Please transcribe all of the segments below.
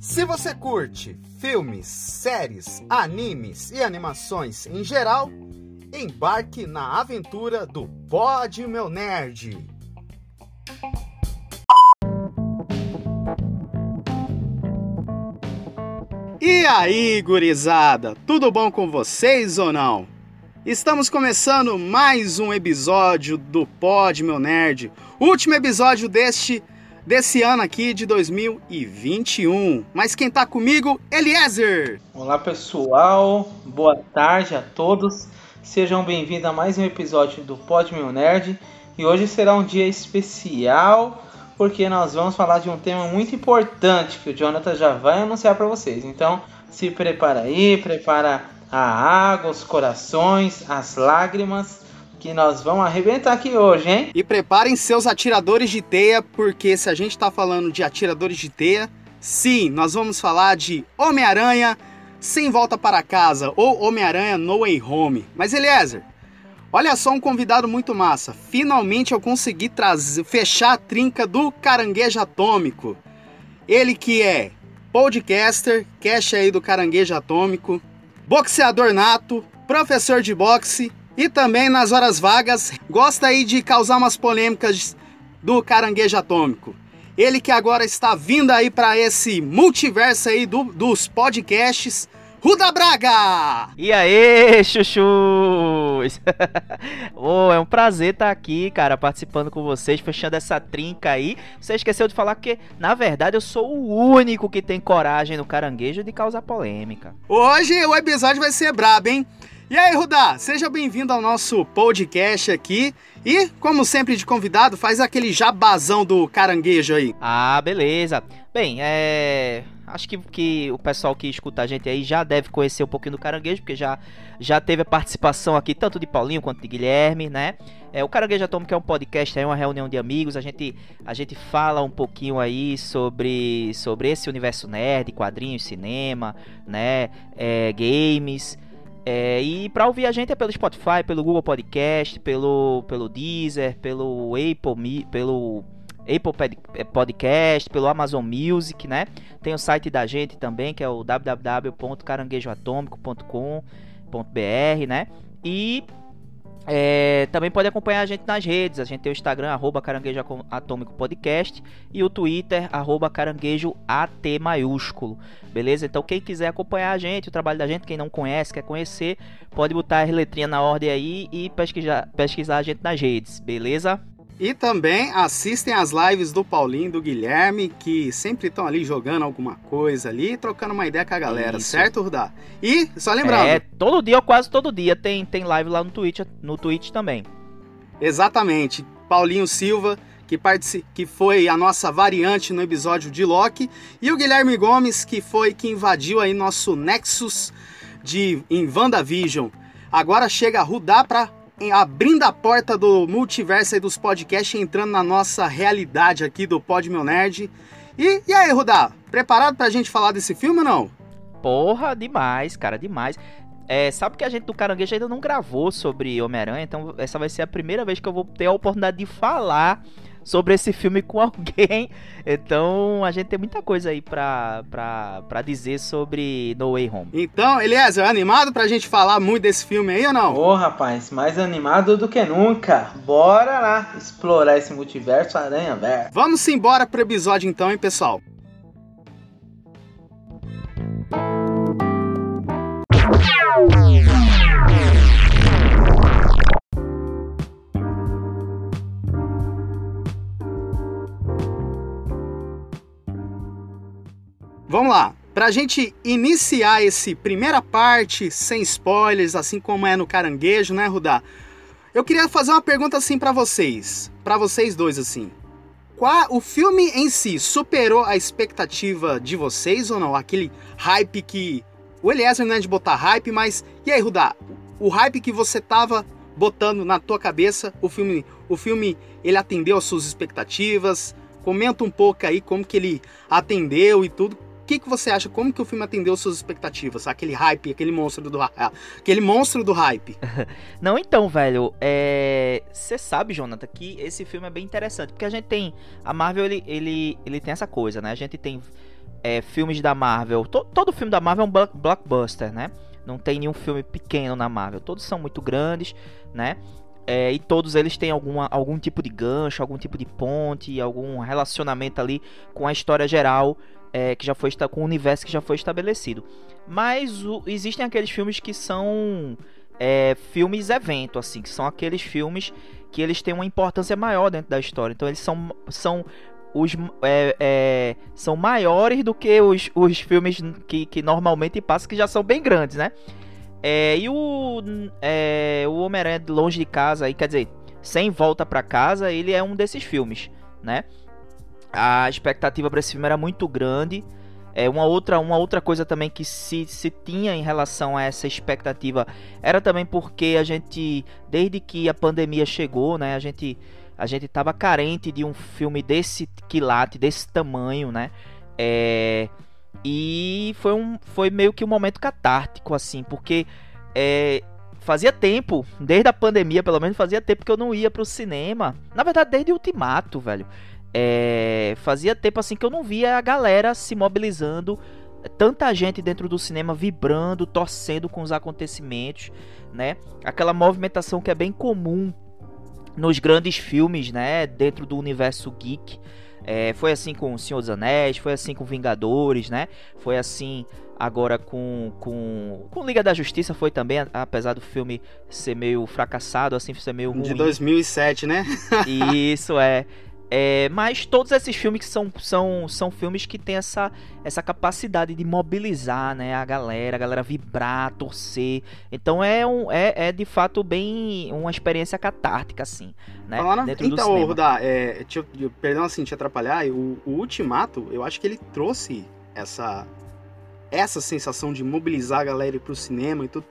Se você curte filmes, séries, animes e animações em geral, embarque na aventura do Pod Meu Nerd. E aí, gurizada, tudo bom com vocês ou não? Estamos começando mais um episódio do Pod Meu Nerd, último episódio deste desse ano aqui de 2021. Mas quem tá comigo, Eliezer. Olá, pessoal. Boa tarde a todos. Sejam bem-vindos a mais um episódio do Pod Meu Nerd. E hoje será um dia especial porque nós vamos falar de um tema muito importante que o Jonathan já vai anunciar para vocês. Então, se prepara aí, prepara a água, os corações, as lágrimas, que nós vamos arrebentar aqui hoje, hein? E preparem seus atiradores de teia, porque se a gente está falando de atiradores de teia, sim, nós vamos falar de Homem-Aranha sem volta para casa ou Homem-Aranha No Way Home. Mas Eliezer, Olha só um convidado muito massa. Finalmente eu consegui trazer, fechar a trinca do Caranguejo Atômico. Ele que é podcaster, cash aí do Caranguejo Atômico, boxeador nato, professor de boxe e também nas horas vagas gosta aí de causar umas polêmicas do Caranguejo Atômico. Ele que agora está vindo aí para esse multiverso aí do, dos podcasts Ruda Braga! E aí, chuchus! oh, é um prazer estar aqui, cara, participando com vocês, fechando essa trinca aí. Você esqueceu de falar que, na verdade, eu sou o único que tem coragem no caranguejo de causar polêmica. Hoje o episódio vai ser brabo, hein? E aí, Rudá, seja bem-vindo ao nosso podcast aqui. E, como sempre de convidado, faz aquele jabazão do caranguejo aí. Ah, beleza. Bem, é acho que, que o pessoal que escuta a gente aí já deve conhecer um pouquinho do Caranguejo, porque já, já teve a participação aqui tanto de Paulinho quanto de Guilherme, né? É, o Caranguejo Atômico é um podcast, é uma reunião de amigos, a gente, a gente fala um pouquinho aí sobre, sobre esse universo nerd, quadrinhos, cinema, né? É, games... É, e para ouvir a gente é pelo Spotify, pelo Google Podcast, pelo, pelo Deezer, pelo Apple, pelo Apple eh, Podcast, pelo Amazon Music, né? Tem o site da gente também, que é o www.caranguejoatômico.com.br, né? E é, também pode acompanhar a gente nas redes. A gente tem o Instagram, arroba Caranguejo Atômico Podcast, e o Twitter, arroba Caranguejo AT maiúsculo. Beleza? Então, quem quiser acompanhar a gente, o trabalho da gente, quem não conhece, quer conhecer, pode botar as letrinhas na ordem aí e pesquisar, pesquisar a gente nas redes, beleza? E também assistem as lives do Paulinho e do Guilherme, que sempre estão ali jogando alguma coisa ali, trocando uma ideia com a galera, Isso. certo, Rudá? E, só lembrando... É, todo dia ou quase todo dia tem, tem live lá no Twitch, no Twitch também. Exatamente. Paulinho Silva, que, que foi a nossa variante no episódio de Loki, e o Guilherme Gomes, que foi que invadiu aí nosso Nexus de, em WandaVision. Agora chega a Rudá para abrindo a porta do multiverso e dos podcasts, entrando na nossa realidade aqui do Pod Meu Nerd. E, e aí, Rudá, preparado pra gente falar desse filme ou não? Porra, demais, cara, demais. É, sabe que a gente do Caranguejo ainda não gravou sobre Homem-Aranha, então essa vai ser a primeira vez que eu vou ter a oportunidade de falar sobre esse filme com alguém. Então a gente tem muita coisa aí pra, pra, pra dizer sobre No Way Home. Então, Eliezer, animado pra gente falar muito desse filme aí ou não? Ô, oh, rapaz, mais animado do que nunca. Bora lá explorar esse multiverso Aranha Verso. Vamos embora pro episódio então, hein, pessoal? Vamos lá. Pra gente iniciar esse primeira parte sem spoilers, assim como é no Caranguejo, né, Rudá? Eu queria fazer uma pergunta assim para vocês, para vocês dois assim. Qual o filme em si superou a expectativa de vocês ou não? Aquele hype que o Eliezer não é de botar hype, mas e aí, Rudá? O hype que você tava botando na tua cabeça, o filme, o filme ele atendeu às suas expectativas? Comenta um pouco aí como que ele atendeu e tudo que, que você acha? Como que o filme atendeu suas expectativas? Aquele hype, aquele monstro do aquele monstro do hype. Não, então, velho, é... você sabe, Jonathan, que esse filme é bem interessante, porque a gente tem a Marvel, ele, ele, ele tem essa coisa, né? A gente tem é, filmes da Marvel, to, todo filme da Marvel é um blockbuster, né? Não tem nenhum filme pequeno na Marvel, todos são muito grandes, né? É, e todos eles têm alguma, algum tipo de gancho, algum tipo de ponte, algum relacionamento ali com a história geral é, que já foi com o universo que já foi estabelecido. Mas o, existem aqueles filmes que são é, filmes evento, assim, que são aqueles filmes que eles têm uma importância maior dentro da história. Então eles são, são os é, é, são maiores do que os, os filmes que, que normalmente passam, que já são bem grandes, né? É, e o, é, o Homem-Aranha Longe de Casa, aí, quer dizer, Sem Volta para Casa, ele é um desses filmes, né? A expectativa para esse filme era muito grande. É, uma, outra, uma outra coisa também que se, se tinha em relação a essa expectativa era também porque a gente, desde que a pandemia chegou, né, a gente a gente tava carente de um filme desse quilate, desse tamanho, né? É, e foi, um, foi meio que um momento catártico, assim, porque é, fazia tempo, desde a pandemia pelo menos, fazia tempo que eu não ia pro cinema. Na verdade, desde o Ultimato, velho. É, fazia tempo assim que eu não via a galera se mobilizando, tanta gente dentro do cinema vibrando, torcendo com os acontecimentos, né? Aquela movimentação que é bem comum nos grandes filmes, né? Dentro do universo geek. É, foi assim com O Senhor dos Anéis, foi assim com Vingadores, né? Foi assim agora com, com, com Liga da Justiça, foi também, apesar do filme ser meio fracassado, assim, ser meio ruim. De 2007, né? Isso, é. É, mas todos esses filmes são, são, são filmes que têm essa, essa capacidade de mobilizar né, a galera, a galera vibrar, torcer. Então é, um, é, é de fato bem uma experiência catártica, assim. Né, dentro então, do Rudá, é, te, perdão assim te atrapalhar, o, o Ultimato, eu acho que ele trouxe essa, essa sensação de mobilizar a galera para o cinema e tudo.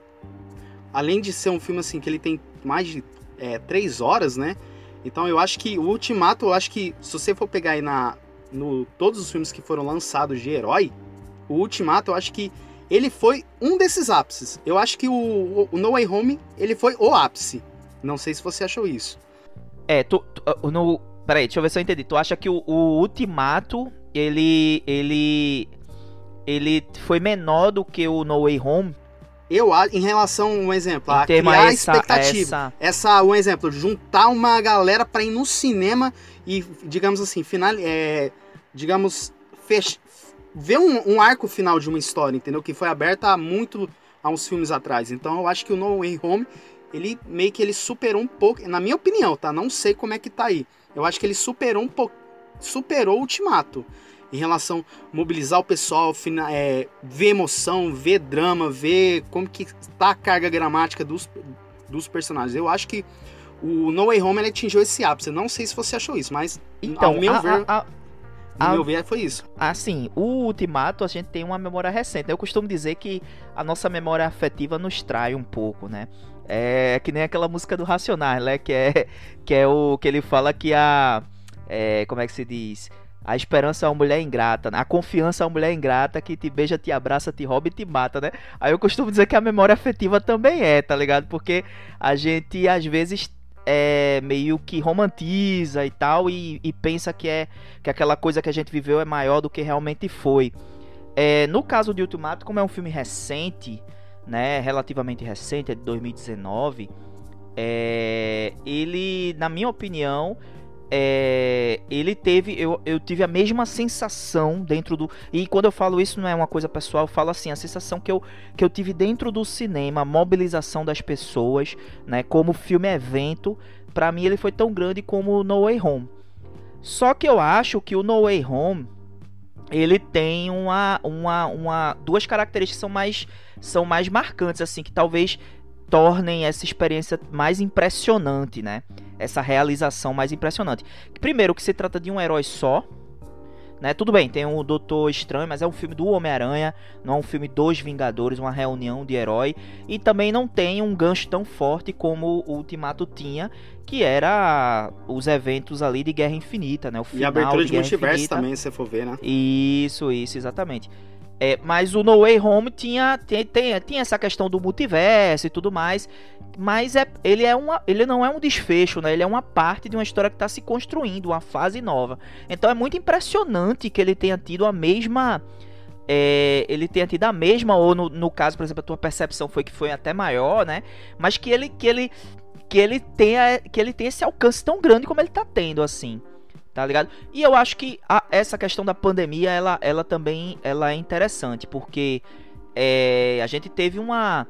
Além de ser um filme assim que ele tem mais de é, três horas, né? Então eu acho que o Ultimato, eu acho que se você for pegar aí na no todos os filmes que foram lançados de herói, o Ultimato, eu acho que ele foi um desses ápices. Eu acho que o, o No Way Home, ele foi o ápice. Não sei se você achou isso. É, tu, tu no, peraí, deixa eu ver se eu entendi. Tu acha que o, o Ultimato, ele ele ele foi menor do que o No Way Home? Eu, em relação, um exemplo, a criar essa, expectativa. Essa... essa... um exemplo, juntar uma galera para ir no cinema e, digamos assim, final, é, digamos, fech... ver um, um, arco final de uma história, entendeu? Que foi aberta há muito, há uns filmes atrás. Então eu acho que o No Way Home, ele meio que ele superou um pouco, na minha opinião, tá? Não sei como é que tá aí. Eu acho que ele superou um pouco, superou o Ultimato em relação a mobilizar o pessoal, é, ver emoção, ver drama, ver como que está a carga gramática dos, dos personagens. Eu acho que o No Way Home ele atingiu esse ápice. Não sei se você achou isso, mas então, ao meu a, ver... A, a... No meu ver, foi isso. Assim, o Ultimato, a gente tem uma memória recente. Eu costumo dizer que a nossa memória afetiva nos trai um pouco, né? É que nem aquela música do Racionais, né? Que é, que é o que ele fala que a. É, como é que se diz? A esperança é uma mulher ingrata, né? a confiança é uma mulher ingrata que te beija, te abraça, te rouba e te mata, né? Aí eu costumo dizer que a memória afetiva também é, tá ligado? Porque a gente às vezes é meio que romantiza e tal e, e pensa que é que aquela coisa que a gente viveu é maior do que realmente foi. É, no caso de Ultimato, como é um filme recente, né, relativamente recente, é de 2019, é, ele, na minha opinião, é, ele teve, eu, eu tive a mesma sensação dentro do. E quando eu falo isso, não é uma coisa pessoal, eu falo assim, a sensação que eu, que eu tive dentro do cinema, a mobilização das pessoas, né? Como filme evento, para mim ele foi tão grande como o No Way Home. Só que eu acho que o No Way Home ele tem uma, uma, uma duas características que são mais são mais marcantes assim que talvez tornem essa experiência mais impressionante, né? Essa realização mais impressionante. Primeiro, que se trata de um herói só, Né? Tudo bem, tem o Doutor Estranho, mas é um filme do Homem-Aranha, não é um filme dos Vingadores, uma reunião de herói. E também não tem um gancho tão forte como o Ultimato tinha, que era os eventos ali de Guerra Infinita, né? O final e a abertura de, de multiverso Infinita. também, se for ver, né? Isso, isso, exatamente. É, mas o No Way Home tinha, tem, tinha essa questão do multiverso e tudo mais. Mas é, ele, é uma, ele não é um desfecho, né? Ele é uma parte de uma história que está se construindo, uma fase nova. Então é muito impressionante que ele tenha tido a mesma. É, ele tenha tido a mesma, ou no, no caso, por exemplo, a tua percepção foi que foi até maior, né? Mas que ele, que ele, que ele tenha, que ele tenha esse alcance tão grande como ele está tendo, assim tá ligado? E eu acho que a, essa questão da pandemia, ela, ela também ela é interessante, porque é, a gente teve uma...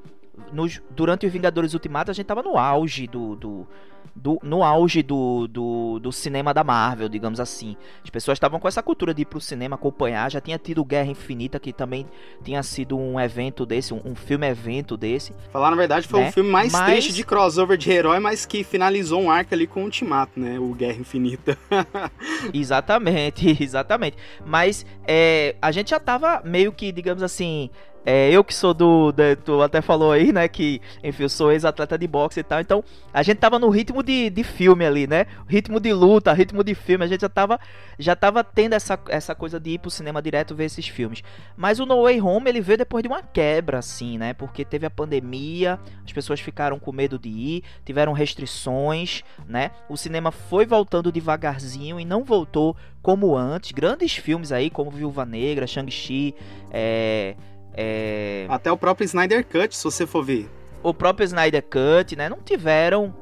Nos, durante os Vingadores Ultimato, a gente tava no auge do, do do, no auge do, do, do, cinema da Marvel, digamos assim. As pessoas estavam com essa cultura de ir pro cinema acompanhar. Já tinha tido Guerra Infinita, que também tinha sido um evento desse, um, um filme-evento desse. Falar na verdade, foi né? o filme mais mas... triste de crossover de herói, mas que finalizou um arco ali com o Ultimato, né? O Guerra Infinita. exatamente, exatamente. Mas é, a gente já tava meio que, digamos assim, é, eu que sou do, Tu até falou aí, né? Que, enfim, eu sou ex-atleta de boxe e tal. Então, a gente tava no ritmo de, de filme ali, né? Ritmo de luta, ritmo de filme. A gente já tava, já tava tendo essa, essa coisa de ir pro cinema direto ver esses filmes. Mas o No Way Home, ele veio depois de uma quebra, assim, né? Porque teve a pandemia, as pessoas ficaram com medo de ir, tiveram restrições, né? O cinema foi voltando devagarzinho e não voltou como antes. Grandes filmes aí, como Viúva Negra, Shang-Chi, é é... Até o próprio Snyder Cut, se você for ver. O próprio Snyder Cut, né? Não tiveram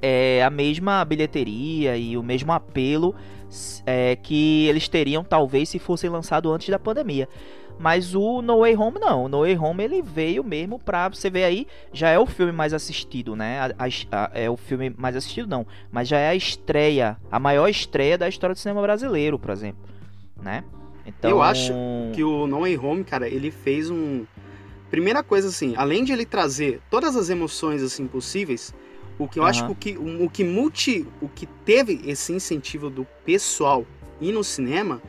é, a mesma bilheteria e o mesmo apelo é, que eles teriam, talvez, se fossem lançado antes da pandemia. Mas o No Way Home não. O No Way Home ele veio mesmo pra. Você ver aí, já é o filme mais assistido, né? A, a, a, é o filme mais assistido, não. Mas já é a estreia, a maior estreia da história do cinema brasileiro, por exemplo. Né? Então... Eu acho que o No Way Home, cara, ele fez um. Primeira coisa, assim, além de ele trazer todas as emoções assim possíveis, o que eu uhum. acho que o que, o, o que multi. O que teve esse incentivo do pessoal ir no cinema,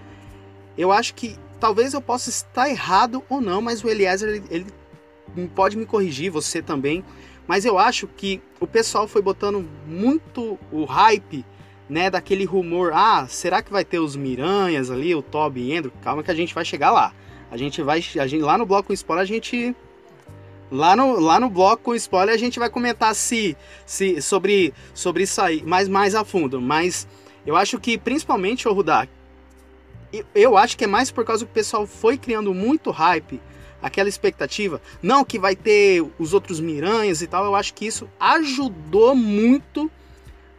eu acho que talvez eu possa estar errado ou não, mas o Eliezer ele, ele pode me corrigir, você também. Mas eu acho que o pessoal foi botando muito o hype né, daquele rumor, ah, será que vai ter os Miranhas ali, o Toby e Andrew? Calma que a gente vai chegar lá. A gente vai, a gente, lá no bloco com spoiler a gente lá no, lá no bloco com spoiler a gente vai comentar se, se sobre sobre isso aí, mais mais a fundo, mas eu acho que principalmente o Rudá, eu, eu acho que é mais por causa que o pessoal foi criando muito hype, aquela expectativa, não que vai ter os outros Miranhas e tal, eu acho que isso ajudou muito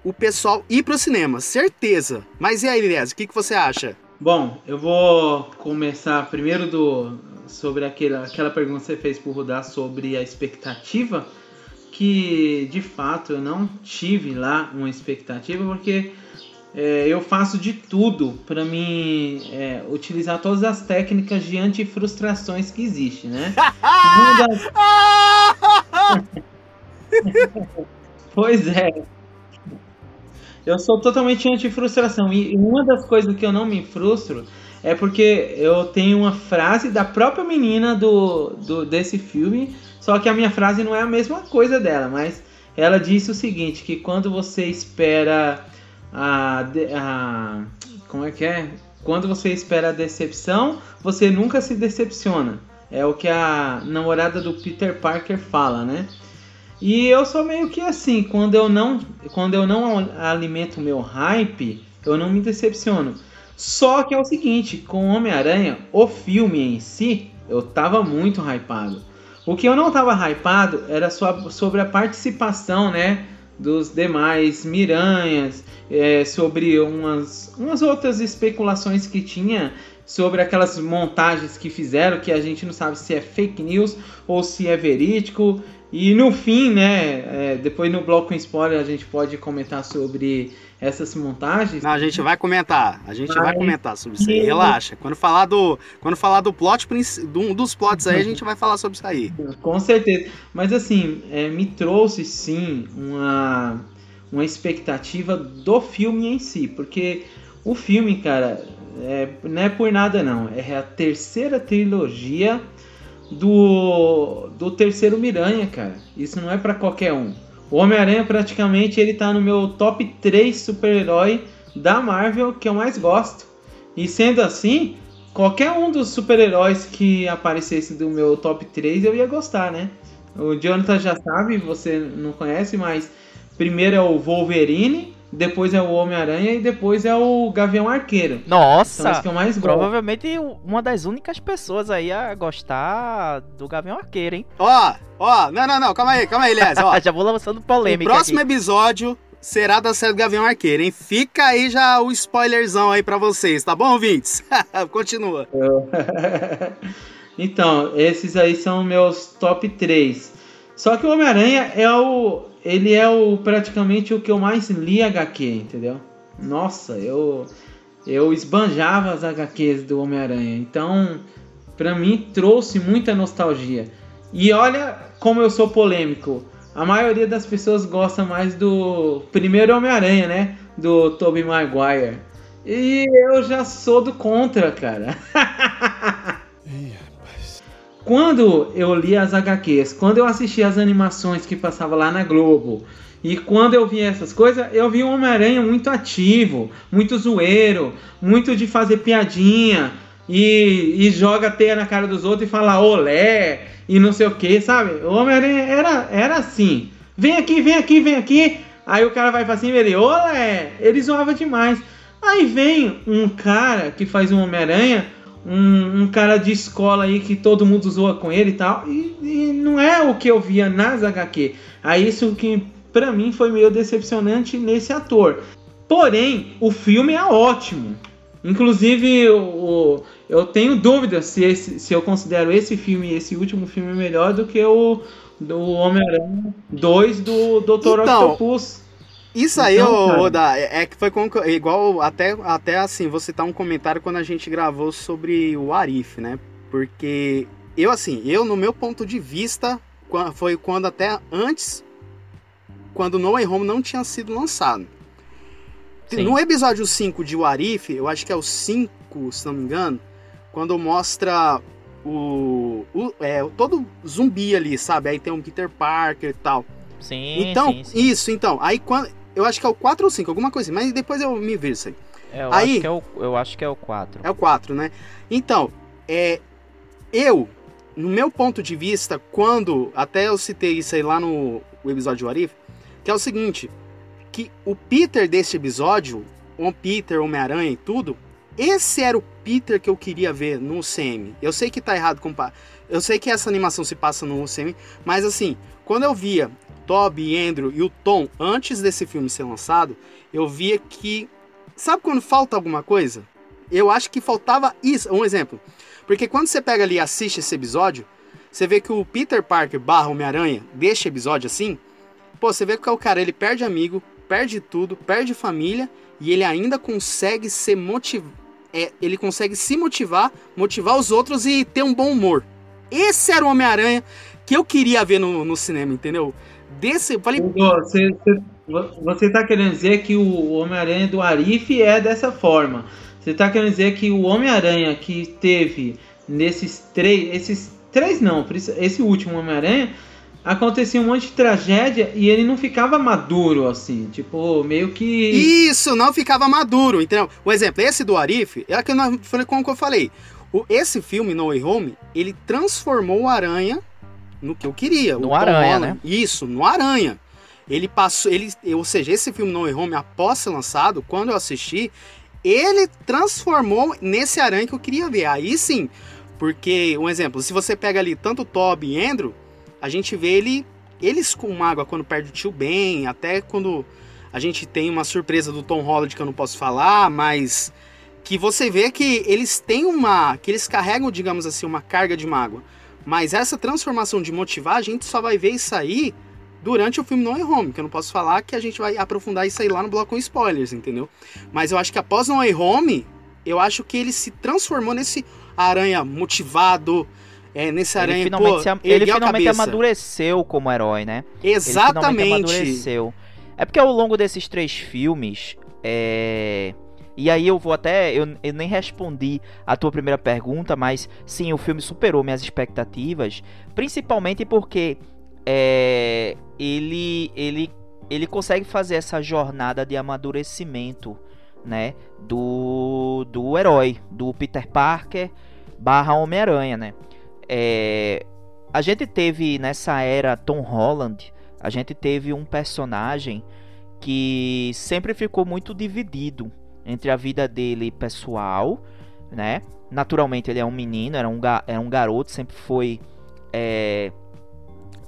o pessoal ir pro cinema, certeza. Mas e aí, Elias, o que, que você acha? Bom, eu vou começar primeiro do sobre aquela, aquela pergunta que você fez por Rudá sobre a expectativa, que de fato eu não tive lá uma expectativa, porque é, eu faço de tudo para mim é, utilizar todas as técnicas de antifrustrações que existe, né? das... pois é. Eu sou totalmente anti-frustração. E uma das coisas que eu não me frustro é porque eu tenho uma frase da própria menina do, do desse filme, só que a minha frase não é a mesma coisa dela, mas ela disse o seguinte, que quando você espera a, a como é que é? Quando você espera a decepção, você nunca se decepciona. É o que a namorada do Peter Parker fala, né? E eu sou meio que assim, quando eu não, quando eu não alimento meu hype, eu não me decepciono. Só que é o seguinte, com Homem-Aranha, o filme em si, eu tava muito hypado. O que eu não tava hypado era sobre a participação, né, dos demais Miranhas, é, sobre umas, umas outras especulações que tinha sobre aquelas montagens que fizeram, que a gente não sabe se é fake news ou se é verídico. E no fim, né, é, depois no bloco com spoiler a gente pode comentar sobre essas montagens. Não, a gente vai comentar, a gente Mas... vai comentar sobre isso aí, relaxa. Quando falar do, quando falar do plot, do, dos plots aí, a gente vai falar sobre isso aí. Com certeza. Mas assim, é, me trouxe sim uma, uma expectativa do filme em si, porque O filme, cara, é, não é por nada não. É a terceira trilogia do, do terceiro Miranha, cara. Isso não é para qualquer um. O Homem-Aranha praticamente ele tá no meu top 3 super-herói da Marvel que eu mais gosto. E sendo assim, qualquer um dos super-heróis que aparecesse do meu top 3 eu ia gostar, né? O Jonathan já sabe, você não conhece, mas primeiro é o Wolverine, depois é o Homem-Aranha e depois é o Gavião Arqueiro. Nossa! que eu mais gosto. Provavelmente uma das únicas pessoas aí a gostar do Gavião Arqueiro, hein? Ó, ó, não, não, não, calma aí, calma aí, ó. já vou lançando polêmica. O próximo aqui. episódio será da série do Gavião Arqueiro, hein? Fica aí já o spoilerzão aí para vocês, tá bom, ouvintes? Continua. então, esses aí são meus top 3. Só que o Homem-Aranha é o. Ele é o praticamente o que eu mais li HQ, entendeu? Nossa, eu. Eu esbanjava as HQs do Homem-Aranha. Então, para mim, trouxe muita nostalgia. E olha como eu sou polêmico a maioria das pessoas gosta mais do primeiro Homem-Aranha, né? Do Tobey Maguire. E eu já sou do contra, cara. quando eu li as HQs, quando eu assisti as animações que passava lá na Globo, e quando eu vi essas coisas, eu vi o Homem-Aranha muito ativo, muito zoeiro, muito de fazer piadinha, e, e joga teia na cara dos outros e fala olé, e não sei o que, sabe? O Homem-Aranha era, era assim. Vem aqui, vem aqui, vem aqui. Aí o cara vai pra cima e ele, olé, ele zoava demais. Aí vem um cara que faz um Homem-Aranha, um, um, cara de escola aí que todo mundo zoa com ele e tal, e, e não é o que eu via nas HQ. Aí isso que pra mim foi meio decepcionante nesse ator. Porém, o filme é ótimo. Inclusive, o, eu tenho dúvidas se, esse, se eu considero esse filme, esse último filme, melhor do que o do Homem-Aranha 2 do Dr. Então, Octopus. Isso aí, então, Oda, é, que foi com, igual até, até assim, vou citar um comentário quando a gente gravou sobre o Arif, né? Porque eu, assim, eu, no meu ponto de vista, foi quando até antes, quando No Way Home não tinha sido lançado. Sim. No episódio 5 de Warif, eu acho que é o 5, se não me engano, quando mostra o, o é, todo zumbi ali, sabe? Aí tem um Peter Parker e tal. Sim, então, sim, sim. isso, então. Aí quando. Eu acho que é o 4 ou 5, alguma coisa assim, mas depois eu me vejo isso aí. É, eu, aí, acho que é o, eu acho que é o 4. É o 4, né? Então, é, eu, no meu ponto de vista, quando. Até eu citei isso aí lá no episódio do Arif, que é o seguinte: que o Peter desse episódio, o Peter, Homem-Aranha e tudo, esse era o Peter que eu queria ver no CM. Eu sei que tá errado com eu sei que essa animação se passa no CM, mas assim, quando eu via Toby, Andrew e o Tom antes desse filme ser lançado, eu via que sabe quando falta alguma coisa? Eu acho que faltava isso, um exemplo. Porque quando você pega ali e assiste esse episódio, você vê que o Peter Parker barra Homem-Aranha deste episódio assim, pô, você vê que o cara ele perde amigo, perde tudo, perde família e ele ainda consegue ser motivado é, ele consegue se motivar, motivar os outros e ter um bom humor. Esse era o Homem-Aranha que eu queria ver no, no cinema, entendeu? Desse, eu falei. Você, você, tá querendo dizer que o Homem-Aranha do Arif é dessa forma. Você tá querendo dizer que o Homem-Aranha que teve nesses três. Esses três não, esse último Homem-Aranha acontecia um monte de tragédia e ele não ficava maduro, assim, tipo, meio que. Isso, não ficava maduro, entendeu? O exemplo, esse do Arif, é que eu falei como que eu falei. O, esse filme, No Way Home, ele transformou o Aranha no que eu queria. No Aranha, né? Isso, no Aranha. Ele passou, ele, ou seja, esse filme No Way Home, após ser lançado, quando eu assisti, ele transformou nesse Aranha que eu queria ver. Aí sim, porque, um exemplo, se você pega ali tanto Toby e Andrew, a gente vê ele eles com mágoa quando perde o tio Ben, até quando a gente tem uma surpresa do Tom Holland que eu não posso falar, mas que você vê que eles têm uma, que eles carregam, digamos assim, uma carga de mágoa. Mas essa transformação de motivar, a gente só vai ver isso aí durante o filme No Way Home, que eu não posso falar que a gente vai aprofundar isso aí lá no bloco com spoilers, entendeu? Mas eu acho que após No Way Home, eu acho que ele se transformou nesse aranha motivado, é, nesse aranha, ele finalmente, pô, se, ele finalmente amadureceu como herói, né? Exatamente. amadureceu. É porque ao longo desses três filmes, é... E aí eu vou até. Eu, eu nem respondi a tua primeira pergunta, mas sim, o filme superou minhas expectativas. Principalmente porque é, ele, ele, ele consegue fazer essa jornada de amadurecimento né, do, do herói, do Peter Parker barra Homem-Aranha, né? É, a gente teve nessa era Tom Holland, a gente teve um personagem que sempre ficou muito dividido entre a vida dele pessoal, né? Naturalmente ele é um menino, era um, era um garoto, sempre foi é,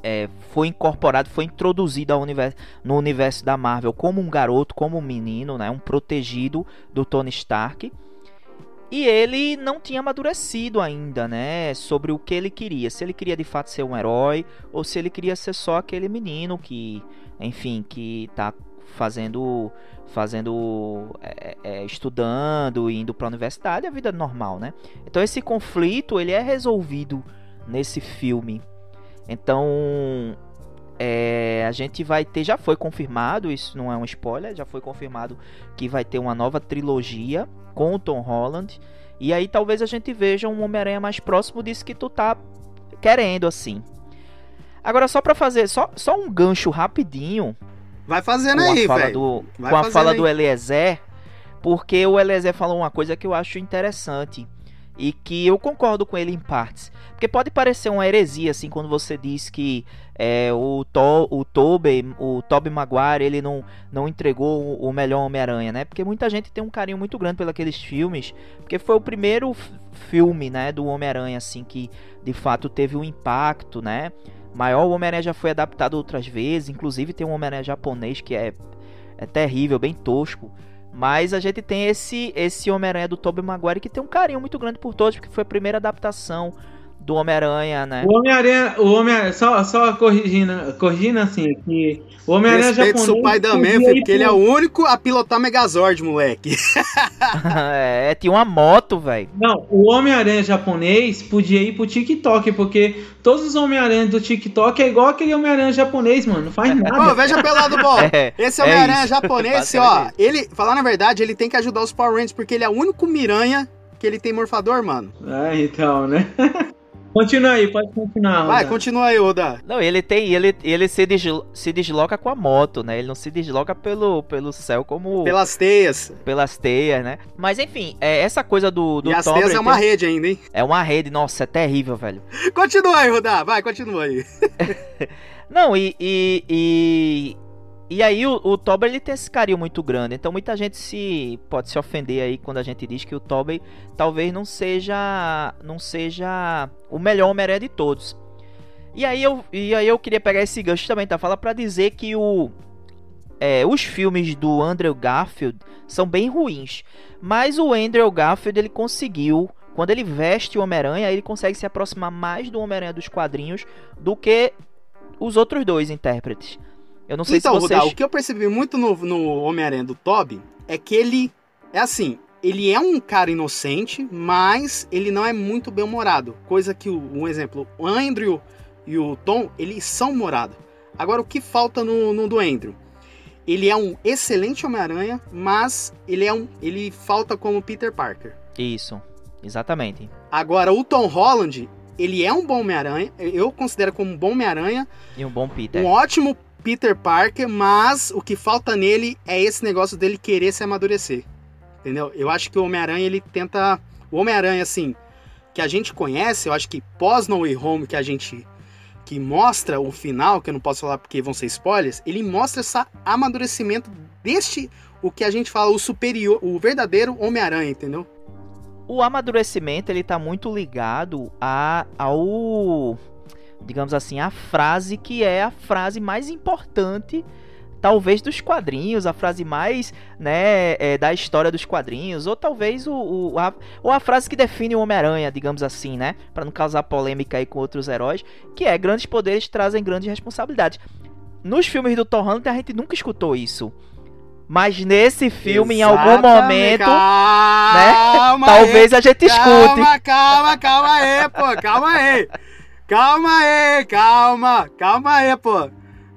é, foi incorporado, foi introduzido universo, no universo da Marvel como um garoto, como um menino, né? Um protegido do Tony Stark. E ele não tinha amadurecido ainda, né? Sobre o que ele queria. Se ele queria de fato ser um herói ou se ele queria ser só aquele menino que, enfim, que tá fazendo fazendo é, é, estudando indo para a universidade a vida normal né? Então esse conflito ele é resolvido nesse filme. Então é, a gente vai ter já foi confirmado isso não é um spoiler já foi confirmado que vai ter uma nova trilogia com o Tom Holland. E aí talvez a gente veja um Homem-Aranha mais próximo disso que tu tá querendo assim. Agora só para fazer só, só um gancho rapidinho Vai fazendo com aí, velho. Com a fala aí. do Eliezer, porque o Eliezer falou uma coisa que eu acho interessante e que eu concordo com ele em partes. Porque pode parecer uma heresia, assim, quando você diz que é, o, to, o Tobey, o Tobey Maguire, ele não, não entregou o melhor Homem-Aranha, né? Porque muita gente tem um carinho muito grande pelos aqueles filmes, porque foi o primeiro filme, né, do Homem-Aranha, assim, que de fato teve um impacto, né? Maior. O Homem-Aranha já foi adaptado outras vezes, inclusive tem um Homem-Aranha japonês que é, é terrível, bem tosco. Mas a gente tem esse esse Homem-Aranha do Tobey Maguire que tem um carinho muito grande por todos, porque foi a primeira adaptação do Homem-Aranha, né? O Homem-Aranha, o Homem só, só corrigindo, corrigindo assim, que o Homem-Aranha japonês... seu pai também, porque ele é o único a pilotar Megazord, moleque. é, tinha uma moto, velho. Não, o Homem-Aranha japonês podia ir pro TikTok, porque todos os Homem-Aranha do TikTok é igual aquele Homem-Aranha japonês, mano, não faz nada. Pô, veja pelo lado bom. É, Esse é Homem-Aranha é japonês, ó, ele, falar na verdade, ele tem que ajudar os Power Rangers, porque ele é o único Miranha que ele tem morfador, mano. Ah, então, né? Continua aí, pode continuar. Roda. Vai, continua aí, Oda. Não, ele tem. Ele, ele se, deslo, se desloca com a moto, né? Ele não se desloca pelo, pelo céu como. Pelas teias. Pelas teias, né? Mas enfim, é, essa coisa do. do e as Tom teias é uma rede ainda, hein? É uma rede, nossa, é terrível, velho. Continua aí, Roda. Vai, continua aí. não, e, e, e e aí o, o ele tem esse carinho muito grande, então muita gente se pode se ofender aí quando a gente diz que o Tobey talvez não seja não seja o melhor Homem-Aranha de todos. E aí eu e aí eu queria pegar esse gancho também, tá? Fala para dizer que o é, os filmes do Andrew Garfield são bem ruins, mas o Andrew Garfield ele conseguiu quando ele veste o Homem-Aranha, ele consegue se aproximar mais do Homem-Aranha dos quadrinhos do que os outros dois intérpretes. Eu não sei então, se vocês... Rudá, o que eu percebi muito no, no Homem-Aranha do Toby é que ele é assim, ele é um cara inocente, mas ele não é muito bem-humorado. Coisa que, um exemplo, o Andrew e o Tom, eles são morados. Agora, o que falta no, no do Andrew? Ele é um excelente Homem-Aranha, mas ele é um, ele falta como Peter Parker. Isso, exatamente. Agora, o Tom Holland, ele é um bom Homem-Aranha, eu considero como um bom Homem-Aranha. E um bom Peter. Um ótimo Peter Parker, mas o que falta nele é esse negócio dele querer se amadurecer. Entendeu? Eu acho que o Homem-Aranha ele tenta. O Homem-Aranha, assim, que a gente conhece, eu acho que pós No Way Home, que a gente. que mostra o final, que eu não posso falar porque vão ser spoilers, ele mostra esse amadurecimento deste. o que a gente fala, o superior, o verdadeiro Homem-Aranha, entendeu? O amadurecimento ele tá muito ligado a, ao digamos assim, a frase que é a frase mais importante talvez dos quadrinhos, a frase mais, né, é, da história dos quadrinhos, ou talvez o, o a, ou a frase que define o Homem-Aranha, digamos assim, né, para não causar polêmica aí com outros heróis, que é grandes poderes trazem grandes responsabilidades. Nos filmes do Thor Hunter a gente nunca escutou isso. Mas nesse filme, Exatamente. em algum momento, né, calma né? Aí, talvez a gente escute. Calma, calma, calma aí, pô, calma aí. Calma aí, calma, calma aí, pô.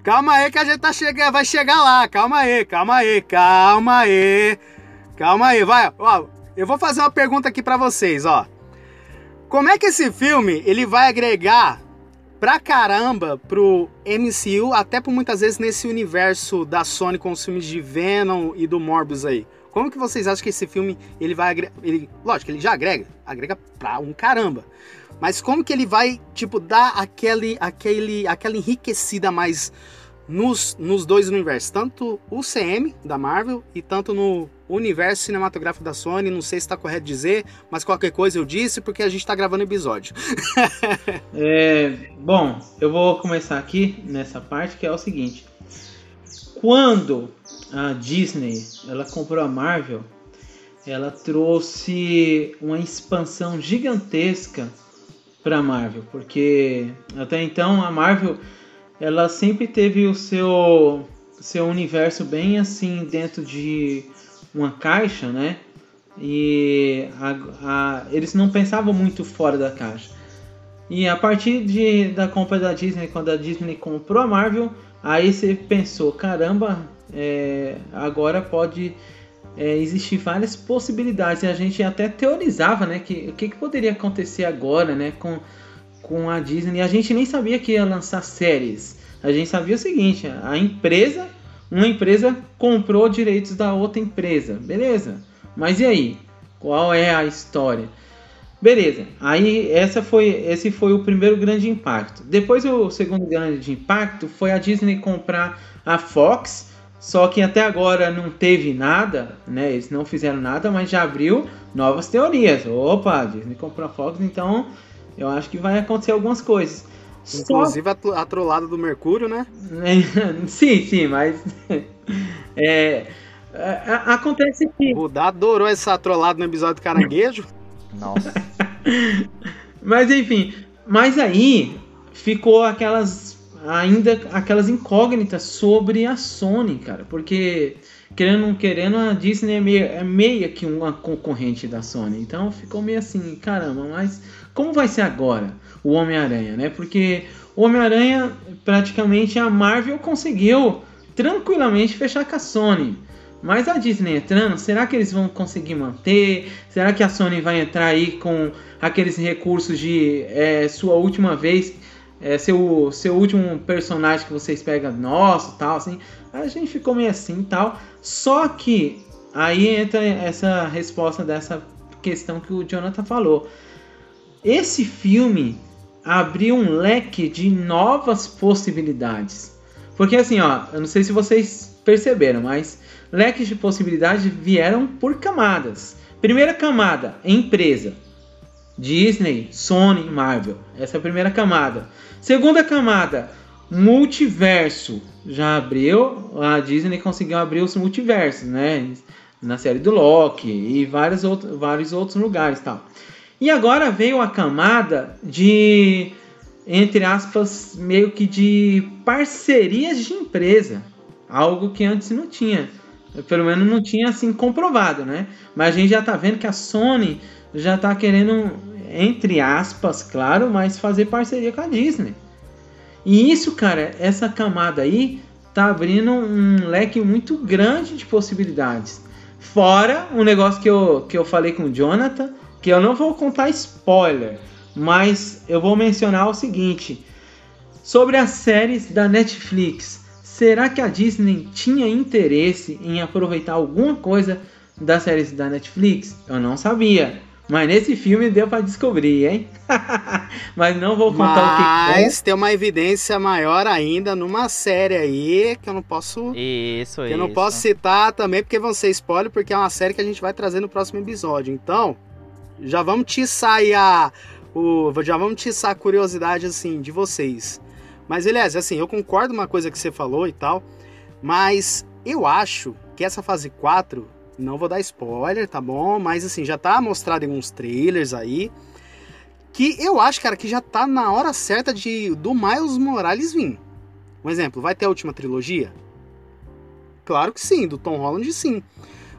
Calma aí que a gente tá chegando, vai chegar lá. Calma aí, calma aí, calma aí. Calma aí, vai. Ó, eu vou fazer uma pergunta aqui para vocês, ó. Como é que esse filme ele vai agregar pra caramba pro MCU, até por muitas vezes nesse universo da Sony com os filmes de Venom e do Morbius aí? Como que vocês acham que esse filme ele vai? Ele, lógico, ele já agrega, agrega pra um caramba. Mas como que ele vai, tipo, dar aquele, aquele, aquela enriquecida mais nos, nos dois universos? Tanto o CM da Marvel e tanto no universo cinematográfico da Sony. Não sei se está correto dizer, mas qualquer coisa eu disse porque a gente está gravando episódio. é, bom, eu vou começar aqui nessa parte que é o seguinte. Quando a Disney ela comprou a Marvel, ela trouxe uma expansão gigantesca para a Marvel, porque até então a Marvel ela sempre teve o seu seu universo bem assim dentro de uma caixa, né? E a, a, eles não pensavam muito fora da caixa. E a partir de, da compra da Disney, quando a Disney comprou a Marvel, aí você pensou, caramba, é, agora pode é, existir várias possibilidades. E a gente até teorizava, né, que o que, que, poderia acontecer agora, né, com, com a Disney. A gente nem sabia que ia lançar séries. A gente sabia o seguinte, a empresa, uma empresa comprou direitos da outra empresa, beleza? Mas e aí? Qual é a história? Beleza. Aí essa foi, esse foi o primeiro grande impacto. Depois o segundo grande impacto foi a Disney comprar a Fox só que até agora não teve nada, né? Eles não fizeram nada, mas já abriu novas teorias. Opa, Disney comprou a Fox, então eu acho que vai acontecer algumas coisas. Inclusive Só... a, trollada do Mercúrio, né? sim, sim, mas. é, acontece que. O Dá adorou essa trollada no episódio do Caranguejo. Nossa. mas enfim, mas aí ficou aquelas ainda aquelas incógnitas sobre a Sony, cara, porque querendo não querendo a Disney é meio, é que uma concorrente da Sony, então ficou meio assim, caramba, mas como vai ser agora o Homem-Aranha, né? Porque o Homem-Aranha praticamente a Marvel conseguiu tranquilamente fechar com a Sony. Mas a Disney entrando, será que eles vão conseguir manter? Será que a Sony vai entrar aí com aqueles recursos de é, sua última vez é, seu, seu último personagem que vocês pegam nosso tal, assim. A gente ficou meio assim tal. Só que aí entra essa resposta dessa questão que o Jonathan falou. Esse filme abriu um leque de novas possibilidades. Porque assim, ó, eu não sei se vocês perceberam, mas leques de possibilidades vieram por camadas. Primeira camada, empresa. Disney, Sony, Marvel. Essa é a primeira camada. Segunda camada, multiverso. Já abriu, a Disney conseguiu abrir os multiversos, né? Na série do Loki e vários, outros, vários outros lugares tal. E agora veio a camada de, entre aspas, meio que de parcerias de empresa. Algo que antes não tinha. Pelo menos não tinha assim comprovado, né? Mas a gente já tá vendo que a Sony já tá querendo entre aspas, claro, mas fazer parceria com a Disney. E isso, cara, essa camada aí tá abrindo um leque muito grande de possibilidades. Fora um negócio que eu, que eu falei com o Jonathan, que eu não vou contar spoiler, mas eu vou mencionar o seguinte: sobre as séries da Netflix. Será que a Disney tinha interesse em aproveitar alguma coisa das séries da Netflix? Eu não sabia. Mas nesse filme deu para descobrir, hein? Mas não vou contar Mas o que Mas tem uma evidência maior ainda numa série aí que eu não posso. Isso, que eu não posso citar também porque vão ser spoiler, porque é uma série que a gente vai trazer no próximo episódio. Então, já vamos tiçar aí a. O, já vamos tiçar a curiosidade assim de vocês. Mas, aliás, assim, eu concordo com uma coisa que você falou e tal. Mas eu acho que essa fase 4 não vou dar spoiler, tá bom? Mas assim, já tá mostrado em uns trailers aí. Que eu acho, cara, que já tá na hora certa de do Miles Morales vir. Um exemplo, vai ter a última trilogia? Claro que sim, do Tom Holland sim.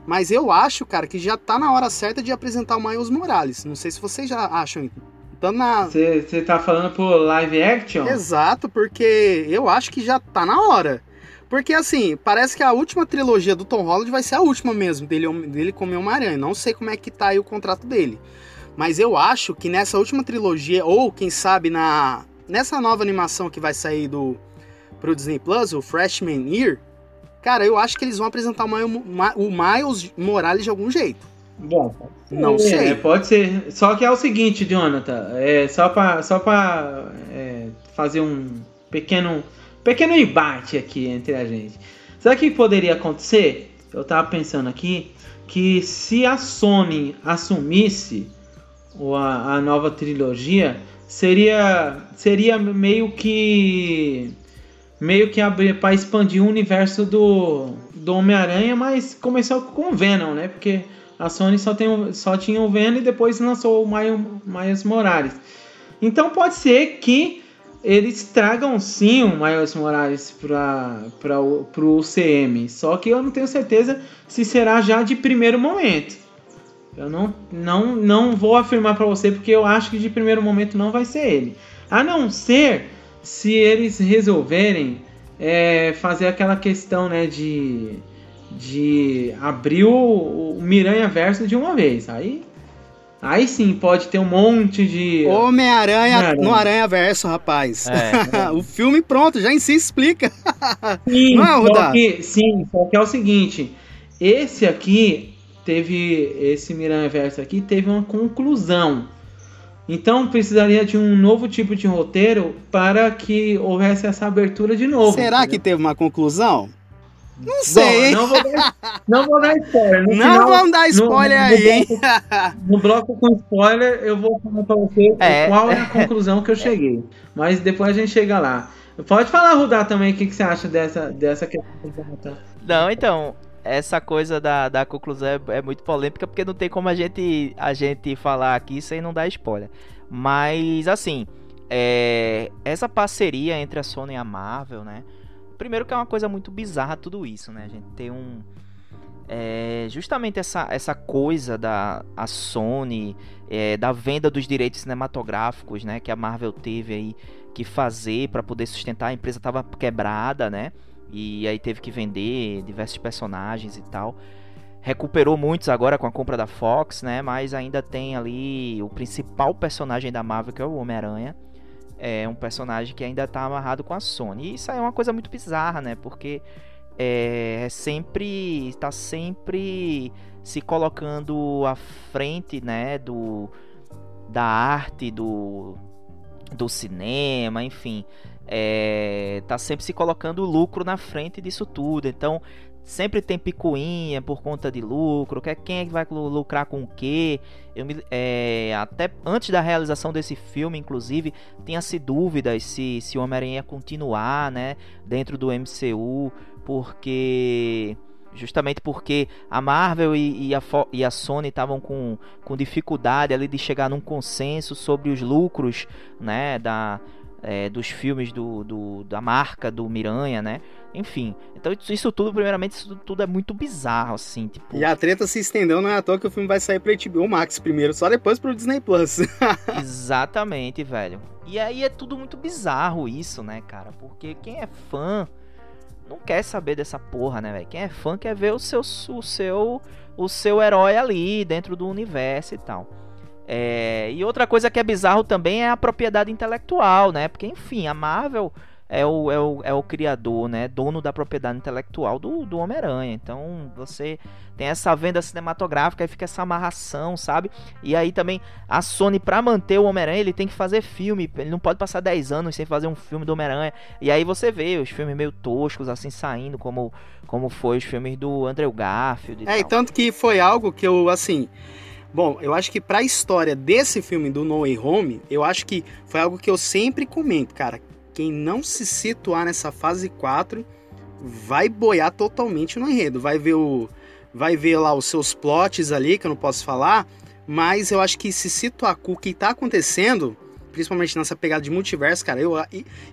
Mas eu acho, cara, que já tá na hora certa de apresentar o Miles Morales. Não sei se vocês já acham. Tá na... Você tá falando por live action? Exato, porque eu acho que já tá na hora. Porque assim, parece que a última trilogia do Tom Holland vai ser a última mesmo, dele, dele como Homem-Aranha. Não sei como é que tá aí o contrato dele. Mas eu acho que nessa última trilogia, ou quem sabe na nessa nova animação que vai sair do pro Disney Plus, o Freshman Year, cara, eu acho que eles vão apresentar o Miles Morales de algum jeito. Bom, não é, sei. Pode ser. Só que é o seguinte, Jonathan, é só para só para é, fazer um pequeno pequeno embate aqui entre a gente. Sabe o que poderia acontecer? Eu tava pensando aqui que se a Sony assumisse a, a nova trilogia, seria seria meio que meio que abrir para expandir o universo do, do Homem-Aranha, mas começou com o Venom, né? Porque a Sony só, tem, só tinha o Venom e depois lançou o Miles Morales. Então pode ser que eles tragam sim o Miles Morales para o UCM, só que eu não tenho certeza se será já de primeiro momento. Eu não, não, não vou afirmar para você porque eu acho que de primeiro momento não vai ser ele. A não ser se eles resolverem é, fazer aquela questão né, de, de abrir o, o Miranha Verso de uma vez. Aí, aí sim pode ter um monte de. Homem-Aranha no Aranha Verso, rapaz. É. o filme pronto, já em si explica. Sim, Não é, só que, sim, só que é o seguinte: esse aqui teve esse Miranha Verso aqui teve uma conclusão. Então precisaria de um novo tipo de roteiro para que houvesse essa abertura de novo. Será entendeu? que teve uma conclusão? Não sei. Bom, não, vou dar, não vou dar spoiler. No não final, vamos dar spoiler no, aí, hein? No bloco, com spoiler, eu vou falar para você é. qual é a conclusão que eu cheguei. Mas depois a gente chega lá. Pode falar, Rudá, também, o que, que você acha dessa, dessa questão. Não, então, essa coisa da, da conclusão é, é, muito polêmica porque não tem como a gente, a gente falar aqui sem não dar spoiler. Mas, assim, é, essa parceria entre a Sony e a Marvel, né? Primeiro que é uma coisa muito bizarra tudo isso, né? A gente tem um... É, justamente essa, essa coisa da a Sony, é, da venda dos direitos cinematográficos, né? Que a Marvel teve aí que fazer para poder sustentar. A empresa estava quebrada, né? E aí teve que vender diversos personagens e tal. Recuperou muitos agora com a compra da Fox, né? Mas ainda tem ali o principal personagem da Marvel, que é o Homem-Aranha. É um personagem que ainda tá amarrado com a Sony. E isso é uma coisa muito bizarra, né? Porque é, é sempre. está sempre se colocando à frente, né? Do, da arte, do, do cinema, enfim é, tá sempre se colocando o lucro na frente disso tudo. Então, sempre tem picuinha por conta de lucro. Quem é que vai lucrar com o quê? Eu me, é, até antes da realização desse filme, inclusive, tinha-se dúvidas se, se o Homem-Aranha ia continuar né, dentro do MCU, porque justamente porque a Marvel e, e, a, e a, Sony estavam com, com dificuldade ali de chegar num consenso sobre os lucros né, da, é, dos filmes do, do, da marca do Miranha, né? Enfim, então isso tudo, primeiramente, isso tudo é muito bizarro, assim, tipo... E a treta se estendeu, não é à toa que o filme vai sair pro HBO Max primeiro, só depois pro Disney Plus. Exatamente, velho. E aí é tudo muito bizarro isso, né, cara? Porque quem é fã não quer saber dessa porra, né, velho? Quem é fã quer ver o seu, o seu, o seu herói ali dentro do universo e tal. É, e outra coisa que é bizarro também é a propriedade intelectual, né? Porque, enfim, a Marvel é o, é o, é o criador, né? Dono da propriedade intelectual do, do Homem-Aranha. Então você tem essa venda cinematográfica e fica essa amarração, sabe? E aí também a Sony, pra manter o Homem-Aranha, ele tem que fazer filme. Ele não pode passar 10 anos sem fazer um filme do Homem-Aranha. E aí você vê os filmes meio toscos, assim, saindo, como, como foi os filmes do Andrew Garfield. E é, tal. e tanto que foi algo que eu, assim. Bom, eu acho que para a história desse filme do No Way Home, eu acho que foi algo que eu sempre comento, cara. Quem não se situar nessa fase 4 vai boiar totalmente no enredo. Vai ver o vai ver lá os seus plots ali, que eu não posso falar, mas eu acho que se situar com o que tá acontecendo, principalmente nessa pegada de multiverso, cara, eu,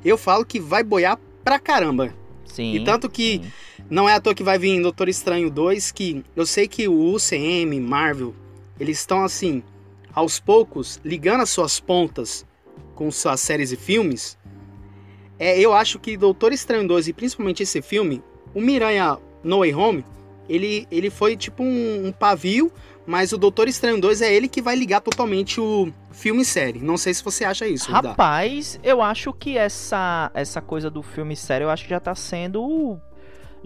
eu falo que vai boiar pra caramba. Sim. E tanto que sim. não é à toa que vai vir Doutor Estranho 2, que eu sei que o UCM, Marvel, eles estão assim, aos poucos, ligando as suas pontas com suas séries e filmes. é, eu acho que Doutor Estranho 2 e principalmente esse filme, o Miranha No Way Home, ele, ele foi tipo um, um pavio, mas o Doutor Estranho 2 é ele que vai ligar totalmente o filme e série. Não sei se você acha isso. Rapaz, eu acho que essa, essa coisa do filme e série, eu acho que já tá sendo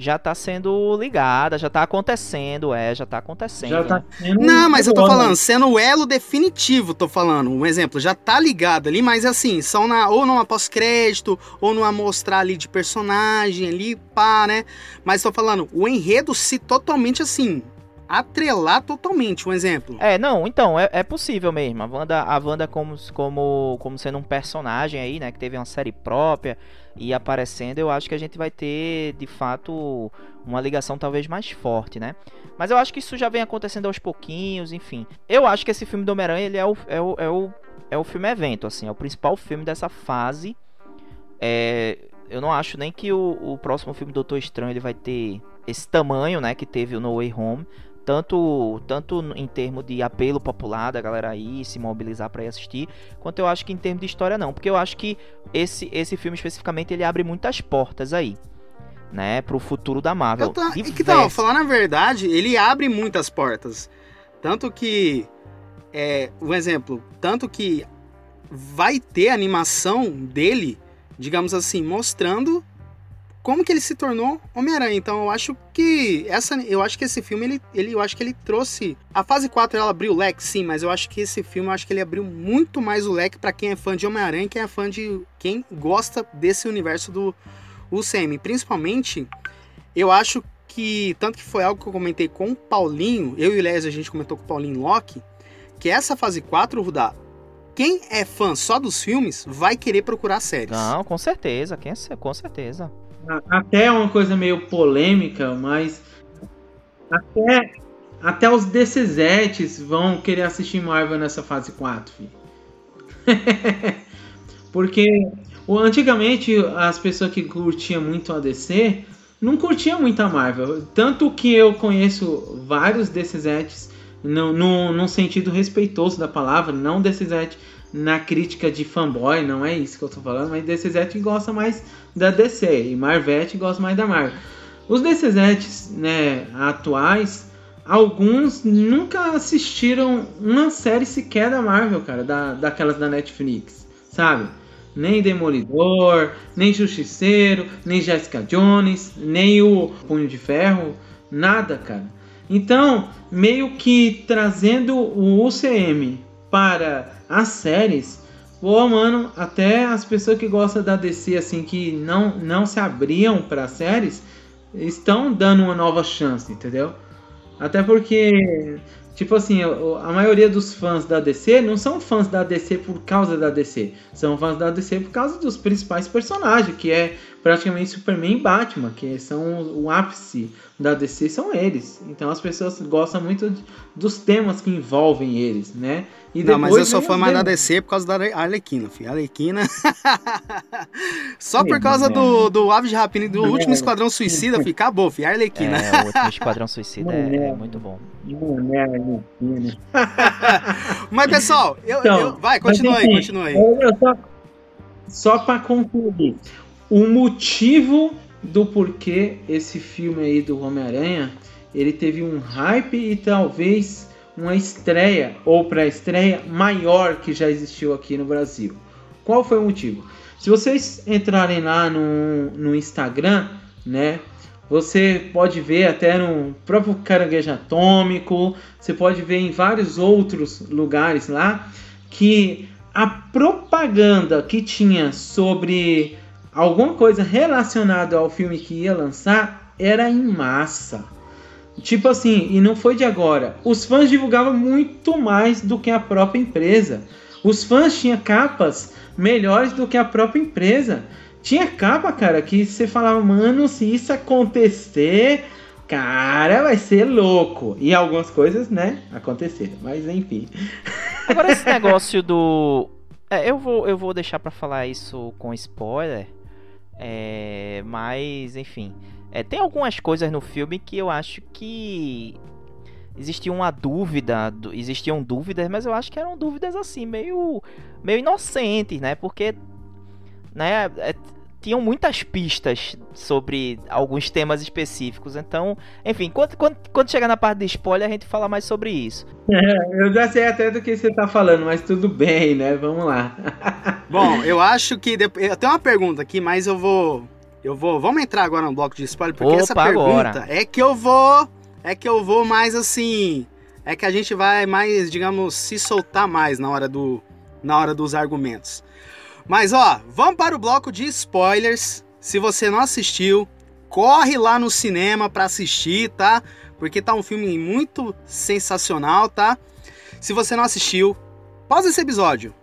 já tá sendo ligada, já tá acontecendo, é, já tá acontecendo. Já tá Não, mas eu tô falando, sendo o elo definitivo, tô falando. Um exemplo, já tá ligado ali, mas assim, são na, ou numa pós-crédito, ou numa mostrar ali de personagem ali, pá, né? Mas tô falando, o enredo se totalmente assim, atrelar totalmente, um exemplo. É, não, então, é, é possível mesmo. A Wanda, a Wanda como, como, como sendo um personagem aí, né, que teve uma série própria e aparecendo, eu acho que a gente vai ter, de fato, uma ligação talvez mais forte, né? Mas eu acho que isso já vem acontecendo aos pouquinhos, enfim. Eu acho que esse filme do Homem-Aranha, ele é o, é, o, é, o, é o filme evento, assim, é o principal filme dessa fase. É, eu não acho nem que o, o próximo filme Doutor Estranho ele vai ter esse tamanho, né, que teve o No Way Home tanto tanto em termos de apelo popular da galera aí se mobilizar para ir assistir, quanto eu acho que em termos de história não, porque eu acho que esse esse filme especificamente ele abre muitas portas aí, né, pro futuro da Marvel. Tô, que tal, falar na verdade, ele abre muitas portas. Tanto que é, um exemplo, tanto que vai ter animação dele, digamos assim, mostrando como que ele se tornou Homem-Aranha. Então eu acho que essa eu acho que esse filme ele, ele eu acho que ele trouxe a fase 4 ela abriu o leque sim, mas eu acho que esse filme eu acho que ele abriu muito mais o leque para quem é fã de Homem-Aranha, quem é fã de quem gosta desse universo do UCM, principalmente eu acho que tanto que foi algo que eu comentei com o Paulinho, eu e o Les a gente comentou com o Paulinho Locke, que essa fase 4, Rudá, quem é fã só dos filmes vai querer procurar séries. Não, com certeza, quem é, com certeza até uma coisa meio polêmica, mas até, até os DCZs vão querer assistir Marvel nessa fase 4, filho. Porque antigamente as pessoas que curtiam muito a DC não curtiam muito a Marvel. Tanto que eu conheço vários DCZs no, no, no sentido respeitoso da palavra, não DCZ na crítica de fanboy, não é isso que eu tô falando, mas DCZ gosta mais da DC e Marvete gosta mais da Marvel. Os DCZs né, atuais, alguns nunca assistiram uma série sequer da Marvel, cara, da, daquelas da Netflix, sabe? Nem Demolidor, nem Justiceiro, nem Jessica Jones, nem o Punho de Ferro, nada, cara. Então, meio que trazendo o UCM para as séries, Pô, mano, até as pessoas que gostam da DC, assim, que não, não se abriam para séries, estão dando uma nova chance, entendeu? Até porque, tipo assim, a maioria dos fãs da DC não são fãs da DC por causa da DC, são fãs da DC por causa dos principais personagens, que é praticamente Superman e Batman, que são o ápice da DC, são eles. Então as pessoas gostam muito dos temas que envolvem eles, né? E não, mas eu sou fã mais da DC por causa da Arlequina, filho. Arlequina. Só por causa do, do Aves de Rapina e do último Esquadrão Suicida, filho. Acabou, filho. Arlequina. É, o último Esquadrão Suicida é, é, muito bom. mas, pessoal, eu, então, eu, vai, continua aí, continua aí. Só, só pra concluir, o motivo do porquê esse filme aí do Homem-Aranha, ele teve um hype e talvez uma estreia ou pré-estreia maior que já existiu aqui no Brasil. Qual foi o motivo? Se vocês entrarem lá no, no Instagram, né? Você pode ver até no próprio Caranguejo Atômico, você pode ver em vários outros lugares lá que a propaganda que tinha sobre alguma coisa relacionada ao filme que ia lançar era em massa. Tipo assim, e não foi de agora. Os fãs divulgavam muito mais do que a própria empresa. Os fãs tinham capas melhores do que a própria empresa. Tinha capa, cara, que você falava, mano, se isso acontecer, cara, vai ser louco. E algumas coisas, né, aconteceram. Mas enfim. Agora esse negócio do. É, eu vou, eu vou deixar para falar isso com spoiler. É, mas, enfim. É, tem algumas coisas no filme que eu acho que existia uma dúvida, existiam dúvidas, mas eu acho que eram dúvidas assim, meio, meio inocentes, né? Porque, né, é, tinham muitas pistas sobre alguns temas específicos. Então, enfim, quando, quando, quando chegar na parte de spoiler, a gente fala mais sobre isso. É, eu já sei até do que você tá falando, mas tudo bem, né? Vamos lá. Bom, eu acho que. Eu tenho uma pergunta aqui, mas eu vou. Eu vou. Vamos entrar agora no bloco de spoiler, porque Opa, essa pergunta agora. é que eu vou. É que eu vou mais assim. É que a gente vai mais, digamos, se soltar mais na hora do. Na hora dos argumentos. Mas ó, vamos para o bloco de spoilers. Se você não assistiu, corre lá no cinema para assistir, tá? Porque tá um filme muito sensacional, tá? Se você não assistiu, pausa esse episódio.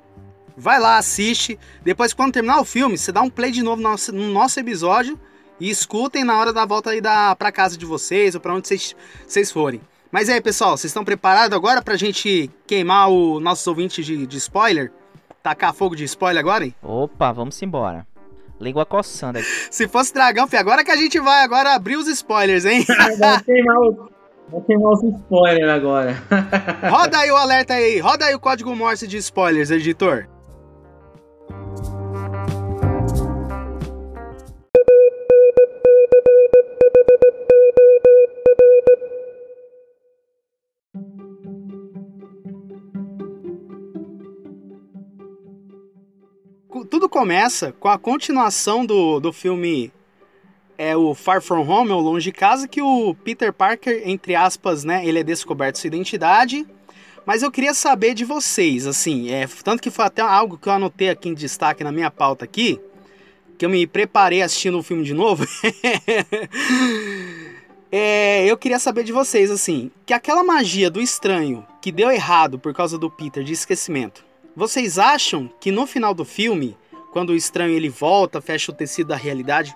Vai lá, assiste. Depois, quando terminar o filme, você dá um play de novo no nosso, no nosso episódio e escutem na hora da volta aí da, pra casa de vocês ou pra onde vocês, forem. Mas aí, pessoal, vocês estão preparados agora pra gente queimar o nossos ouvintes de, de spoiler? Tacar fogo de spoiler agora, hein? Opa, vamos embora. Língua coçando aqui. Se fosse dragão, filho, agora que a gente vai agora abrir os spoilers, hein? Vai queimar, o- vai queimar os spoilers agora. Roda aí o alerta aí, roda aí o código Morse de spoilers, editor. Tudo começa com a continuação do, do filme é o Far From Home, ou Longe de Casa, que o Peter Parker, entre aspas, né, ele é descoberto sua identidade. Mas eu queria saber de vocês, assim, é, tanto que foi até algo que eu anotei aqui em destaque na minha pauta aqui, que eu me preparei assistindo o filme de novo. É, eu queria saber de vocês, assim, que aquela magia do estranho que deu errado por causa do Peter de esquecimento, vocês acham que no final do filme, quando o estranho ele volta, fecha o tecido da realidade,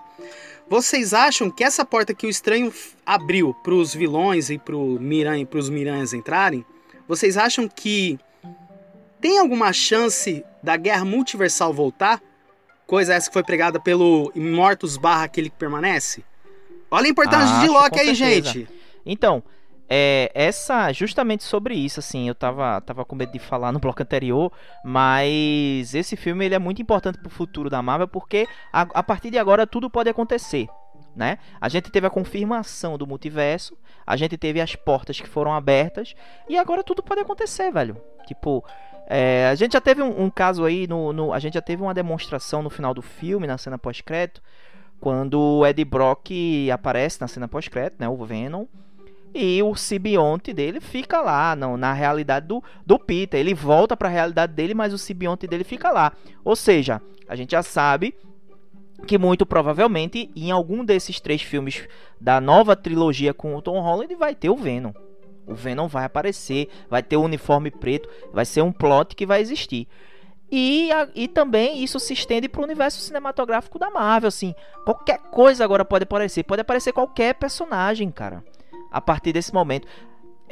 vocês acham que essa porta que o estranho abriu para os vilões e para Miranha, os miranhas entrarem, vocês acham que tem alguma chance da guerra multiversal voltar? Coisa essa que foi pregada pelo Imortus barra aquele que permanece? Olha a importância de Acho, Loki aí, certeza. gente. Então, é, essa justamente sobre isso, assim, eu tava, tava com medo de falar no bloco anterior, mas esse filme ele é muito importante pro futuro da Marvel porque a, a partir de agora tudo pode acontecer. Né? A gente teve a confirmação do multiverso, a gente teve as portas que foram abertas e agora tudo pode acontecer, velho. Tipo, é, a gente já teve um, um caso aí no, no- a gente já teve uma demonstração no final do filme, na cena pós-crédito, quando o Ed Brock aparece na cena pós-crédito, né, o Venom, e o simbionte dele fica lá, não, na realidade do, do Peter. Ele volta para a realidade dele, mas o simbionte dele fica lá. Ou seja, a gente já sabe que muito provavelmente em algum desses três filmes da nova trilogia com o Tom Holland vai ter o Venom. O Venom vai aparecer, vai ter o uniforme preto, vai ser um plot que vai existir. E, e também isso se estende para o universo cinematográfico da Marvel, assim. Qualquer coisa agora pode aparecer. Pode aparecer qualquer personagem, cara. A partir desse momento.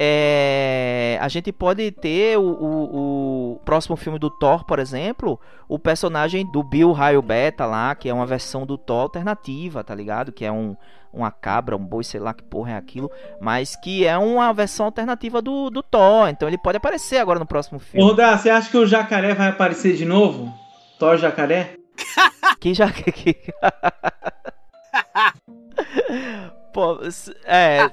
É, a gente pode ter o, o- o próximo filme do Thor, por exemplo, o personagem do Bill Raio Beta lá, que é uma versão do Thor alternativa, tá ligado? Que é um, uma cabra, um boi, sei lá que porra é aquilo, mas que é uma versão alternativa do, do Thor. Então ele pode aparecer agora no próximo Ô, filme. Rodar, você acha que o jacaré vai aparecer de novo? Thor jacaré? Que já. Pô, é,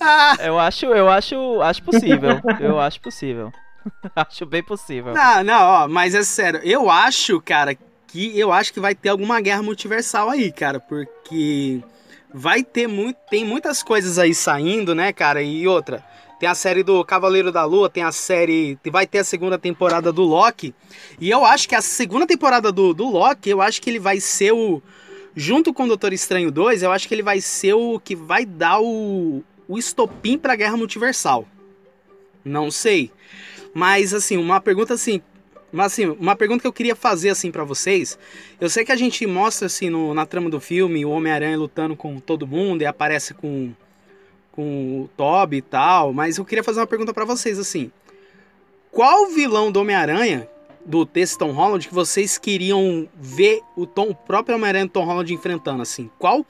Ah, eu acho, eu acho, acho possível. Eu acho possível. acho bem possível. não, não, ó, mas é sério. Eu acho, cara, que eu acho que vai ter alguma guerra multiversal aí, cara, porque vai ter muito, tem muitas coisas aí saindo, né, cara? E outra, tem a série do Cavaleiro da Lua, tem a série, vai ter a segunda temporada do Loki. E eu acho que a segunda temporada do, do Loki, eu acho que ele vai ser o junto com o Doutor Estranho 2, eu acho que ele vai ser o que vai dar o o estopim pra guerra multiversal. Não sei. Mas assim, uma pergunta assim, mas assim, uma pergunta que eu queria fazer assim para vocês. Eu sei que a gente mostra assim no- na trama do filme o Homem-Aranha lutando com todo mundo e aparece com com o Toby e tal, mas eu queria fazer uma pergunta para vocês assim. Qual vilão do Homem-Aranha do desse Tom Holland que vocês queriam ver o, Tom, o próprio Homem-Aranha Tom Holland enfrentando assim? Qual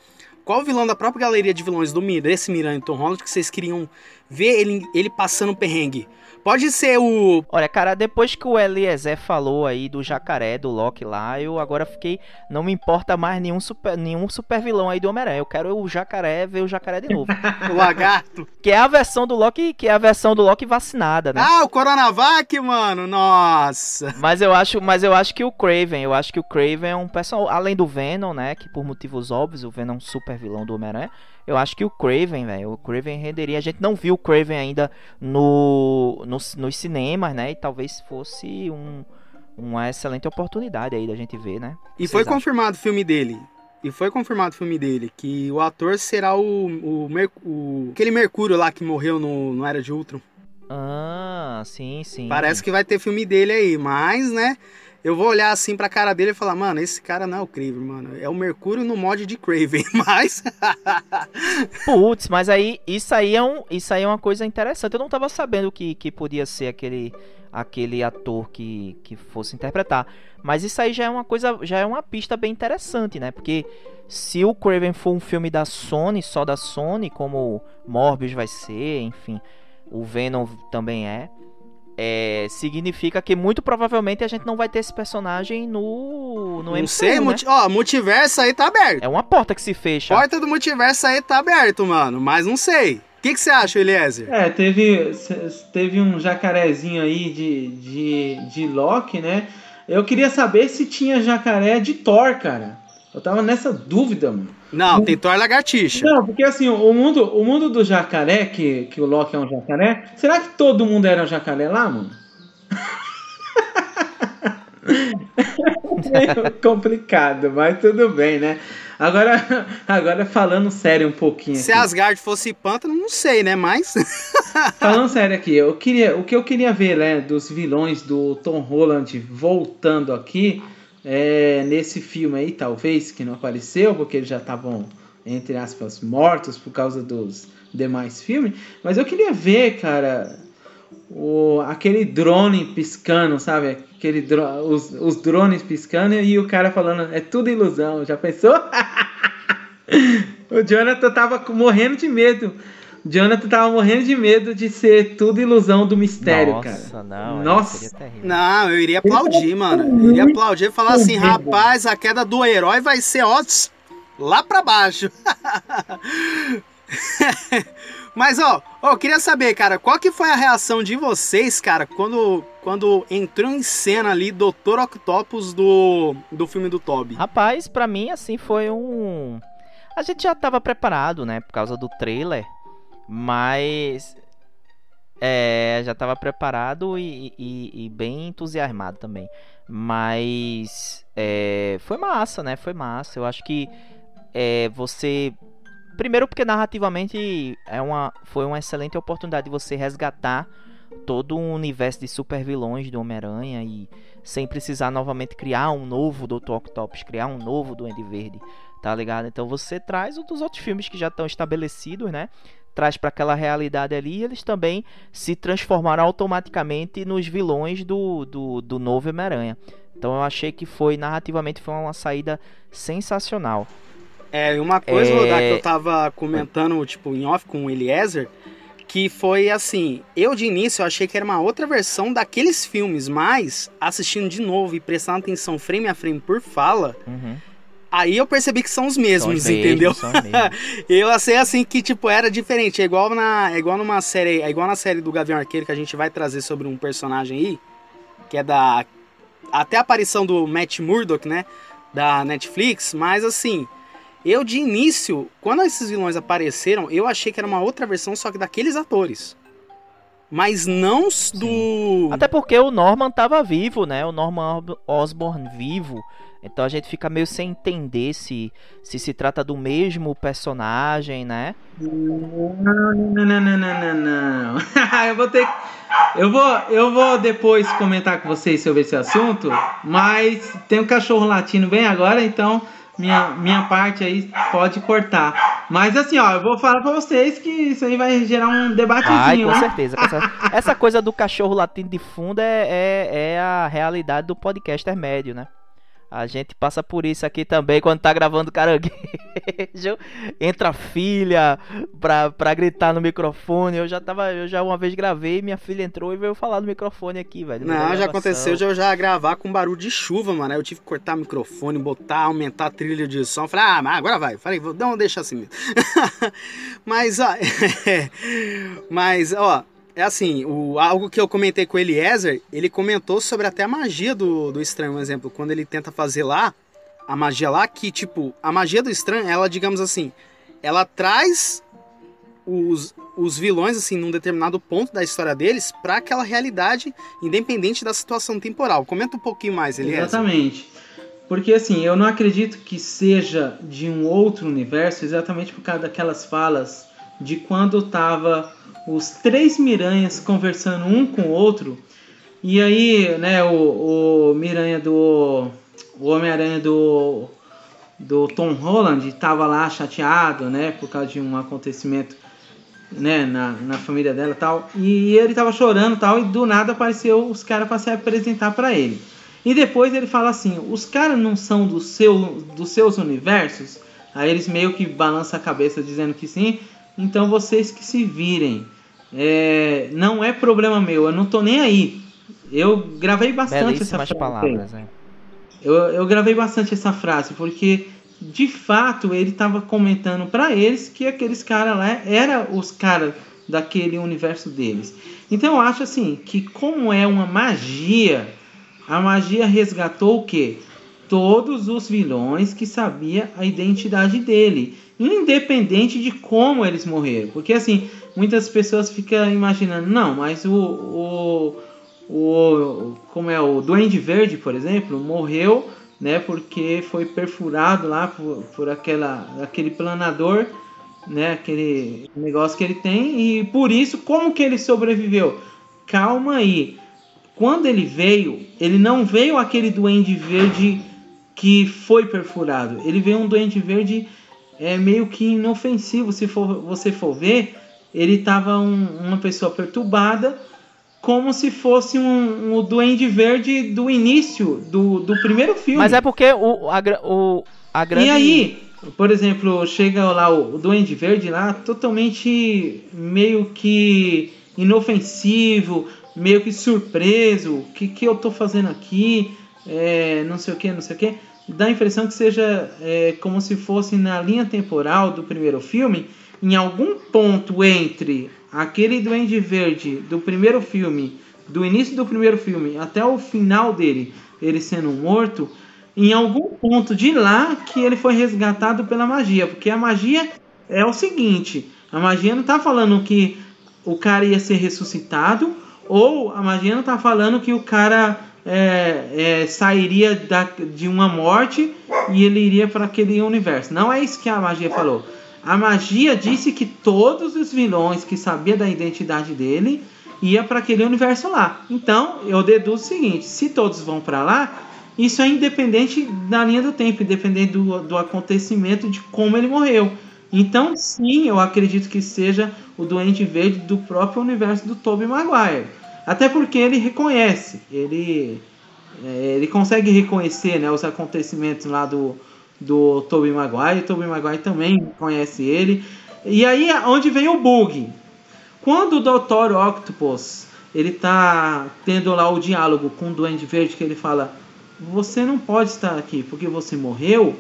qual vilão da própria galeria de vilões do desse Miranha Tom Holland que vocês queriam ver ele, ele passando perrengue. Pode ser o. Olha, cara, depois que o Eliezer falou aí do jacaré, do Loki lá, eu agora fiquei. Não me importa mais nenhum super, nenhum super vilão aí do Homem-Aranha. Eu quero o jacaré ver o jacaré de novo. o lagarto. Que é a versão do Loki, que é a versão do Loki vacinada, né? Ah, o Coronavac, mano. Nossa. Mas eu acho, mas eu acho que o Craven, eu acho que o Craven é um personagem. Além do Venom, né? Que por motivos óbvios, o Venom é um super vilão do Homem-Aranha. Eu acho que o Craven, velho, o Craven renderia. A gente não viu o Craven ainda no, no, nos cinemas, né? E talvez fosse um, uma excelente oportunidade aí da gente ver, né? E foi acham? confirmado o filme dele. E foi confirmado o filme dele, que o ator será o, o, o aquele Mercúrio lá que morreu no, no Era de Ultron. Ah, sim, sim. Parece que vai ter filme dele aí, mas, né? Eu vou olhar assim pra cara dele e falar, mano, esse cara não é o Craven, mano. É o Mercúrio no mod de Craven, mas. Putz, mas aí isso aí é um, isso aí é uma coisa interessante. Eu não tava sabendo que, que podia ser aquele aquele ator que, que fosse interpretar. Mas isso aí já é uma coisa, já é uma pista bem interessante, né? Porque se o Craven for um filme da Sony, só da Sony, como Morbius vai ser, enfim, o Venom também é é, significa que muito provavelmente a gente não vai ter esse personagem no, no não MCU, sei, né? multi, ó, multiverso aí tá aberto. É uma porta que se fecha. Porta do multiverso aí tá aberto, mano, mas não sei. O que, que você acha, Eliezer? É, teve, teve um jacarezinho aí de, de, de Loki, né? Eu queria saber se tinha jacaré de Thor, cara. Eu tava nessa dúvida, mano. Não, tem Thor lagartixa. Não, porque assim, o mundo, o mundo do jacaré, que, que o Loki é um jacaré, será que todo mundo era um jacaré lá, mano? é complicado, mas tudo bem, né? Agora, agora falando sério um pouquinho. Se aqui. Asgard fosse pântano, não sei, né? Mas. falando sério aqui, eu queria, o que eu queria ver, né, dos vilões do Tom Holland voltando aqui é, nesse filme aí, talvez, que não apareceu, porque eles já estavam, entre aspas, mortos por causa dos demais filmes. Mas eu queria ver, cara, o, aquele drone piscando, sabe? Aquele os, os drones piscando e o cara falando, é tudo ilusão. Já pensou? o Jonathan tava morrendo de medo. Jonathan tava morrendo de medo de ser tudo ilusão do mistério, Nossa, cara. Não, Nossa, não, eu iria aplaudir, mano. Eu iria aplaudir e falar assim, rapaz, a queda do herói vai ser, ó, lá pra baixo. Mas, ó, eu queria saber, cara, qual que foi a reação de vocês, cara, quando, quando entrou em cena ali Dr. Octopus do, do filme do Toby? Rapaz, para mim, assim, foi um... A gente já tava preparado, né, por causa do trailer, mas é, já estava preparado e, e, e, bem entusiasmado também. Mas é, foi massa, né? Foi massa. Eu acho que é, você. Primeiro porque narrativamente é uma, foi uma excelente oportunidade de você resgatar todo o universo de super vilões do Homem-Aranha e sem precisar novamente criar um novo Dr. Octopus, criar um novo Duende Verde, tá ligado? Então você traz um dos outros filmes que já estão estabelecidos, né? Traz para aquela realidade ali, eles também se transformaram automaticamente nos vilões do, do, do novo Homem-Aranha. Então eu achei que foi, narrativamente, foi uma saída sensacional. É, uma coisa é... que eu tava comentando, tipo, em off com o Eliezer, que foi assim, eu de início eu achei que era uma outra versão daqueles filmes, mas assistindo de novo e prestando atenção frame a frame por fala, uhum. Aí eu percebi que são os mesmos, são entendeu? Mesmos, mesmos. eu achei assim que tipo era diferente, é igual na é igual numa série, é igual na série do Gavião Arqueiro que a gente vai trazer sobre um personagem aí, que é da até a aparição do Matt Murdock, né, da Netflix, mas assim, eu de início, quando esses vilões apareceram, eu achei que era uma outra versão só que daqueles atores. Mas não do Sim. Até porque o Norman tava vivo, né? O Norman Osborn vivo. Então a gente fica meio sem entender se se, se trata do mesmo personagem, né? Não, não, não, não, não, não. eu vou ter eu vou, eu vou depois comentar com vocês sobre esse assunto, mas tem um cachorro latindo bem agora, então minha, minha parte aí pode cortar. Mas assim, ó, eu vou falar pra vocês que isso aí vai gerar um debatezinho. Vai, com né? certeza. Essa coisa do cachorro latindo de fundo é, é, é a realidade do podcaster médio, né? A gente passa por isso aqui também quando tá gravando caranguejo. Entra a filha pra, pra gritar no microfone. Eu já tava, eu já uma vez gravei, minha filha entrou e veio falar no microfone aqui, velho. Não, já aconteceu de eu já gravar com barulho de chuva, mano. Aí eu tive que cortar o microfone, botar, aumentar a trilha de som. Falei, ah, mas agora vai. Falei, não, deixa assim mesmo. mas, ó. mas, ó é assim, o, algo que eu comentei com o Eliezer, ele comentou sobre até a magia do, do estranho, um exemplo. Quando ele tenta fazer lá, a magia lá, que tipo, a magia do estranho, ela, digamos assim, ela traz os, os vilões, assim, num determinado ponto da história deles, para aquela realidade, independente da situação temporal. Comenta um pouquinho mais, Eliezer. Exatamente. Porque assim, eu não acredito que seja de um outro universo, exatamente por causa daquelas falas de quando tava os três Miranhas conversando um com o outro. E aí, né, o, o Miranha do. O Homem-Aranha do. Do Tom Holland estava lá chateado, né, por causa de um acontecimento, né, na, na família dela tal. E ele estava chorando tal, e do nada apareceu os caras para se apresentar para ele. E depois ele fala assim: os caras não são do seu, dos seus universos? Aí eles meio que balançam a cabeça dizendo que sim. Então vocês que se virem é, não é problema meu, eu não tô nem aí. Eu gravei bastante essa frase. Palavras, né? eu, eu gravei bastante essa frase, porque de fato ele estava comentando para eles que aqueles caras lá eram os caras daquele universo deles. Então eu acho assim que como é uma magia, a magia resgatou o que? Todos os vilões que sabia a identidade dele, independente de como eles morreram. Porque assim, muitas pessoas ficam imaginando, não, mas o, o, o como é o Duende Verde, por exemplo, morreu, né, porque foi perfurado lá por, por aquela, aquele planador, né, aquele negócio que ele tem e por isso como que ele sobreviveu? Calma aí. Quando ele veio, ele não veio aquele Duende Verde que foi perfurado. Ele veio um Duende Verde é meio que inofensivo, se for, você for ver, ele estava um, uma pessoa perturbada, como se fosse um, um Duende Verde do início do, do primeiro filme. Mas é porque o, a, o, a grande... E aí, por exemplo, chega lá o, o Duende Verde lá, totalmente meio que inofensivo, meio que surpreso, o que, que eu tô fazendo aqui, é, não sei o que, não sei o que. Dá a impressão que seja é, como se fosse na linha temporal do primeiro filme, em algum ponto entre aquele Duende Verde do primeiro filme, do início do primeiro filme até o final dele, ele sendo morto, em algum ponto de lá que ele foi resgatado pela magia, porque a magia é o seguinte, a magia não está falando que o cara ia ser ressuscitado, ou a magia não está falando que o cara é, é, sairia da, de uma morte e ele iria para aquele universo. Não é isso que a magia falou. A magia disse que todos os vilões que sabia da identidade dele ia para aquele universo lá. Então, eu deduzo o seguinte: se todos vão para lá, isso é independente da linha do tempo, independente do, do acontecimento de como ele morreu. Então, sim, eu acredito que seja o Doente Verde do próprio universo do Tobey Maguire. Até porque ele reconhece, ele, é, ele consegue reconhecer né, os acontecimentos lá do, do Tobey Maguire. O Tobey Maguire também conhece ele. E aí onde vem o bug? Quando o Dr. Octopus ele tá tendo lá o diálogo com o Duende Verde que ele fala: "Você não pode estar aqui porque você morreu".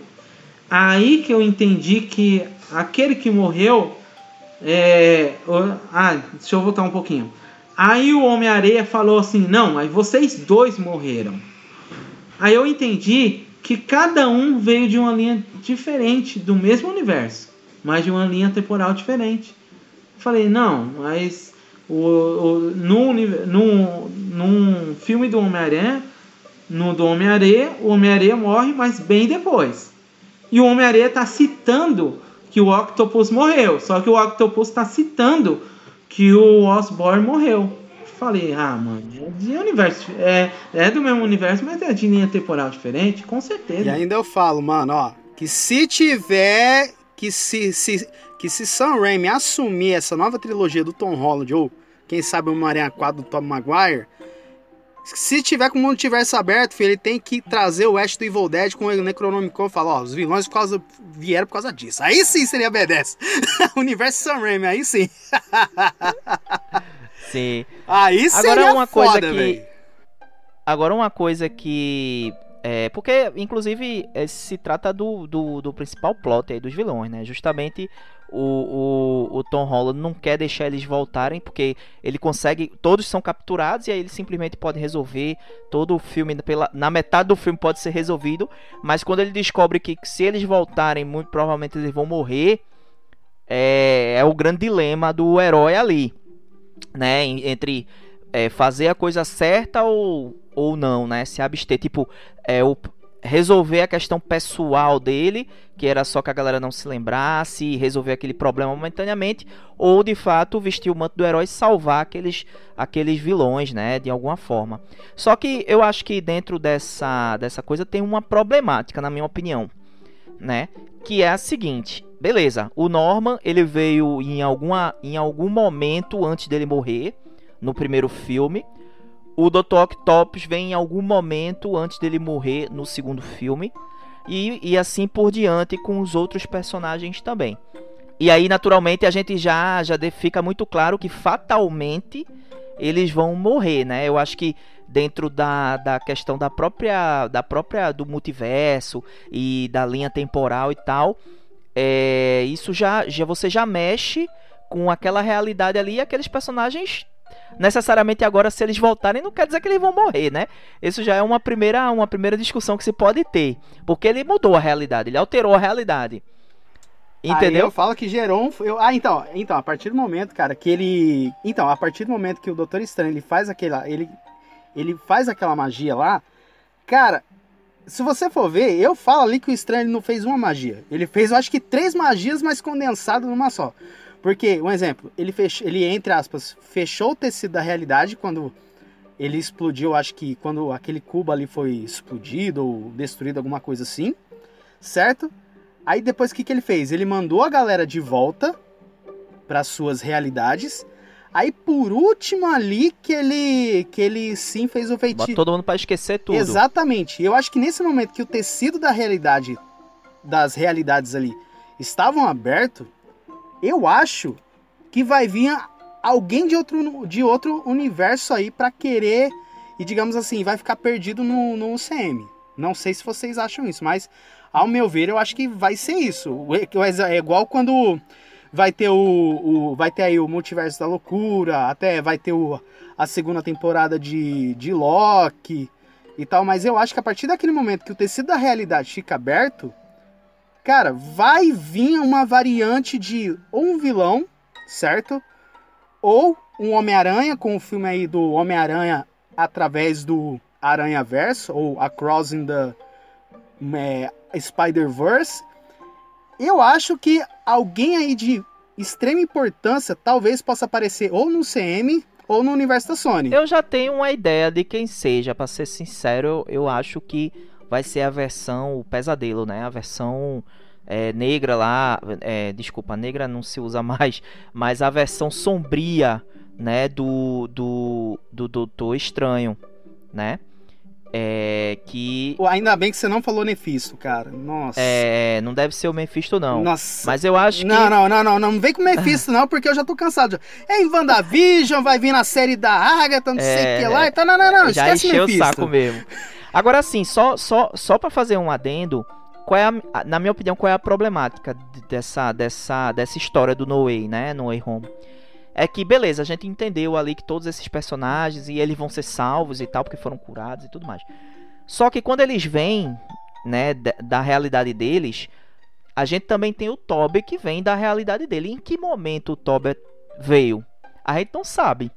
Aí que eu entendi que aquele que morreu é, ah, deixa eu voltar um pouquinho. Aí o Homem-Areia falou assim: "Não, mas vocês dois morreram". Aí eu entendi que cada um veio de uma linha diferente do mesmo universo, mas de uma linha temporal diferente. falei, não, mas o, o, no, no, num filme do Homem-Aranha, no do Homem-Areia, o Homem-Areia morre, mas bem depois. E o Homem-Areia está citando que o Octopus morreu, só que o Octopus está citando que o Osborn morreu. Falei, ah, mano, é de universo. É, é do mesmo universo, mas é de linha temporal diferente, com certeza. E ainda eu falo, mano, ó, que se tiver. Que se, se, que se Sam Raimi assumir essa nova trilogia do Tom Holland, ou quem sabe uma Aranha 4 do Tom Maguire, Se tiver com o multiverso aberto, filho, ele tem que trazer o Ash do Evil Dead com o Necronomicon e falar, ó, os vilões por causa, vieram por causa disso. Aí sim seria B10. Universo Sam Raimi, aí sim. sim. Aí seria Agora uma foda, coisa que véio. Agora uma coisa que é, porque, inclusive, é, se trata do, do, do, principal plot aí dos vilões, né? Justamente o, o, o, Tom Holland não quer deixar eles voltarem, porque ele consegue. Todos são capturados e aí ele simplesmente pode resolver. Todo o filme, pela, na metade do filme, pode ser resolvido. Mas quando ele descobre que se eles voltarem, muito provavelmente eles vão morrer. É, é o grande dilema do herói ali, né? Entre é, fazer a coisa certa ou ou não, né? Se abster, tipo, é, o, resolver a questão pessoal dele, que era só que a galera não se lembrasse, resolver aquele problema momentaneamente, ou de fato vestir o manto do herói e salvar aqueles, aqueles vilões, né, de alguma forma. Só que eu acho que dentro dessa, dessa coisa tem uma problemática, na minha opinião, né, que é a seguinte. Beleza, o Norman, ele veio em, alguma, em algum momento antes dele morrer, no primeiro filme, o Dr. Octopus vem em algum momento antes dele morrer no segundo filme. E, e assim por diante com os outros personagens também. E aí, naturalmente, a gente já, já fica muito claro que fatalmente eles vão morrer, né? Eu acho que dentro da, da questão da própria da própria do multiverso e da linha temporal e tal, é, isso já, já você já mexe com aquela realidade ali e aqueles personagens necessariamente agora se eles voltarem não quer dizer que eles vão morrer, né? Isso já é uma primeira uma primeira discussão que se pode ter, porque ele mudou a realidade, ele alterou a realidade. Entendeu? Aí eu falo que gerou um, eu, ah, então, então, a partir do momento, cara, que ele, então, a partir do momento que o Doutor Estranho, ele faz aquela, ele ele faz aquela magia lá, cara, se você for ver, eu falo ali que o Estranho não fez uma magia. Ele fez, eu acho que três magias, mas condensado numa só. Porque, um exemplo, ele, fech... ele, entre aspas, fechou o tecido da realidade quando ele explodiu, acho que quando aquele cubo ali foi explodido ou destruído, alguma coisa assim, certo? Aí depois o que, que ele fez? Ele mandou a galera de volta para suas realidades. Aí por último ali que ele que ele sim fez o feitiço. todo mundo para esquecer tudo. Exatamente. Eu acho que nesse momento que o tecido da realidade das realidades ali estavam aberto, eu acho que vai vir alguém de outro, de outro universo aí para querer e digamos assim, vai ficar perdido no, no UCM. Não sei se vocês acham isso, mas ao meu ver, eu acho que vai ser isso. É igual quando vai ter o, o vai ter aí o Multiverso da Loucura, até vai ter o, a segunda temporada de, de Loki e tal, mas eu acho que a partir daquele momento que o tecido da realidade fica aberto, Cara, vai vir uma variante de ou um vilão, certo? Ou um Homem-Aranha, com o filme aí do Homem-Aranha através do Aranha Verso, ou Across in the é, Spider-Verse. Eu acho que alguém aí de extrema importância talvez possa aparecer ou no CM ou no universo da Sony. Eu já tenho uma ideia de quem seja, para ser sincero, eu acho que vai ser a versão, o pesadelo, né? A versão é, negra lá, é, desculpa, negra não se usa mais, mas a versão sombria, né? Do, do, do Doutor Estranho, né? É, que. Ainda bem que você não falou Nefisto, cara. Nossa. É, não deve ser o Mephisto, não. Nossa. Mas eu acho que. Não, não, não, não. Não vem com o Mephisto, não, porque eu já tô cansado. É em WandaVision, vai vir na série da Agatha, não é, sei o que lá. Então, não, não, não. Já encheu o saco mesmo. Agora sim, só, só, só para fazer um adendo, qual é a, na minha opinião, qual é a problemática dessa, dessa, dessa história do No Way, né? No Way Home. É que, beleza, a gente entendeu ali que todos esses personagens e eles vão ser salvos e tal, porque foram curados e tudo mais. Só que quando eles vêm, né, da realidade deles, a gente também tem o Toby que vem da realidade dele. Em que momento o Toby veio? A gente não sabe.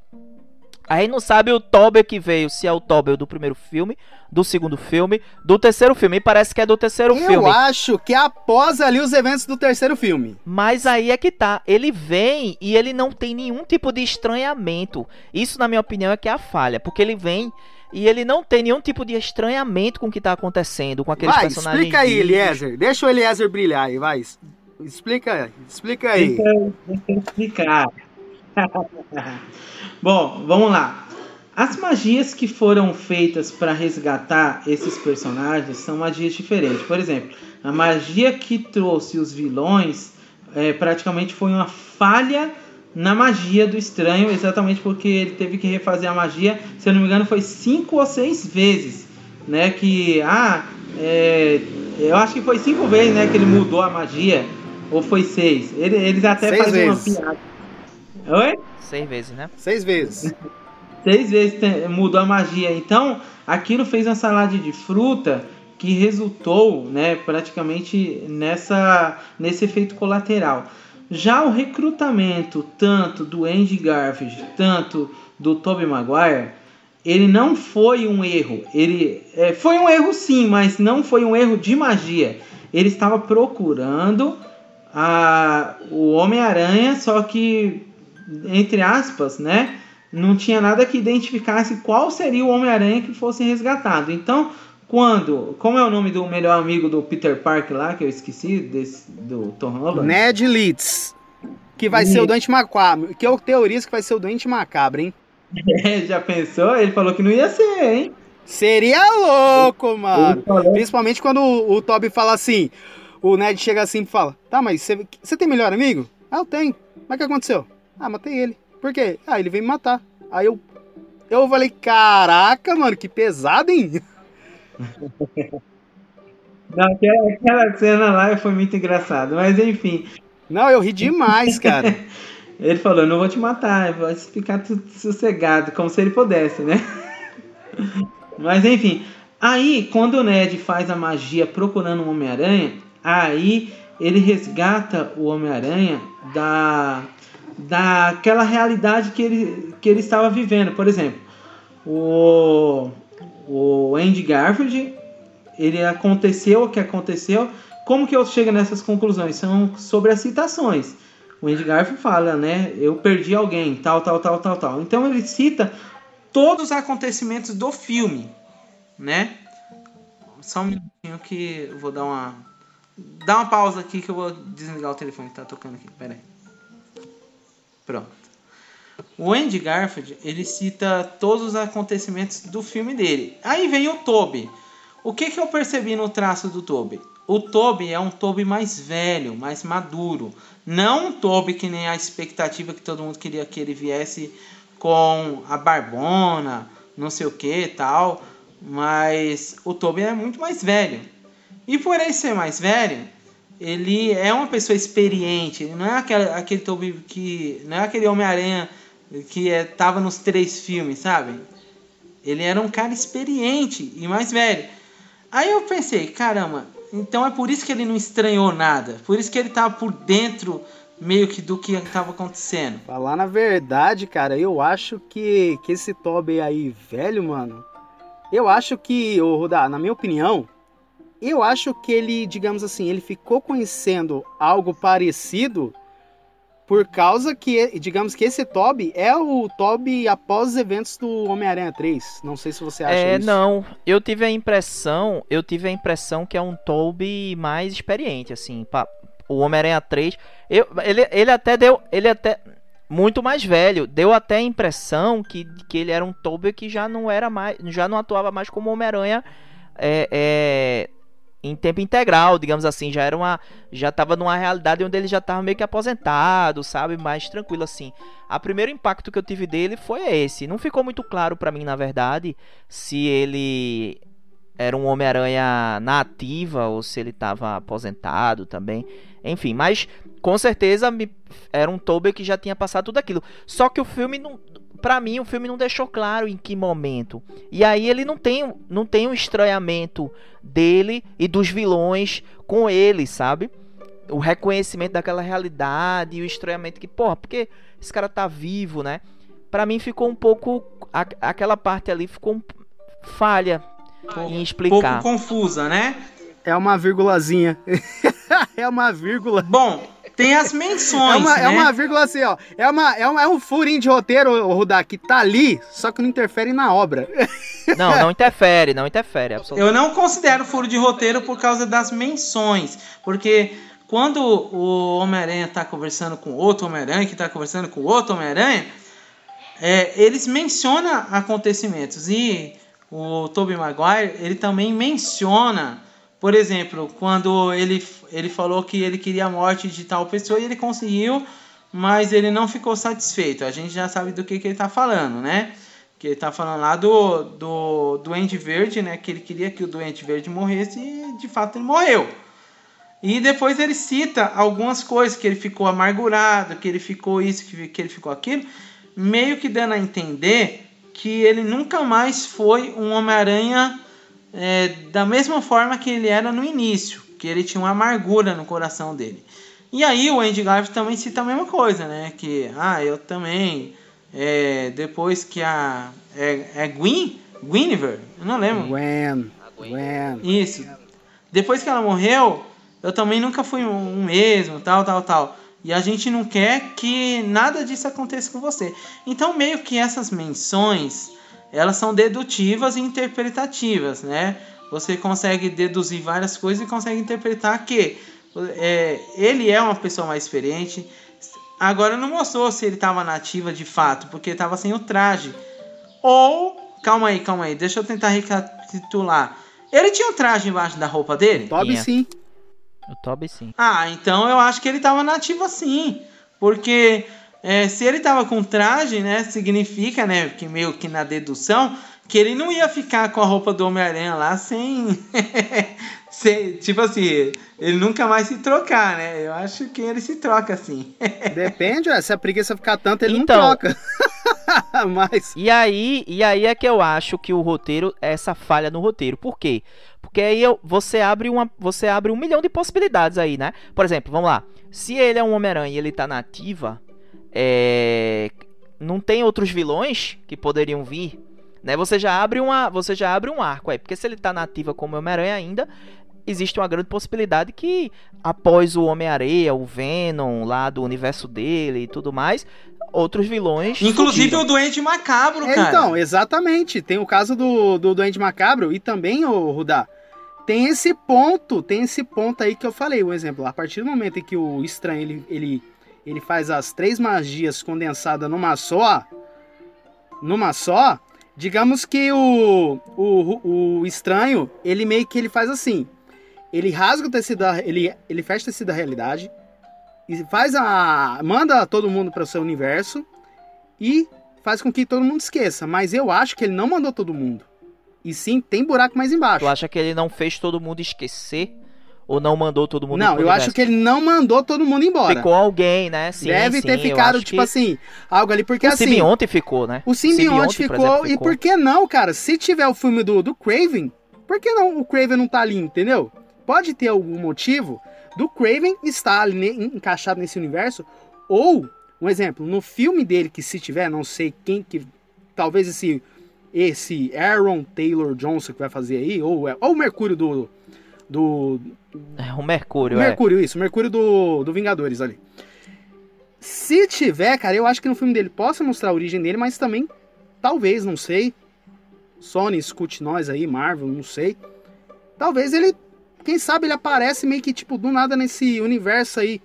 A gente não sabe o Tobey que veio, se é o Tobey do primeiro filme, do segundo filme, do terceiro filme. E parece que é do terceiro Eu filme. Eu acho que é após ali os eventos do terceiro filme. Mas aí é que tá. Ele vem e ele não tem nenhum tipo de estranhamento. Isso, na minha opinião, é que é a falha. Porque ele vem e ele não tem nenhum tipo de estranhamento com o que tá acontecendo, com aqueles vai, personagens. Explica aí, Eliezer. Deixa o Eliezer brilhar aí, vai. Explica, explica aí. Deixa eu explicar. Bom, vamos lá. As magias que foram feitas para resgatar esses personagens são magias diferentes. Por exemplo, a magia que trouxe os vilões é, praticamente foi uma falha na magia do estranho, exatamente porque ele teve que refazer a magia, se eu não me engano, foi cinco ou seis vezes, né? Que ah, é, eu acho que foi cinco vezes, né, que ele mudou a magia, ou foi seis. Ele, eles até seis fazem vezes. uma piada. Oi? Seis vezes, né? Seis vezes. seis vezes mudou a magia. Então, aquilo fez uma salada de fruta que resultou, né, praticamente nessa nesse efeito colateral. Já o recrutamento tanto do Andy Garfield, tanto do Tobey Maguire, ele não foi um erro. Ele é, foi um erro sim, mas não foi um erro de magia. Ele estava procurando a, o Homem-Aranha, só que entre aspas, né? Não tinha nada que identificasse qual seria o Homem-Aranha que fosse resgatado. Então, quando. Como é o nome do melhor amigo do Peter Parker lá, que eu esqueci, desse, do Tom Holland? Ned Leeds. Que vai ser o Doente Macabro. Que eu teorizo que vai ser o Doente Macabro, hein? É, já pensou? Ele falou que não ia ser, hein? Seria louco, mano. Principalmente quando o, o Toby fala assim. O Ned chega assim e fala: Tá, mas você, você tem melhor amigo? Ah, eu tenho. Mas o que aconteceu? Ah, matei ele. Por quê? Ah, ele veio me matar. Aí eu. Eu falei: Caraca, mano, que pesado, hein? Não, aquela, aquela cena lá foi muito engraçada, mas enfim. Não, eu ri demais, cara. ele falou: não vou te matar, vou ficar tudo sossegado, como se ele pudesse, né? mas enfim, aí quando o Ned faz a magia procurando o Homem-Aranha, aí ele resgata o Homem-Aranha da daquela realidade que ele, que ele estava vivendo. Por exemplo, o o Andy Garfield, ele aconteceu o que aconteceu. Como que eu chego nessas conclusões? São sobre as citações. O Andy Garfield fala, né? Eu perdi alguém, tal, tal, tal, tal, tal. Então ele cita todos os acontecimentos do filme, né? Só um minutinho que eu vou dar uma dá uma pausa aqui que eu vou desligar o telefone que tá tocando aqui. Pera aí. Pronto. O Andy Garfield, ele cita todos os acontecimentos do filme dele. Aí vem o Toby. O que, que eu percebi no traço do Toby? O Toby é um Toby mais velho, mais maduro. Não um Toby que nem a expectativa que todo mundo queria que ele viesse com a barbona, não sei o que tal. Mas o Toby é muito mais velho. E por ele ser mais velho, ele é uma pessoa experiente. Não é aquele, aquele Toby que. Não é aquele Homem-Aranha que é, tava nos três filmes, sabe? Ele era um cara experiente e mais velho. Aí eu pensei, caramba, então é por isso que ele não estranhou nada. Por isso que ele tava por dentro meio que do que estava acontecendo. Falar na verdade, cara, eu acho que, que esse Toby aí velho, mano, eu acho que, Rudá, na minha opinião, eu acho que ele, digamos assim, ele ficou conhecendo algo parecido por causa que, digamos que esse Toby é o Toby após os eventos do Homem-Aranha 3. Não sei se você acha é, isso. Não, eu tive a impressão, eu tive a impressão que é um Toby mais experiente, assim, pra, o Homem-Aranha 3. Eu, ele, ele até deu, ele até muito mais velho, deu até a impressão que, que ele era um Toby que já não era mais, já não atuava mais como Homem-Aranha é, é em tempo integral, digamos assim, já era uma já tava numa realidade onde ele já tava meio que aposentado, sabe, mais tranquilo assim. A primeiro impacto que eu tive dele foi esse. Não ficou muito claro para mim, na verdade, se ele era um Homem-Aranha na ativa ou se ele tava aposentado também. Enfim, mas com certeza me, era um Tobey que já tinha passado tudo aquilo. Só que o filme não para mim o filme não deixou claro em que momento. E aí ele não tem, não tem um estranhamento dele e dos vilões com ele, sabe? O reconhecimento daquela realidade e o estranhamento que, porra, porque esse cara tá vivo, né? Para mim ficou um pouco a, aquela parte ali ficou um, falha em explicar. Um pouco confusa, né? É uma vírgulazinha. é uma vírgula. Bom, tem as menções. É uma, né? é uma vírgula assim, ó. É, uma, é, uma, é um furinho de roteiro, o Rudá, que tá ali, só que não interfere na obra. Não, não interfere, não interfere, absolutamente. Eu não considero furo de roteiro por causa das menções. Porque quando o Homem-Aranha tá conversando com outro Homem-Aranha, que tá conversando com outro Homem-Aranha, é, eles mencionam acontecimentos e o Tobey Maguire ele também menciona, por exemplo, quando ele, ele falou que ele queria a morte de tal pessoa e ele conseguiu, mas ele não ficou satisfeito. A gente já sabe do que, que ele está falando, né? Que ele está falando lá do, do Duende Verde, né? Que ele queria que o Duende Verde morresse e de fato ele morreu. E depois ele cita algumas coisas, que ele ficou amargurado, que ele ficou isso, que, que ele ficou aquilo meio que dando a entender que ele nunca mais foi um Homem-Aranha é, da mesma forma que ele era no início, que ele tinha uma amargura no coração dele. E aí o Andy Garfield também cita a mesma coisa, né? Que, ah, eu também, é, depois que a... É, é Gwen? Guinevere? Eu não lembro. Gwen. Gwen. Isso. Depois que ela morreu, eu também nunca fui um mesmo, tal, tal, tal. E a gente não quer que nada disso aconteça com você. Então, meio que essas menções, elas são dedutivas e interpretativas, né? Você consegue deduzir várias coisas e consegue interpretar que é, ele é uma pessoa mais experiente. Agora não mostrou se ele estava nativa de fato, porque estava sem o traje. Ou, calma aí, calma aí, deixa eu tentar recapitular. Ele tinha um traje embaixo da roupa dele? Toby sim. O Toby sim. Ah, então eu acho que ele tava nativo assim. Porque é, se ele tava com traje, né? Significa, né? Que meio que na dedução, que ele não ia ficar com a roupa do Homem-Aranha lá sem. sem. Tipo assim, ele nunca mais se trocar, né? Eu acho que ele se troca assim. Depende, ué, se a preguiça ficar tanto, ele então, não troca. Mas. E aí, e aí é que eu acho que o roteiro, essa falha no roteiro. Por quê? Porque aí eu, você abre uma, você abre um milhão de possibilidades aí, né? Por exemplo, vamos lá. Se ele é um Homem-Aranha e ele tá na ativa, é... não tem outros vilões que poderiam vir, né? Você já abre uma, você já abre um arco aí, porque se ele tá na ativa como Homem-Aranha ainda, existe uma grande possibilidade que após o Homem-Areia, o Venom lá do universo dele e tudo mais, outros vilões. Inclusive surgiram. o Duende Macabro, é, cara. Então, exatamente. Tem o caso do, do Duende Macabro e também, o Rudá, tem esse ponto, tem esse ponto aí que eu falei, um exemplo. A partir do momento em que o estranho ele, ele, ele faz as três magias condensadas numa só, numa só, digamos que o, o, o estranho, ele meio que ele faz assim. Ele rasga o tecido, ele, ele fecha o tecido da realidade, e faz a. manda todo mundo para o seu universo e faz com que todo mundo esqueça. Mas eu acho que ele não mandou todo mundo. E sim, tem buraco mais embaixo. Tu acha que ele não fez todo mundo esquecer? Ou não mandou todo mundo Não, eu universo? acho que ele não mandou todo mundo embora. Ficou alguém, né? Sim, Deve sim, ter ficado, tipo que... assim, algo ali, porque o assim... O simbionte ficou, né? O simbionte, ficou, exemplo, ficou, e por que não, cara? Se tiver o filme do, do Craven, por que não o Craven não tá ali, entendeu? Pode ter algum motivo do Craven estar ali, encaixado nesse universo, ou, um exemplo, no filme dele, que se tiver, não sei quem que. Talvez esse, esse Aaron Taylor Johnson que vai fazer aí, ou, ou o Mercúrio do. Do é, o Mercúrio, o Mercúrio, é. isso, o Mercúrio do, do Vingadores ali. Se tiver, cara, eu acho que no filme dele possa mostrar a origem dele, mas também, talvez, não sei. Sony, escute nós aí, Marvel, não sei. Talvez ele quem sabe ele aparece meio que, tipo, do nada nesse universo aí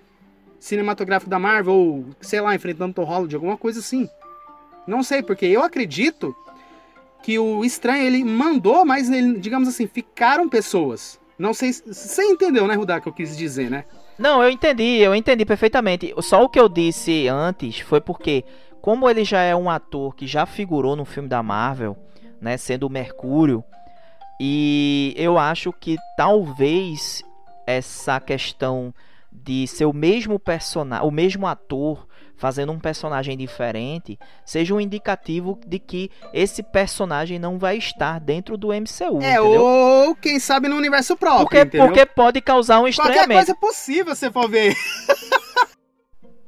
cinematográfico da Marvel, ou, sei lá, enfrentando Tom Holland, alguma coisa assim. Não sei, porque eu acredito que o estranho ele mandou, mas ele, digamos assim, ficaram pessoas. Não sei, você entendeu, né, Rudá, que eu quis dizer, né? Não, eu entendi, eu entendi perfeitamente. Só o que eu disse antes foi porque, como ele já é um ator que já figurou no filme da Marvel, né, sendo o Mercúrio, e eu acho que talvez essa questão de ser o mesmo personagem, o mesmo ator fazendo um personagem diferente, seja um indicativo de que esse personagem não vai estar dentro do MCU. É, entendeu? ou quem sabe no universo próprio. Porque, porque pode causar um estranhamento. Qualquer coisa é possível, se for ver.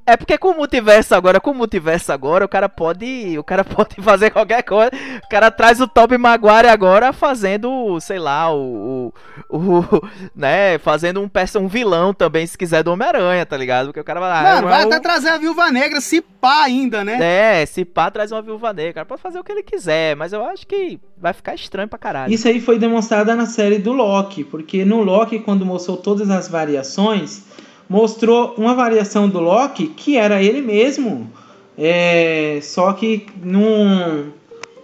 É porque com o multiverso agora, com o multiverso agora, o cara pode, o cara pode fazer qualquer coisa. O cara traz o Top Maguire agora fazendo, sei lá, o, o, o né, fazendo um um vilão também, se quiser do Homem-Aranha, tá ligado? Porque o cara vai lá, Mano, vai até trazer a Viúva Negra, se pá ainda, né? É, se pá traz uma Viúva Negra, o cara pode fazer o que ele quiser, mas eu acho que vai ficar estranho pra caralho. Isso aí foi demonstrado na série do Loki, porque no Loki quando mostrou todas as variações, mostrou uma variação do Loki que era ele mesmo É, só que num,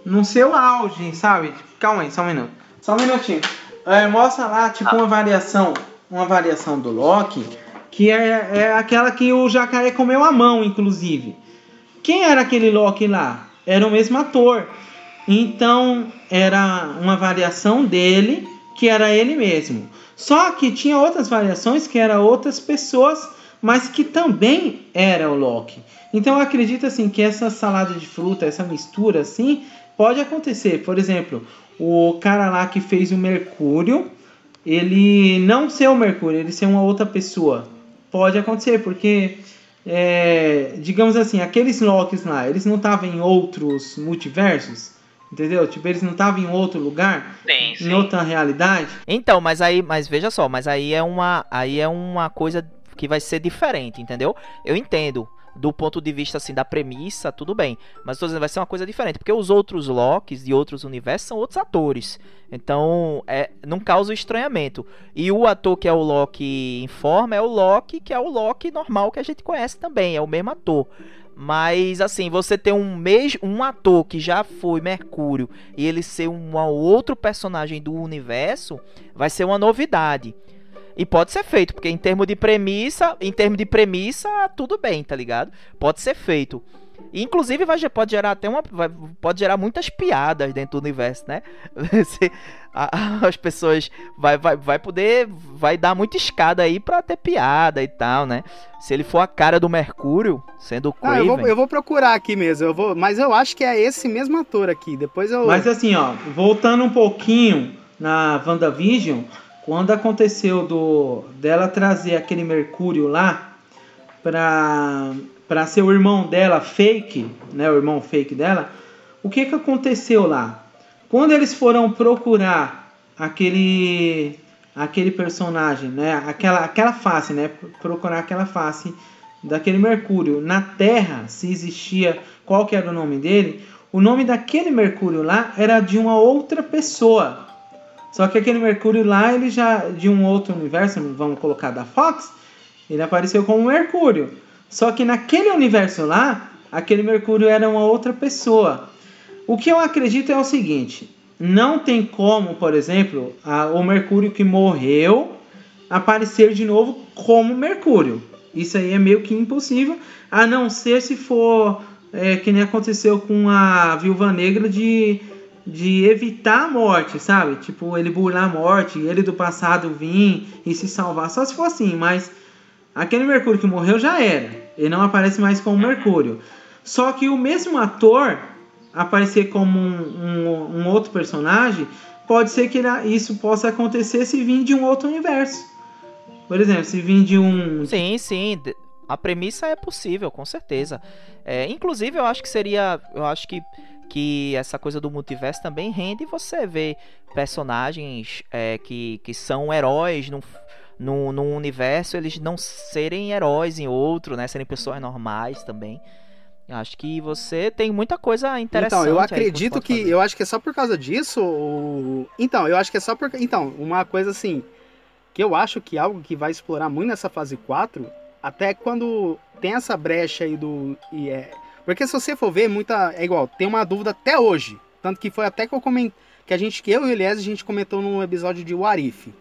num seu auge, sabe? Calma aí, só um minuto. Só um minutinho. É, mostra lá, tipo, uma variação, uma variação do Loki, que é, é aquela que o jacaré comeu a mão, inclusive. Quem era aquele Loki lá? Era o mesmo ator. Então, era uma variação dele, que era ele mesmo. Só que tinha outras variações que eram outras pessoas, mas que também era o Loki. Então eu acredito assim que essa salada de fruta, essa mistura assim, pode acontecer. Por exemplo, o cara lá que fez o Mercúrio, ele não ser o Mercúrio, ele ser uma outra pessoa. Pode acontecer, porque é, digamos assim, aqueles Lokis lá, eles não estavam em outros multiversos. Entendeu? Tipo, eles não estavam em outro lugar, sim, sim. em outra realidade. Então, mas aí, mas veja só, mas aí é uma, aí é uma coisa que vai ser diferente, entendeu? Eu entendo do ponto de vista assim da premissa, tudo bem, mas tô dizendo, vai ser uma coisa diferente, porque os outros Locks de outros universos são outros atores. Então, é, não causa estranhamento. E o ator que é o Loki em forma é o Loki, que é o Loki normal que a gente conhece também, é o mesmo ator. Mas assim, você ter um mês, um ator que já foi Mercúrio e ele ser um outro personagem do universo, vai ser uma novidade. E pode ser feito, porque em termos de premissa, em termos de premissa, tudo bem, tá ligado? Pode ser feito. Inclusive vai, pode gerar até uma. Vai, pode gerar muitas piadas dentro do universo, né? Se, a, as pessoas vai, vai, vai poder. Vai dar muita escada aí pra ter piada e tal, né? Se ele for a cara do Mercúrio, sendo o ah, eu, vou, eu vou procurar aqui mesmo, eu vou, mas eu acho que é esse mesmo ator aqui. Depois eu. Mas assim, ó, voltando um pouquinho na WandaVision. Quando aconteceu do dela trazer aquele Mercúrio lá para para ser o irmão dela fake, né, o irmão fake dela, o que que aconteceu lá? Quando eles foram procurar aquele aquele personagem, né, aquela aquela face, né, procurar aquela face daquele Mercúrio na Terra, se existia, qual que era o nome dele? O nome daquele Mercúrio lá era de uma outra pessoa. Só que aquele Mercúrio lá, ele já de um outro universo, vamos colocar da Fox, ele apareceu como Mercúrio. Só que naquele universo lá, aquele Mercúrio era uma outra pessoa. O que eu acredito é o seguinte: não tem como, por exemplo, a, o Mercúrio que morreu aparecer de novo como Mercúrio. Isso aí é meio que impossível, a não ser se for é, que nem aconteceu com a Viúva Negra de de evitar a morte, sabe? Tipo, ele burlar a morte, ele do passado vir e se salvar. Só se for assim, mas aquele Mercúrio que morreu já era. Ele não aparece mais como Mercúrio. Só que o mesmo ator aparecer como um, um, um outro personagem, pode ser que isso possa acontecer se vir de um outro universo. Por exemplo, se vir de um. Sim, sim. A premissa é possível, com certeza. É, inclusive, eu acho que seria. Eu acho que que essa coisa do multiverso também rende você ver personagens é, que, que são heróis num, num, num universo, eles não serem heróis em outro, né? Serem pessoas normais também. Acho que você tem muita coisa interessante. Então, eu acredito que, que eu acho que é só por causa disso. O... Então, eu acho que é só por. Então, uma coisa assim. Que eu acho que algo que vai explorar muito nessa fase 4, até quando tem essa brecha aí do. E é, porque se você for ver, muita. É igual, tem uma dúvida até hoje. Tanto que foi até que eu comentei. Que a gente, que eu e o Eliezer, a gente comentou num episódio de Warif.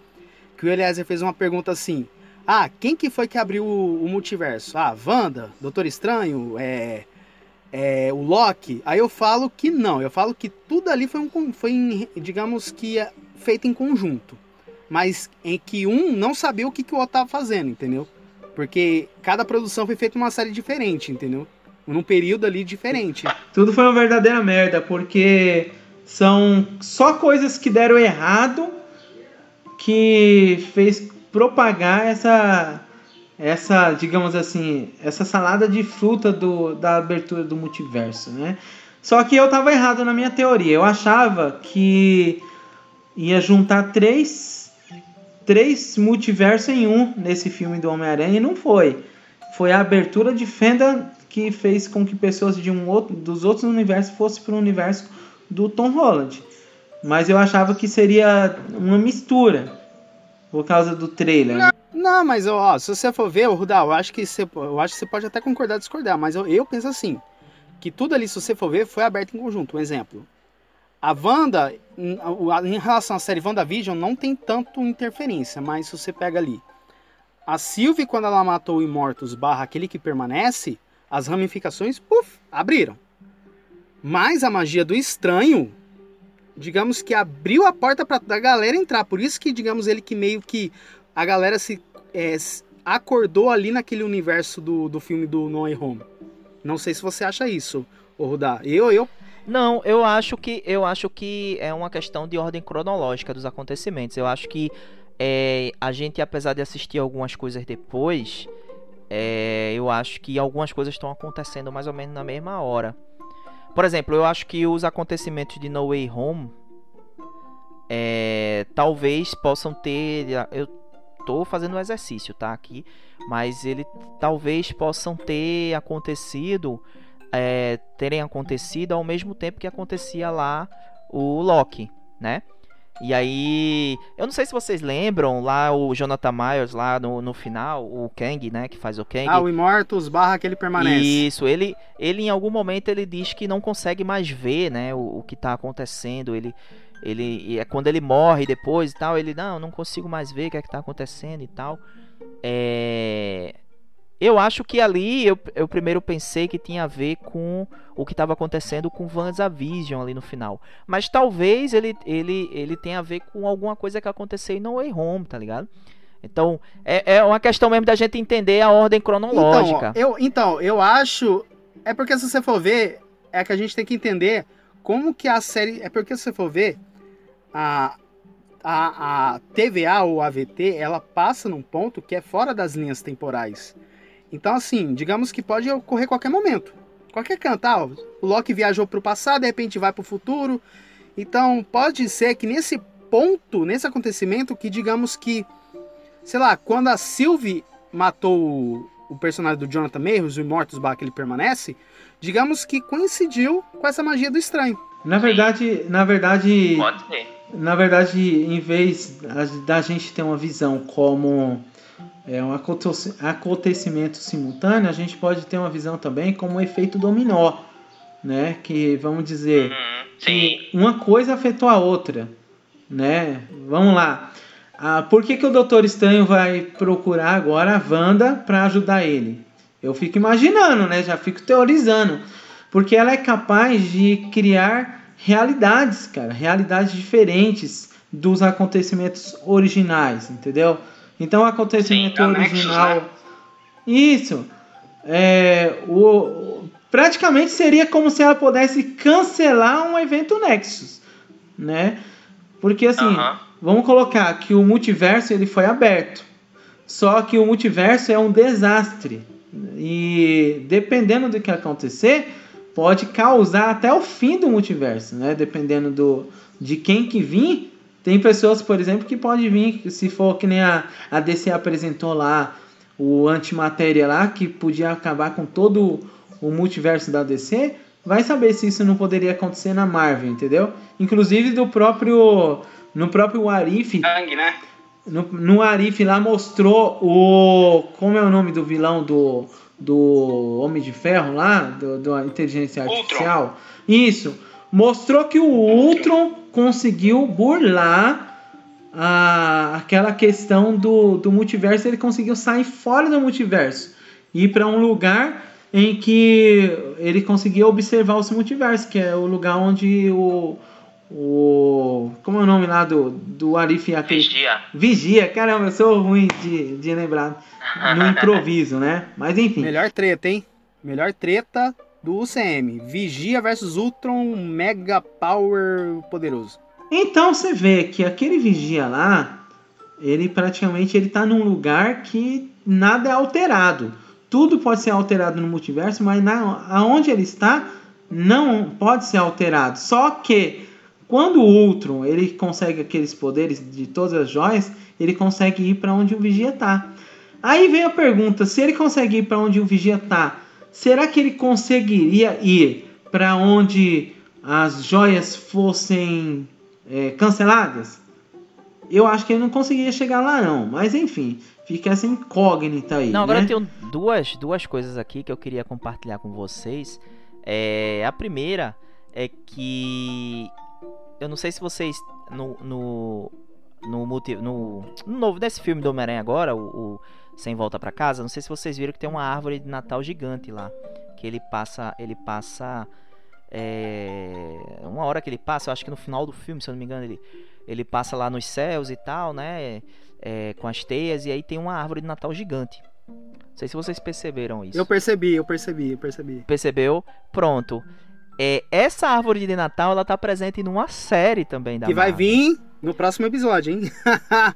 Que o Eliezer fez uma pergunta assim. Ah, quem que foi que abriu o, o multiverso? Ah, Wanda, Doutor Estranho, é, é, o Loki. Aí eu falo que não. Eu falo que tudo ali foi, um, foi digamos que, é feito em conjunto. Mas em que um não sabia o que, que o outro estava fazendo, entendeu? Porque cada produção foi feita uma série diferente, entendeu? num período ali diferente. Tudo foi uma verdadeira merda, porque são só coisas que deram errado que fez propagar essa essa, digamos assim, essa salada de fruta do, da abertura do multiverso, né? Só que eu tava errado na minha teoria. Eu achava que ia juntar três, três multiversos em um nesse filme do Homem-Aranha e não foi. Foi a abertura de fenda que fez com que pessoas de um outro, dos outros universos fossem para o universo do Tom Holland. Mas eu achava que seria uma mistura por causa do trailer. Não, não mas ó, se você for ver, Rudal, eu acho que você, eu acho que você pode até concordar discordar, mas eu, eu penso assim. que tudo ali, se você for ver, foi aberto em conjunto. Um exemplo. A Wanda, em relação à série WandaVision, não tem tanto interferência, mas se você pega ali. A Sylvie, quando ela matou o Imortus barra aquele que permanece, as ramificações, puf, abriram. Mas a magia do estranho, digamos que abriu a porta para a galera entrar. Por isso que, digamos, ele que meio que a galera se é, acordou ali naquele universo do, do filme do No Way Home. Não sei se você acha isso, Rudá. Eu, eu não, eu acho que eu acho que é uma questão de ordem cronológica dos acontecimentos. Eu acho que é, a gente, apesar de assistir algumas coisas depois, é, eu acho que algumas coisas estão acontecendo mais ou menos na mesma hora. Por exemplo, eu acho que os acontecimentos de No Way Home é, talvez possam ter. Eu tô fazendo um exercício, tá? Aqui, mas ele talvez possam ter acontecido, é, terem acontecido ao mesmo tempo que acontecia lá o Loki, né? E aí, eu não sei se vocês lembram lá o Jonathan Myers lá no, no final, o Kang, né, que faz o Kang. Ah, o Immortus barra que ele permanece. Isso, ele, ele em algum momento ele diz que não consegue mais ver, né, o, o que tá acontecendo, ele ele é quando ele morre depois e tal, ele não, não consigo mais ver o que é que tá acontecendo e tal. É eu acho que ali eu, eu primeiro pensei que tinha a ver com o que estava acontecendo com WandaVision ali no final. Mas talvez ele, ele, ele tenha a ver com alguma coisa que aconteceu no Way Home, tá ligado? Então, é, é uma questão mesmo da gente entender a ordem cronológica. Então, eu, então, eu acho. É porque se você for ver, é que a gente tem que entender como que a série. É porque se você for ver, a, a, a TVA ou AVT, ela passa num ponto que é fora das linhas temporais. Então, assim, digamos que pode ocorrer qualquer momento. Qualquer canto. Ah, o Loki viajou para o passado, de repente vai para o futuro. Então, pode ser que nesse ponto, nesse acontecimento, que digamos que, sei lá, quando a Sylvie matou o, o personagem do Jonathan Mayhews, o Immortus Bar que ele permanece, digamos que coincidiu com essa magia do estranho. Na verdade, na verdade, pode ser. Na verdade, em vez da gente ter uma visão como é um acontecimento simultâneo, a gente pode ter uma visão também como um efeito dominó, né? Que vamos dizer uhum, que uma coisa afetou a outra, né? Vamos lá. Ah, por que, que o Doutor Estranho vai procurar agora a Wanda para ajudar ele? Eu fico imaginando, né? Já fico teorizando. Porque ela é capaz de criar realidades, cara, realidades diferentes dos acontecimentos originais, entendeu? Então o acontecimento Sim, original. Né? Isso. É, o, praticamente seria como se ela pudesse cancelar um evento Nexus, né? Porque assim, uh -huh. vamos colocar que o multiverso ele foi aberto. Só que o multiverso é um desastre. E dependendo do que acontecer, pode causar até o fim do multiverso, né? Dependendo do, de quem que vir, tem pessoas, por exemplo, que pode vir, se for que nem a, a DC apresentou lá, o antimatéria lá, que podia acabar com todo o multiverso da DC, vai saber se isso não poderia acontecer na Marvel, entendeu? Inclusive do próprio. No próprio Arif. né? No, no Arif lá mostrou o. Como é o nome do vilão do. Do Homem de Ferro lá, do, do inteligência artificial. Ultron. Isso. Mostrou que o Ultron conseguiu burlar a, aquela questão do, do multiverso, ele conseguiu sair fora do multiverso e ir para um lugar em que ele conseguia observar os multiversos, que é o lugar onde o. o como é o nome lá do, do Arif Vigia. Vigia, caramba, eu sou ruim de, de lembrar no improviso, né? Mas enfim. Melhor treta, hein? Melhor treta do UCM. Vigia versus Ultron Mega Power poderoso. Então você vê que aquele Vigia lá, ele praticamente ele tá num lugar que nada é alterado. Tudo pode ser alterado no multiverso, mas na, aonde ele está não pode ser alterado. Só que quando o Ultron ele consegue aqueles poderes de todas as joias, ele consegue ir para onde o Vigia tá. Aí vem a pergunta: se ele consegue ir para onde o Vigia tá, será que ele conseguiria ir para onde as joias fossem é, canceladas? Eu acho que ele não conseguiria chegar lá não, mas enfim, fica essa incógnita aí. Não, agora né? eu tenho duas, duas coisas aqui que eu queria compartilhar com vocês. É, a primeira é que eu não sei se vocês no no no, multi, no, no novo desse filme do Homem-Aranha agora, o, o Sem Volta para Casa, não sei se vocês viram que tem uma árvore de Natal gigante lá, que ele passa ele passa é, uma hora que ele passa, eu acho que no final do filme, se eu não me engano, ele ele passa lá nos céus e tal, né? É, com as teias, e aí tem uma árvore de Natal gigante. Não sei se vocês perceberam isso. Eu percebi, eu percebi, eu percebi. Percebeu? Pronto. É, essa árvore de Natal, ela tá presente numa série também da Que vai vir no próximo episódio, hein?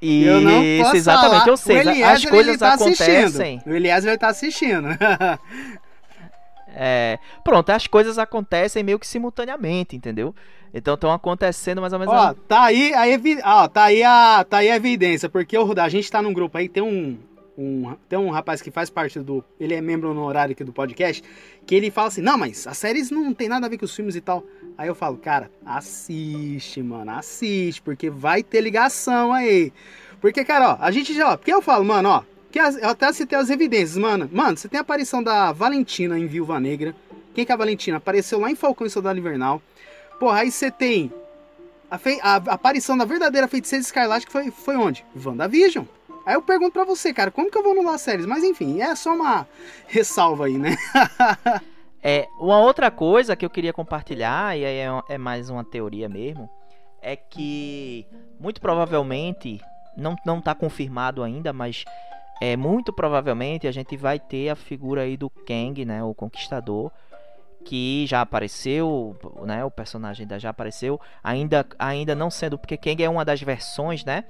Eu não posso exatamente. Falar. Ou seja, as coisas tá acontecem. Assistindo. O Eliezer vai tá assistindo. é, pronto, as coisas acontecem meio que simultaneamente, entendeu? Então estão acontecendo mais ou menos. Ó, tá aí a, evi... Ó, tá aí a, tá aí a evidência, porque o, a gente tá num grupo aí, tem um, um, tem um rapaz que faz parte do. Ele é membro honorário aqui do podcast, que ele fala assim: não, mas as séries não tem nada a ver com os filmes e tal. Aí eu falo, cara, assiste, mano, assiste, porque vai ter ligação aí. Porque, cara, ó, a gente já. Ó, porque eu falo, mano, ó, que as, eu até citei as evidências, mano. Mano, você tem a aparição da Valentina em Viúva Negra. Quem que é a Valentina? Apareceu lá em Falcão e Soldado Invernal. Porra, aí você tem a, a- a aparição da verdadeira feiticeira Escarlate, que foi, foi onde? WandaVision. Aí eu pergunto pra você, cara, como que eu vou anular séries? Mas enfim, é só uma ressalva aí, né? É, uma outra coisa que eu queria compartilhar, e aí é, é mais uma teoria mesmo, é que muito provavelmente, não, não tá confirmado ainda, mas é muito provavelmente a gente vai ter a figura aí do Kang, né, o Conquistador, que já apareceu, né, o personagem ainda já apareceu, ainda, ainda não sendo, porque Kang é uma das versões, né,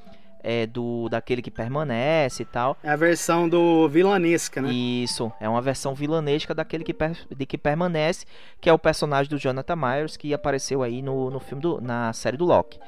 é, do daquele que permanece e tal. É a versão do vilanesca, né? Isso, é uma versão vilanesca daquele que, per- de que permanece, que é o personagem do Jonathan Myers, que apareceu aí no, no filme do, na série do Loki.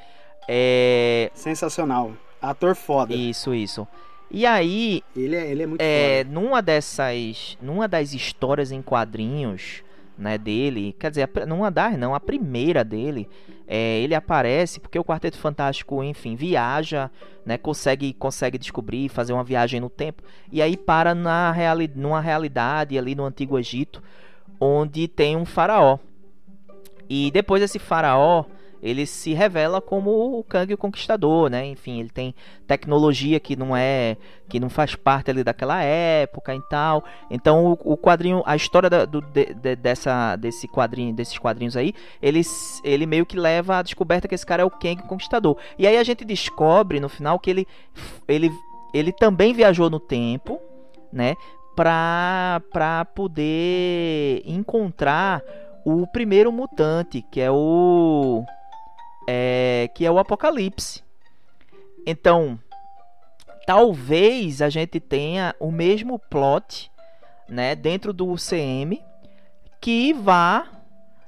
É. Sensacional. Ator foda. Isso, isso. E aí, Ele, é, ele é muito é, foda. numa dessas. Numa das histórias em quadrinhos, né, dele. Quer dizer, numa das, não, a primeira dele. É, ele aparece porque o Quarteto Fantástico, enfim, viaja, né, consegue, consegue descobrir, fazer uma viagem no tempo. E aí para na reali numa realidade ali no Antigo Egito, onde tem um faraó. E depois esse faraó, ele se revela como o Kang o Conquistador, né? Enfim, ele tem tecnologia que não é, que não faz parte ali daquela época e tal. Então o, o quadrinho, a história da- do, de- de- dessa, desse quadrinho, desses quadrinhos aí, ele, ele meio que leva à descoberta que esse cara é o Kang o Conquistador. E aí a gente descobre no final que ele, ele, ele também viajou no tempo, né? Pra, pra poder encontrar o primeiro mutante, que é o é, que é o Apocalipse. Então, talvez a gente tenha o mesmo plot, né, dentro do UCM que vá,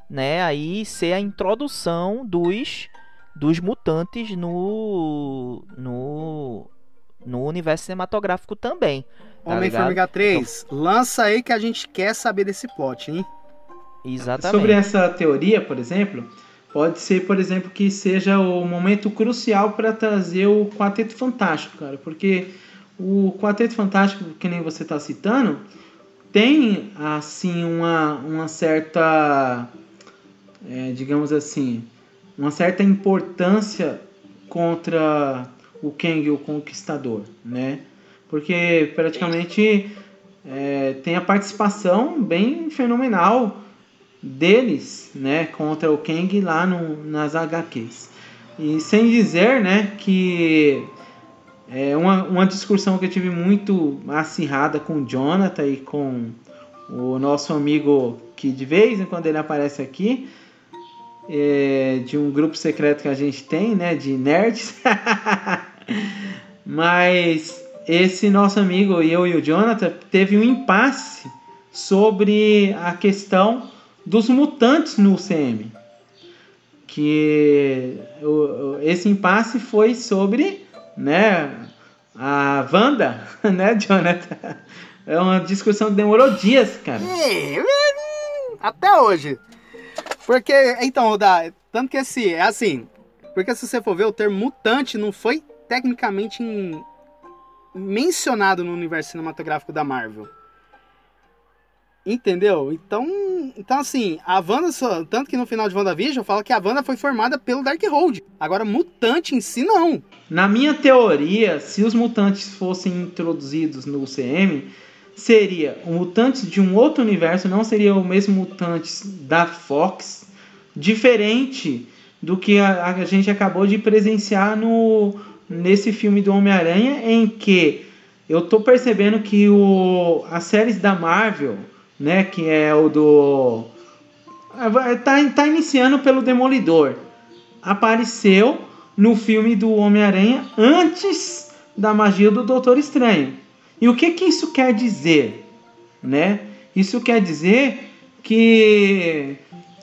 né, aí ser a introdução dos dos mutantes no no no universo cinematográfico também. tá Homem-Formiga ligado? 3, lança aí que a gente quer saber desse plot, hein? Exatamente. Sobre essa teoria, por exemplo, pode ser, por exemplo, que seja o momento crucial para trazer o Quarteto Fantástico, cara, porque o Quarteto Fantástico, que nem você está citando, tem assim uma, uma certa, é, digamos assim, uma certa importância contra o Kang, o Conquistador, né? Porque praticamente é, tem a participação bem fenomenal deles, né, contra o Kang lá no, nas HQs. E sem dizer, né, que é uma, uma discussão que eu tive muito acirrada com o Jonathan e com o nosso amigo que de vez em quando ele aparece aqui, é, de um grupo secreto que a gente tem, né, de nerds. Mas esse nosso amigo, eu e o Jonathan, teve um impasse sobre a questão dos mutantes no CM. Que esse impasse foi sobre né, a Wanda, né, Jonathan? É uma discussão que demorou dias, cara. Até hoje. Porque, então, dá, tanto que esse, é assim, porque se você for ver, o termo mutante não foi tecnicamente em- mencionado no universo cinematográfico da Marvel. Entendeu? Então, então assim, a Wanda, só, tanto que no final de WandaVision fala que a Wanda foi formada pelo Darkhold. Agora, mutante em si, não. Na minha teoria, se os mutantes fossem introduzidos no UCM, seria o mutantes de um outro universo, não seria o mesmo mutantes da Fox, diferente do que a, a gente acabou de presenciar no nesse filme do Homem-Aranha, em que eu tô percebendo que o, as séries da Marvel né? Que é o do. Tá, tá iniciando pelo Demolidor. Apareceu no filme do Homem-Aranha antes da magia do Doutor Estranho. E o que que isso quer dizer, né? Isso quer dizer que,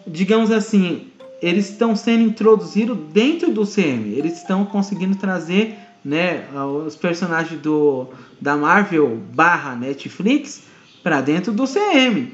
digamos assim, eles estão sendo introduzidos dentro do CM. Eles estão conseguindo trazer, né, os personagens do da Marvel barra Netflix para dentro do CM.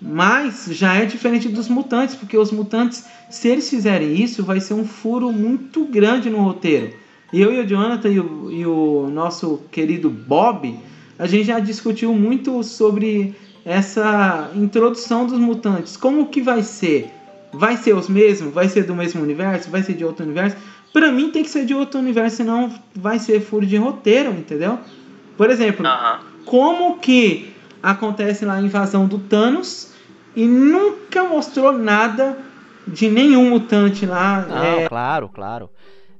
Mas já é diferente dos mutantes, porque os mutantes, se eles fizerem isso, vai ser um furo muito grande no roteiro. Eu e o Jonathan e o, e o nosso querido Bob, a gente já discutiu muito sobre essa introdução dos mutantes. Como que vai ser? Vai ser os mesmos? Vai ser do mesmo universo? Vai ser de outro universo? Para mim tem que ser de outro universo, senão vai ser furo de roteiro, entendeu? Por exemplo, uh -huh. como que acontece lá a invasão do Thanos e nunca mostrou nada de nenhum mutante lá. Não, é... claro, claro.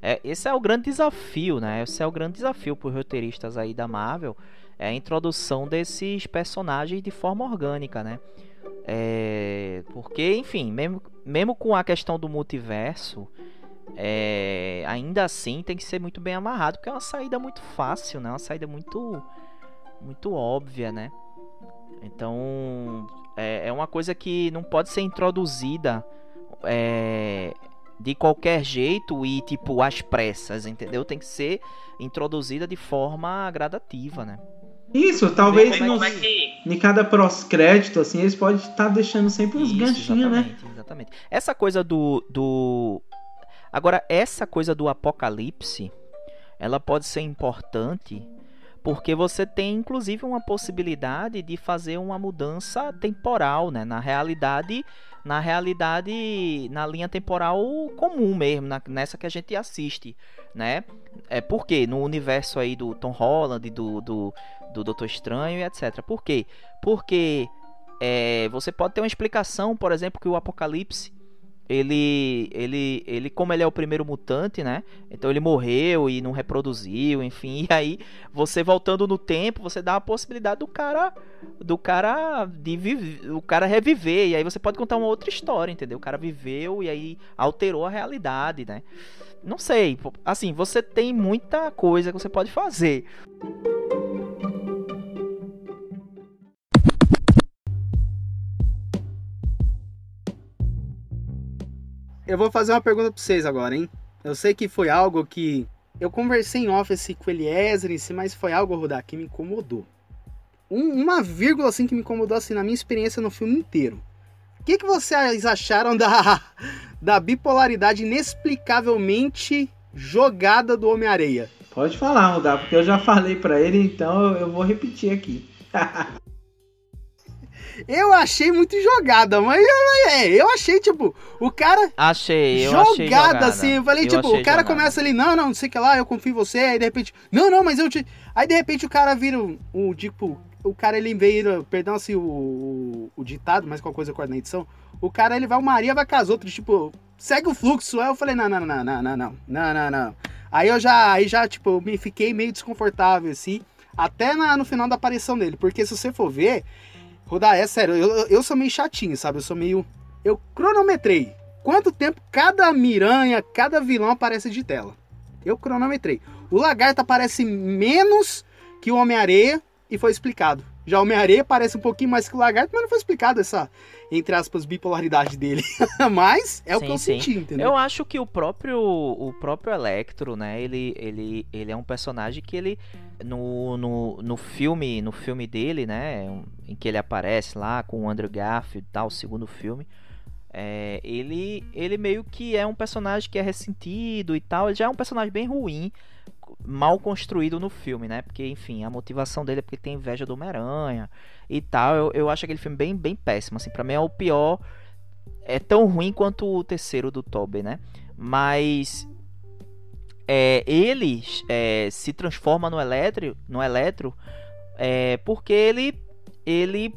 É, esse é o grande desafio, né? Esse é o grande desafio para os roteiristas aí da Marvel, é a introdução desses personagens de forma orgânica, né? É, porque, enfim, mesmo, mesmo com a questão do multiverso, é, ainda assim tem que ser muito bem amarrado, porque é uma saída muito fácil, né? Uma saída muito, muito óbvia, né? Então, é, é uma coisa que não pode ser introduzida é, de qualquer jeito e, tipo, às pressas, entendeu? Tem que ser introduzida de forma gradativa, né? Isso, talvez nos, é que... em cada pós-crédito, assim, eles podem estar deixando sempre uns ganchinhos, né? Exatamente. Essa coisa do, do. Agora, essa coisa do apocalipse, ela pode ser importante porque você tem inclusive uma possibilidade de fazer uma mudança temporal, né? Na realidade, na realidade, na linha temporal comum mesmo, na, nessa que a gente assiste, né? É porque no universo aí do Tom Holland, do, do, do Doutor Estranho e etc. Por quê? Porque é, você pode ter uma explicação, por exemplo, que o Apocalipse ele, ele, ele, como ele é o primeiro mutante, né? Então ele morreu e não reproduziu, enfim. E aí, você voltando no tempo, você dá a possibilidade do cara, do cara de viver, o cara reviver. E aí você pode contar uma outra história, entendeu? O cara viveu e aí alterou a realidade, né? Não sei, assim, você tem muita coisa que você pode fazer. Eu vou fazer uma pergunta pra vocês agora, hein? Eu sei que foi algo que. Eu conversei em office com o Eliezer em si, mas foi algo, Rodar, que me incomodou. Um, uma vírgula assim que me incomodou assim na minha experiência no filme inteiro. O que, que vocês acharam da, da bipolaridade inexplicavelmente jogada do Homem-Areia? Pode falar, Rodar, porque eu já falei para ele, então eu vou repetir aqui. Eu achei muito jogada, mas é, eu achei, tipo, o cara. Achei, eu jogada, achei jogada. assim. Eu falei, eu tipo, o cara jogada. começa ali, não, não, não sei o que lá, eu confio em você, aí de repente, não, não, mas eu te. Aí de repente o cara vira o, o tipo, o cara ele vira, perdão assim, o, o, o ditado, mas qual coisa com a edição. O cara ele vai, o Maria vai com as outras, tipo, segue o fluxo. Aí eu falei, não, não, não, não, não, não, não, não, não. Aí eu já, aí já, tipo, me fiquei meio desconfortável, assim, até na, no final da aparição dele, porque se você for ver, Rodar, é sério, eu, eu sou meio chatinho, sabe? Eu sou meio. Eu cronometrei. Quanto tempo cada miranha, cada vilão aparece de tela? Eu cronometrei. O lagarto aparece menos que o Homem-Areia e foi explicado. Já o Homem-Areia parece um pouquinho mais que o lagarto, mas não foi explicado essa, entre aspas, bipolaridade dele. mas é sim, o que eu sim. senti, entendeu? Eu acho que o próprio o próprio Electro, né, ele, ele, ele é um personagem que ele no, no, no filme, no filme dele, né, em que ele aparece lá com o Andrew Garfield tal, o segundo filme, é, ele, ele meio que é um personagem que é ressentido e tal, ele já é um personagem bem ruim mal construído no filme, né? Porque, enfim, a motivação dele é porque tem inveja do Homem-Aranha e tal. Eu, eu acho aquele filme bem, bem péssimo, assim. Pra mim é o pior. É tão ruim quanto o terceiro do Tobey, né? Mas... É, ele é, se transforma no Eletro, no Eletro é, porque ele, ele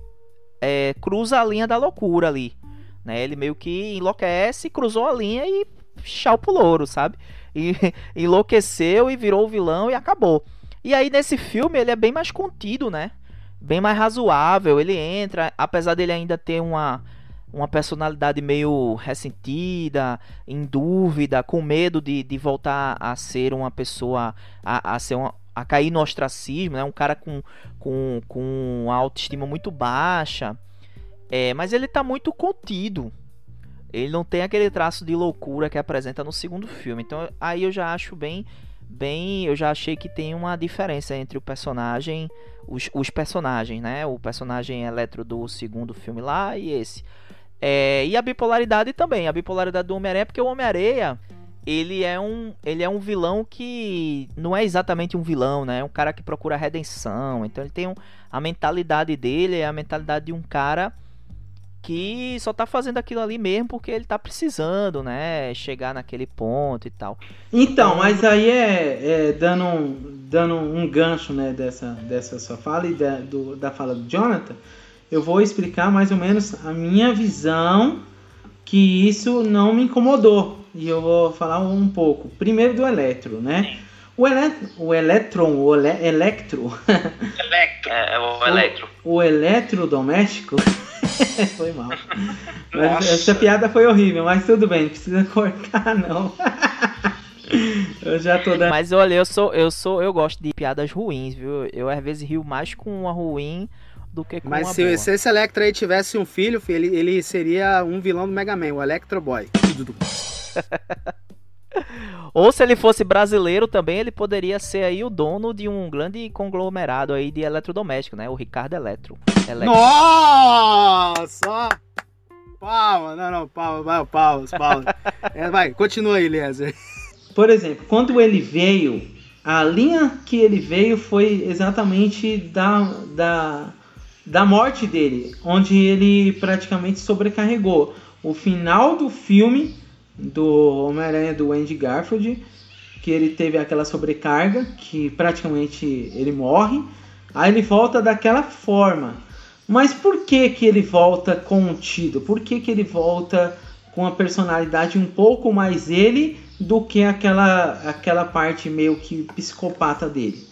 é, cruza a linha da loucura ali. Né? Ele meio que enlouquece, cruzou a linha e chau pro louro, sabe? E enlouqueceu e virou o vilão e acabou. E aí nesse filme ele é bem mais contido, né? Bem mais razoável. Ele entra, apesar dele ainda ter uma, uma personalidade meio ressentida, em dúvida, com medo de, de voltar a ser uma pessoa, a, a ser uma, a cair no ostracismo, né? Um cara com, com, com autoestima muito baixa. É, mas ele tá muito contido. Ele não tem aquele traço de loucura que apresenta no segundo filme. Então aí eu já acho bem. Bem, eu já achei que tem uma diferença entre o personagem, os, os personagens, né? O personagem eletro do segundo filme lá e esse. É, e a bipolaridade também. A bipolaridade do Homem-Aranha, porque o Homem-Aranha, ele é um ele é um vilão que não é exatamente um vilão, né? É um cara que procura redenção. Então ele tem um, a mentalidade dele é a mentalidade de um cara que só tá fazendo aquilo ali mesmo porque ele tá precisando, né? Chegar naquele ponto e tal. Então, mas aí é, é dando, um, dando um gancho, né, dessa, dessa sua fala e da, do, da fala do Jonathan, eu vou explicar mais ou menos a minha visão que isso não me incomodou. E eu vou falar um pouco. Primeiro do eletro, né? O, elet o elétron, o ele electro. electro. É, é o eletro. O, o eletrodoméstico. foi mal. Mas essa piada foi horrível, mas tudo bem, não precisa cortar não. eu já tô dando. Mas olha, eu sou, eu sou, eu gosto de piadas ruins, viu? Eu às vezes rio mais com uma ruim do que com Mas uma se, boa. se esse Electro aí tivesse um filho, ele, ele seria um vilão do Mega Man, o Electro Boy. Ou se ele fosse brasileiro também, ele poderia ser aí o dono de um grande conglomerado aí de eletrodoméstico, né? O Ricardo Eletro. Eletro. Nossa! Palma, não, não, palma, palmas, palmas. é, vai, continua aí, Eliezer. Por exemplo, quando ele veio, a linha que ele veio foi exatamente da, da, da morte dele, onde ele praticamente sobrecarregou. O final do filme do Homem-Aranha do Andy Garfield, que ele teve aquela sobrecarga, que praticamente ele morre. Aí ele volta daquela forma. Mas por que, que ele volta contido? Por que, que ele volta com a personalidade um pouco mais ele do que aquela, aquela parte meio que psicopata dele?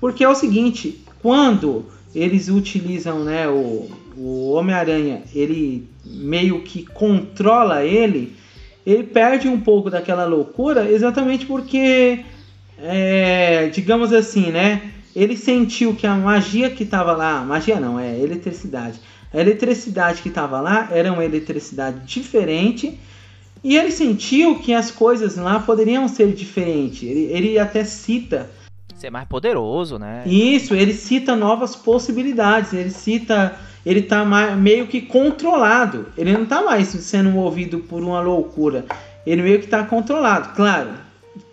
Porque é o seguinte, quando eles utilizam né, o, o Homem-Aranha, ele meio que controla ele, ele perde um pouco daquela loucura exatamente porque, é, digamos assim, né? Ele sentiu que a magia que estava lá, magia não, é eletricidade. A eletricidade que estava lá era uma eletricidade diferente e ele sentiu que as coisas lá poderiam ser diferentes. Ele, ele até cita. Ser mais poderoso, né? Isso, ele cita novas possibilidades. Ele cita ele tá meio que controlado. Ele não tá mais sendo movido por uma loucura. Ele meio que tá controlado, claro,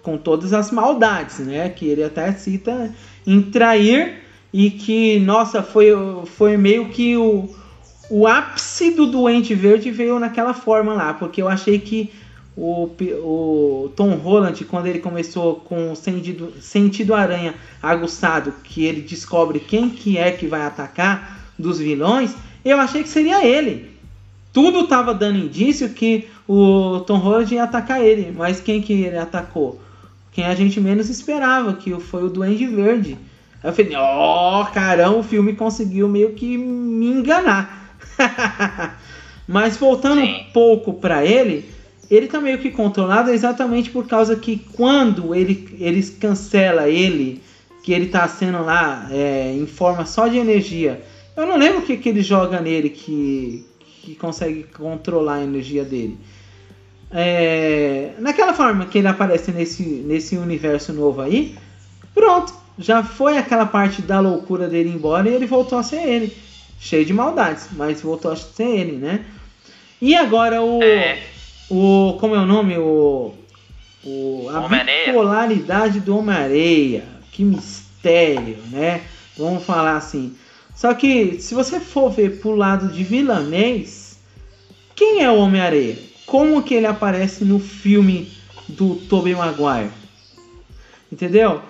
com todas as maldades, né? Que ele até cita em trair e que, nossa, foi, foi meio que o, o ápice do Doente Verde veio naquela forma lá, porque eu achei que o, o Tom Holland, quando ele começou com o sentido, sentido aranha aguçado, que ele descobre quem que é que vai atacar, dos vilões, eu achei que seria ele. Tudo estava dando indício que o Tom Holland ia atacar ele, mas quem que ele atacou? Quem a gente menos esperava, que foi o Duende Verde. Aí eu falei, ó, oh, caramba, o filme conseguiu meio que me enganar. mas voltando Sim. um pouco para ele, ele tá meio que controlado exatamente por causa que quando ele, eles cancela ele, que ele tá sendo lá é, em forma só de energia, eu não lembro o que, que ele joga nele que, que consegue controlar a energia dele. É, naquela forma que ele aparece nesse, nesse universo novo aí, pronto, já foi aquela parte da loucura dele embora e ele voltou a ser ele. Cheio de maldades, mas voltou a ser ele, né? E agora o. É. O. Como é o nome? O. O, a bipolaridade do Homem-Areia. Que mistério, né? Vamos falar assim. Só que se você for ver pro lado de vilanês, quem é o Homem-Areia? Como que ele aparece no filme do Tobey Maguire? Entendeu?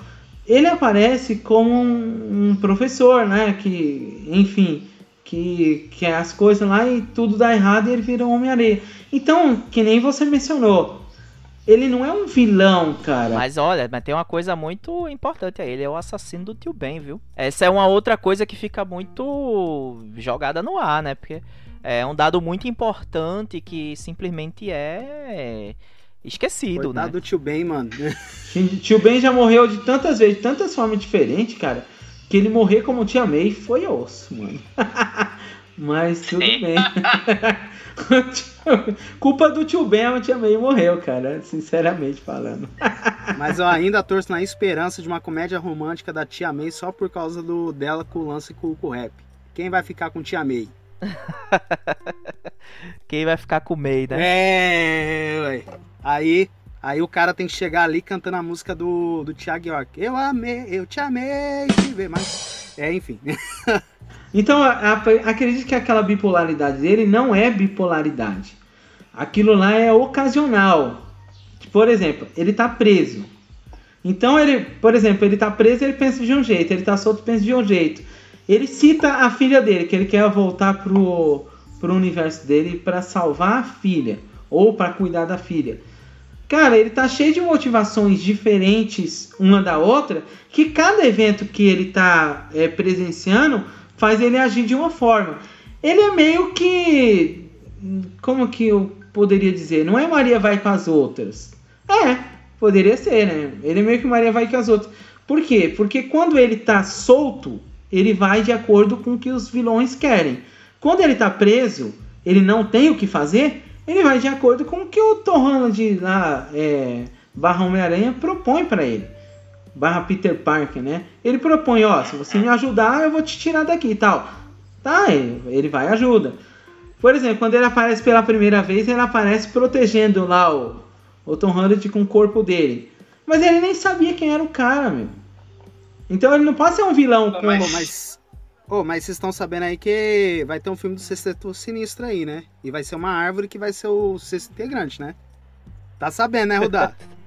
Ele aparece como um, um professor, né? Que, enfim, que, que é as coisas lá e tudo dá errado e ele vira um Homem-Areia. Então, que nem você mencionou, ele não é um vilão, cara. Mas olha, mas tem uma coisa muito importante aí. Ele é o assassino do tio Ben, viu? Essa é uma outra coisa que fica muito jogada no ar, né? Porque é um dado muito importante que simplesmente é esquecido, Coitado né? do tio Ben, mano. Tio Ben já morreu de tantas vezes, de tantas formas diferentes, cara, que ele morrer como Tia May foi osso, mano. Mas tudo bem. Culpa do tio Ben, a Tia May morreu, cara, sinceramente falando. Mas eu ainda torço na esperança de uma comédia romântica da Tia May só por causa do dela com o lance com, com o rap. Quem vai ficar com Tia May? Quem vai ficar com o May, né? É, ué. Aí, aí o cara tem que chegar ali cantando a música do, do Thiago York. Eu amei, eu te amei, te ver, mas... É, enfim. Então, acredito que aquela bipolaridade dele não é bipolaridade. Aquilo lá é ocasional. Por exemplo, ele tá preso. Então, ele, por exemplo, ele tá preso, ele pensa de um jeito, ele tá solto, pensa de um jeito. Ele cita a filha dele, que ele quer voltar pro, pro universo dele para salvar a filha ou para cuidar da filha. Cara, ele tá cheio de motivações diferentes uma da outra, que cada evento que ele tá é, presenciando faz ele agir de uma forma. Ele é meio que. Como que eu poderia dizer? Não é Maria vai com as outras. É, poderia ser, né? Ele é meio que Maria vai com as outras. Por quê? Porque quando ele tá solto, ele vai de acordo com o que os vilões querem. Quando ele tá preso, ele não tem o que fazer, ele vai de acordo com o que o Tom Holland lá, é, barra Homem-Aranha, propõe para ele. Barra Peter Parker, né? Ele propõe, ó, se você me ajudar, eu vou te tirar daqui e tal. Tá, ele, vai e ajuda. Por exemplo, quando ele aparece pela primeira vez, ele aparece protegendo lá o, o Tom Holland com o corpo dele. Mas ele nem sabia quem era o cara, meu. Então ele não pode ser um vilão Pô, com... Pô, mas... Ô, mas vocês estão sabendo aí que vai ter um filme do Sexteto Sinistro aí, né? E vai ser uma árvore que vai ser o sexto integrante, né? Tá sabendo, né, Rudá?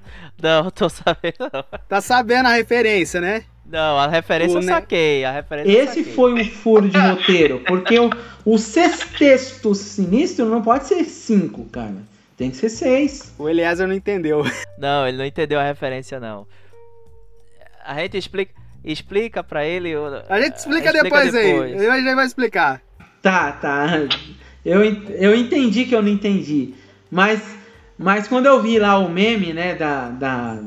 Não, tô sabendo. não. tá sabendo a referência, né? Não, a referência O eu saquei. A referência eu Esse saquei. foi um furo de roteiro, porque o, o sexteto sinistro não pode ser cinco, cara. Tem que ser seis. O Eliezer não entendeu. Não, ele não entendeu a referência, não. A gente explica, explica pra ele. o- A gente explica, depois, depois. aí. A gente vai explicar. Tá, tá. Eu, eu entendi que eu não entendi. Mas, mas quando eu vi lá o meme, né, da, da,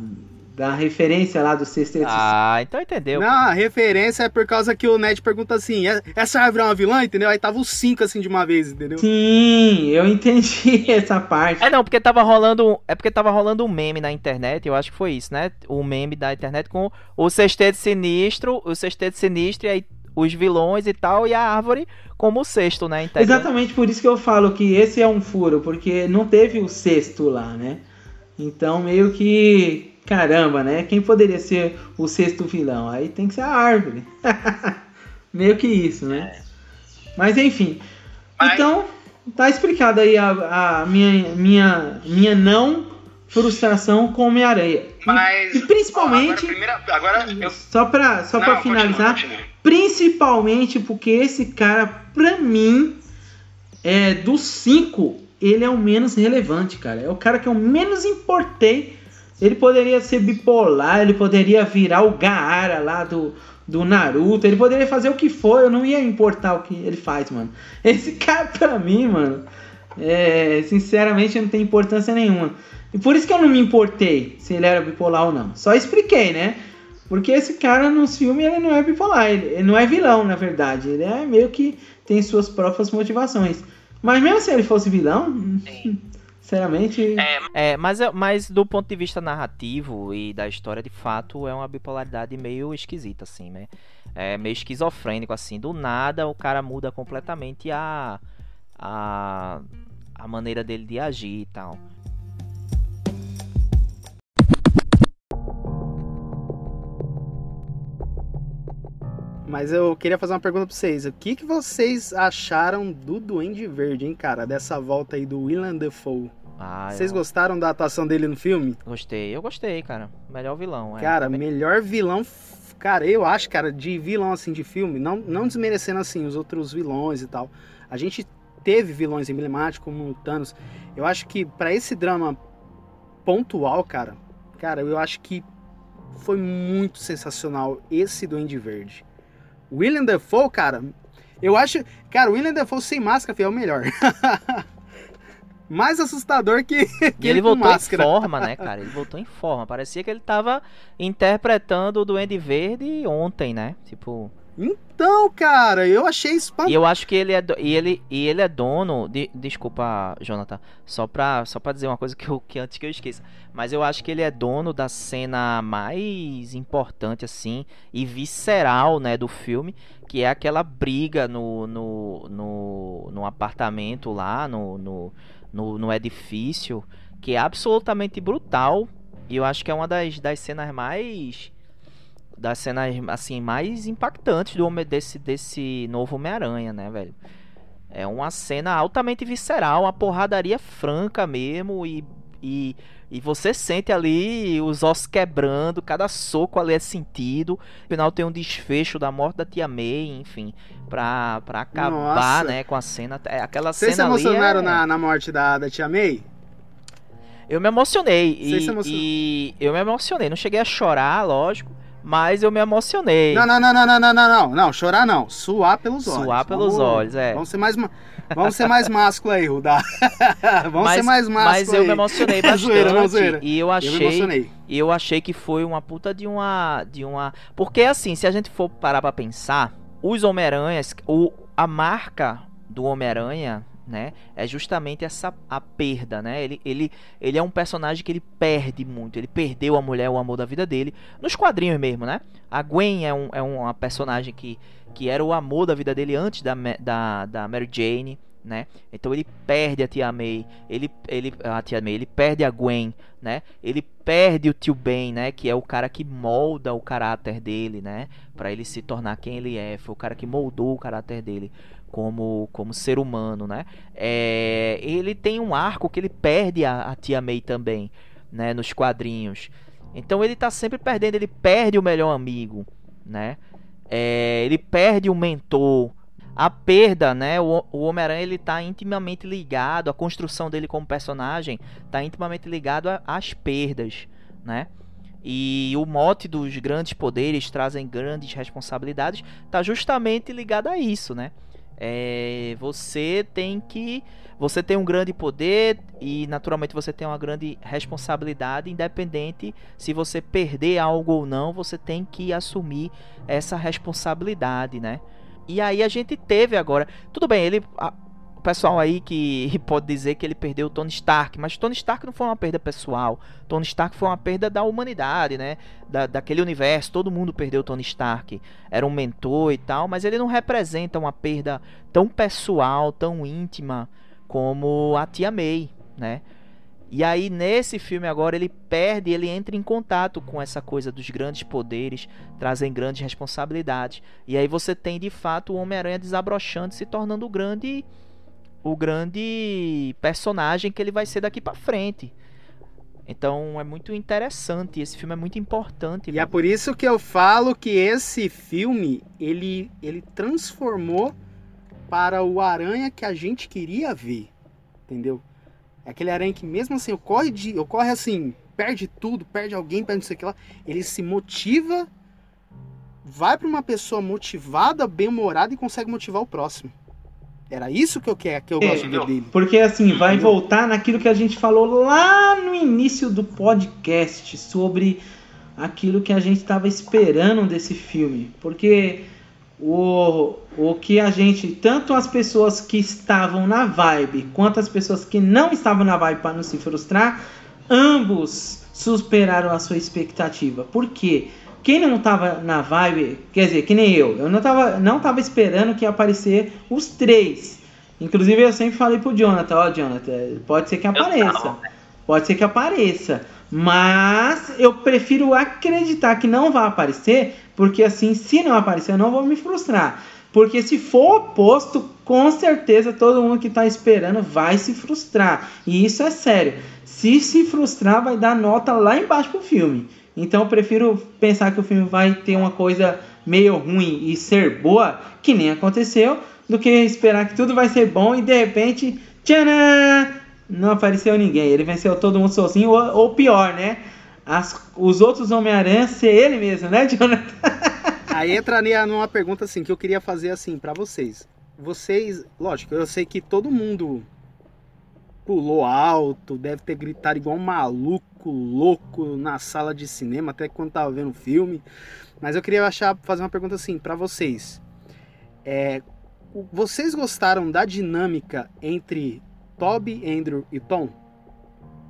da referência lá do sexteto Ah, então entendeu. Não, a referência é por causa que o Ned pergunta assim: "É- essa árvore é uma vilã, entendeu? Aí tava os cinco assim de uma vez, entendeu? Sim, eu entendi essa parte. É não, porque tava rolando. É porque tava rolando um meme na internet, eu acho que foi isso, né? O meme da internet com o sexteto sinistro, o sexteto sinistro e aí os vilões e tal, e a árvore como o sexto, né? Exatamente por isso que eu falo que esse é um furo, porque não teve o sexto lá, né? Então meio que. Caramba, né? Quem poderia ser o sexto vilão? Aí tem que ser a árvore. meio que isso, né? Mas enfim. Mas- Então, tá explicado aí a, a minha, minha, minha não frustração com Homem-Aranha. E- Mas. E, principalmente. Ó, agora, primeira, agora eu. Só pra, só Não, pra continua, finalizar, continua. Principalmente porque esse cara, pra mim, é dos cinco, ele é o menos relevante, cara. É o cara que eu menos importei. Ele poderia ser bipolar, ele poderia virar o Gaara lá do, do Naruto, ele poderia fazer o que for, eu não ia importar o que ele faz, mano. Esse cara, pra mim, mano, é, sinceramente não tem importância nenhuma. E por isso que eu não me importei se ele era bipolar ou não. Só expliquei, né? Porque esse cara nos filmes ele não é bipolar, ele, não é vilão, na verdade. Ele é meio que tem suas próprias motivações. Mas mesmo se ele fosse vilão, Sim. sinceramente. É, É, mas, mas do ponto de vista narrativo e da história, de fato, é uma bipolaridade meio esquisita, assim, né? É meio esquizofrênico, assim. Do nada, o cara muda completamente a, a, a maneira dele de agir e tal. Mas eu queria fazer uma pergunta pra vocês. O que, que vocês acharam do Duende Verde, hein, cara? Dessa volta aí do Willem Dafoe. Ah, Vocês eu gostaram da atuação dele no filme? gostei, eu gostei, cara. Melhor vilão. é. Cara, Me- melhor vilão. Cara, eu acho, cara, de vilão assim de filme, não, não desmerecendo assim os outros vilões e tal. A gente teve vilões emblemáticos como o Thanos. Eu acho que pra esse drama pontual, cara, cara, eu acho que foi muito sensacional esse Duende Verde. William Dafoe, cara, eu acho, cara, o William Dafoe sem máscara filho, é o melhor. Mais assustador que, que E ele com voltou máscara. em forma, né, cara? Ele voltou em forma. Parecia que ele tava interpretando o Duende Verde ontem, né? Tipo. Então, cara, eu achei E espantoso. eu acho que ele é, do- e ele, e ele é dono. De, desculpa, Jonathan. Só pra, só pra dizer uma coisa que, eu, que antes que eu esqueça. Mas eu acho que ele é dono da cena mais importante, assim, e visceral, né, do filme. Que é aquela briga no, no, no, no apartamento lá, no, no, no, no edifício. Que é absolutamente brutal. E eu acho que é uma das, das cenas mais das cenas assim mais impactantes do homem desse desse novo Homem-Aranha, né, velho? É uma cena altamente visceral, uma porradaria franca mesmo e, e, e você sente ali os ossos quebrando, cada soco ali é sentido. No final tem um desfecho da morte da tia May, enfim, pra, pra acabar, Nossa. né, com a cena. É, aquela Vocês se cena ali emocionaram é- na, na morte da, da tia May? Eu me emocionei. Vocês E, se e eu me emocionei. Não cheguei a chorar, lógico, mas eu me emocionei. Não, não, não, não, não, não, não, não, não, chorar não, suar pelos olhos. Suar pelos Vamos- olhos, é. Vamos ser mais, ma- vamos ser mais másculo aí, Rudá. vamos mas, ser mais másculo mas eu aí. me emocionei bastante. Zoeira, não, zoeira. E eu Eu me achei, emocionei. e eu achei que foi uma puta de uma de uma, porque assim, se a gente for parar pra pensar, os Homem-Aranhas, o a marca do Homem-Aranha, né, é justamente essa a perda, né? Ele, ele, ele é um personagem que ele perde muito. Ele perdeu a mulher, o amor da vida dele. Nos quadrinhos mesmo, né? A Gwen é, um, é uma personagem que, que era o amor da vida dele antes da, da, da Mary Jane, né? Então ele perde a tia May, ele, ele, a tia May, ele perde a Gwen, né? Ele perde o tio Ben, né? Que é o cara que molda o caráter dele, né? Pra ele se tornar quem ele é. Foi o cara que moldou o caráter dele como, como ser humano, né? É, ele tem um arco que ele perde a, a tia May também, né? Nos quadrinhos. Então ele tá sempre perdendo, ele perde o melhor amigo, né? É, ele perde o mentor. A perda, né? O, o Homem-Aranha ele tá intimamente ligado, a construção dele como personagem tá intimamente ligado às perdas, né? E o mote dos grandes poderes trazem grandes responsabilidades tá justamente ligado a isso, né? É, você tem que você tem um grande poder e naturalmente você tem uma grande responsabilidade, independente se você perder algo ou não, você tem que assumir essa responsabilidade, né? E aí a gente teve agora, tudo bem, ele a- o pessoal aí que pode dizer que ele perdeu o Tony Stark, mas Tony Stark não foi uma perda pessoal. Tony Stark foi uma perda da humanidade, né? Da, daquele universo, todo mundo perdeu o Tony Stark. Era um mentor e tal, mas ele não representa uma perda tão pessoal, tão íntima como a Tia May, né? E aí nesse filme agora ele perde, ele entra em contato com essa coisa dos grandes poderes, trazem grandes responsabilidades. E aí você tem de fato o Homem-Aranha desabrochando, se tornando o grande o grande personagem que ele vai ser daqui pra frente. Então é muito interessante, esse filme é muito importante. E é por isso que eu falo que esse filme, ele, ele transformou para o aranha que a gente queria ver. Entendeu? É aquele aranha que mesmo assim, ocorre, de, ocorre assim, perde tudo, perde alguém, perde não sei o que lá. Ele se motiva, vai para uma pessoa motivada, bem-humorada e consegue motivar o próximo. Era isso que eu quero, que eu É, gosto dele. Porque assim, vai voltar naquilo que a gente falou lá no início do podcast sobre aquilo que a gente estava esperando desse filme. Porque o, o que a gente, tanto as pessoas que estavam na vibe, quanto as pessoas que não estavam na vibe para não se frustrar, ambos superaram a sua expectativa. Por quê? Quem não tava na vibe, quer dizer, que nem eu, eu não tava, não tava esperando que ia aparecer os três. Inclusive eu sempre falei pro Jonathan, ó, Jonathan, pode ser que apareça. tava. Pode ser que apareça. Mas eu prefiro acreditar que não vai aparecer, porque assim, se não aparecer, eu não vou me frustrar. Porque se for oposto, com certeza todo mundo que está esperando vai se frustrar. E isso é sério. Se se frustrar, vai dar nota lá embaixo pro filme. Então eu prefiro pensar que o filme vai ter uma coisa meio ruim e ser boa, que nem aconteceu, do que esperar que tudo vai ser bom e de repente, tcharam, não apareceu ninguém. Ele venceu todo mundo sozinho, ou, ou pior, né? As, os outros Homem-Aranha ser ele mesmo, né, Jonathan? Aí entra numa pergunta assim que eu queria fazer assim para vocês. Vocês, lógico, eu sei que todo mundo pulou alto, deve ter gritado igual um maluco, louco na sala de cinema, até quando tava vendo o filme. Mas eu queria achar, fazer uma pergunta assim para vocês. É, vocês gostaram da dinâmica entre Toby, Andrew e Tom?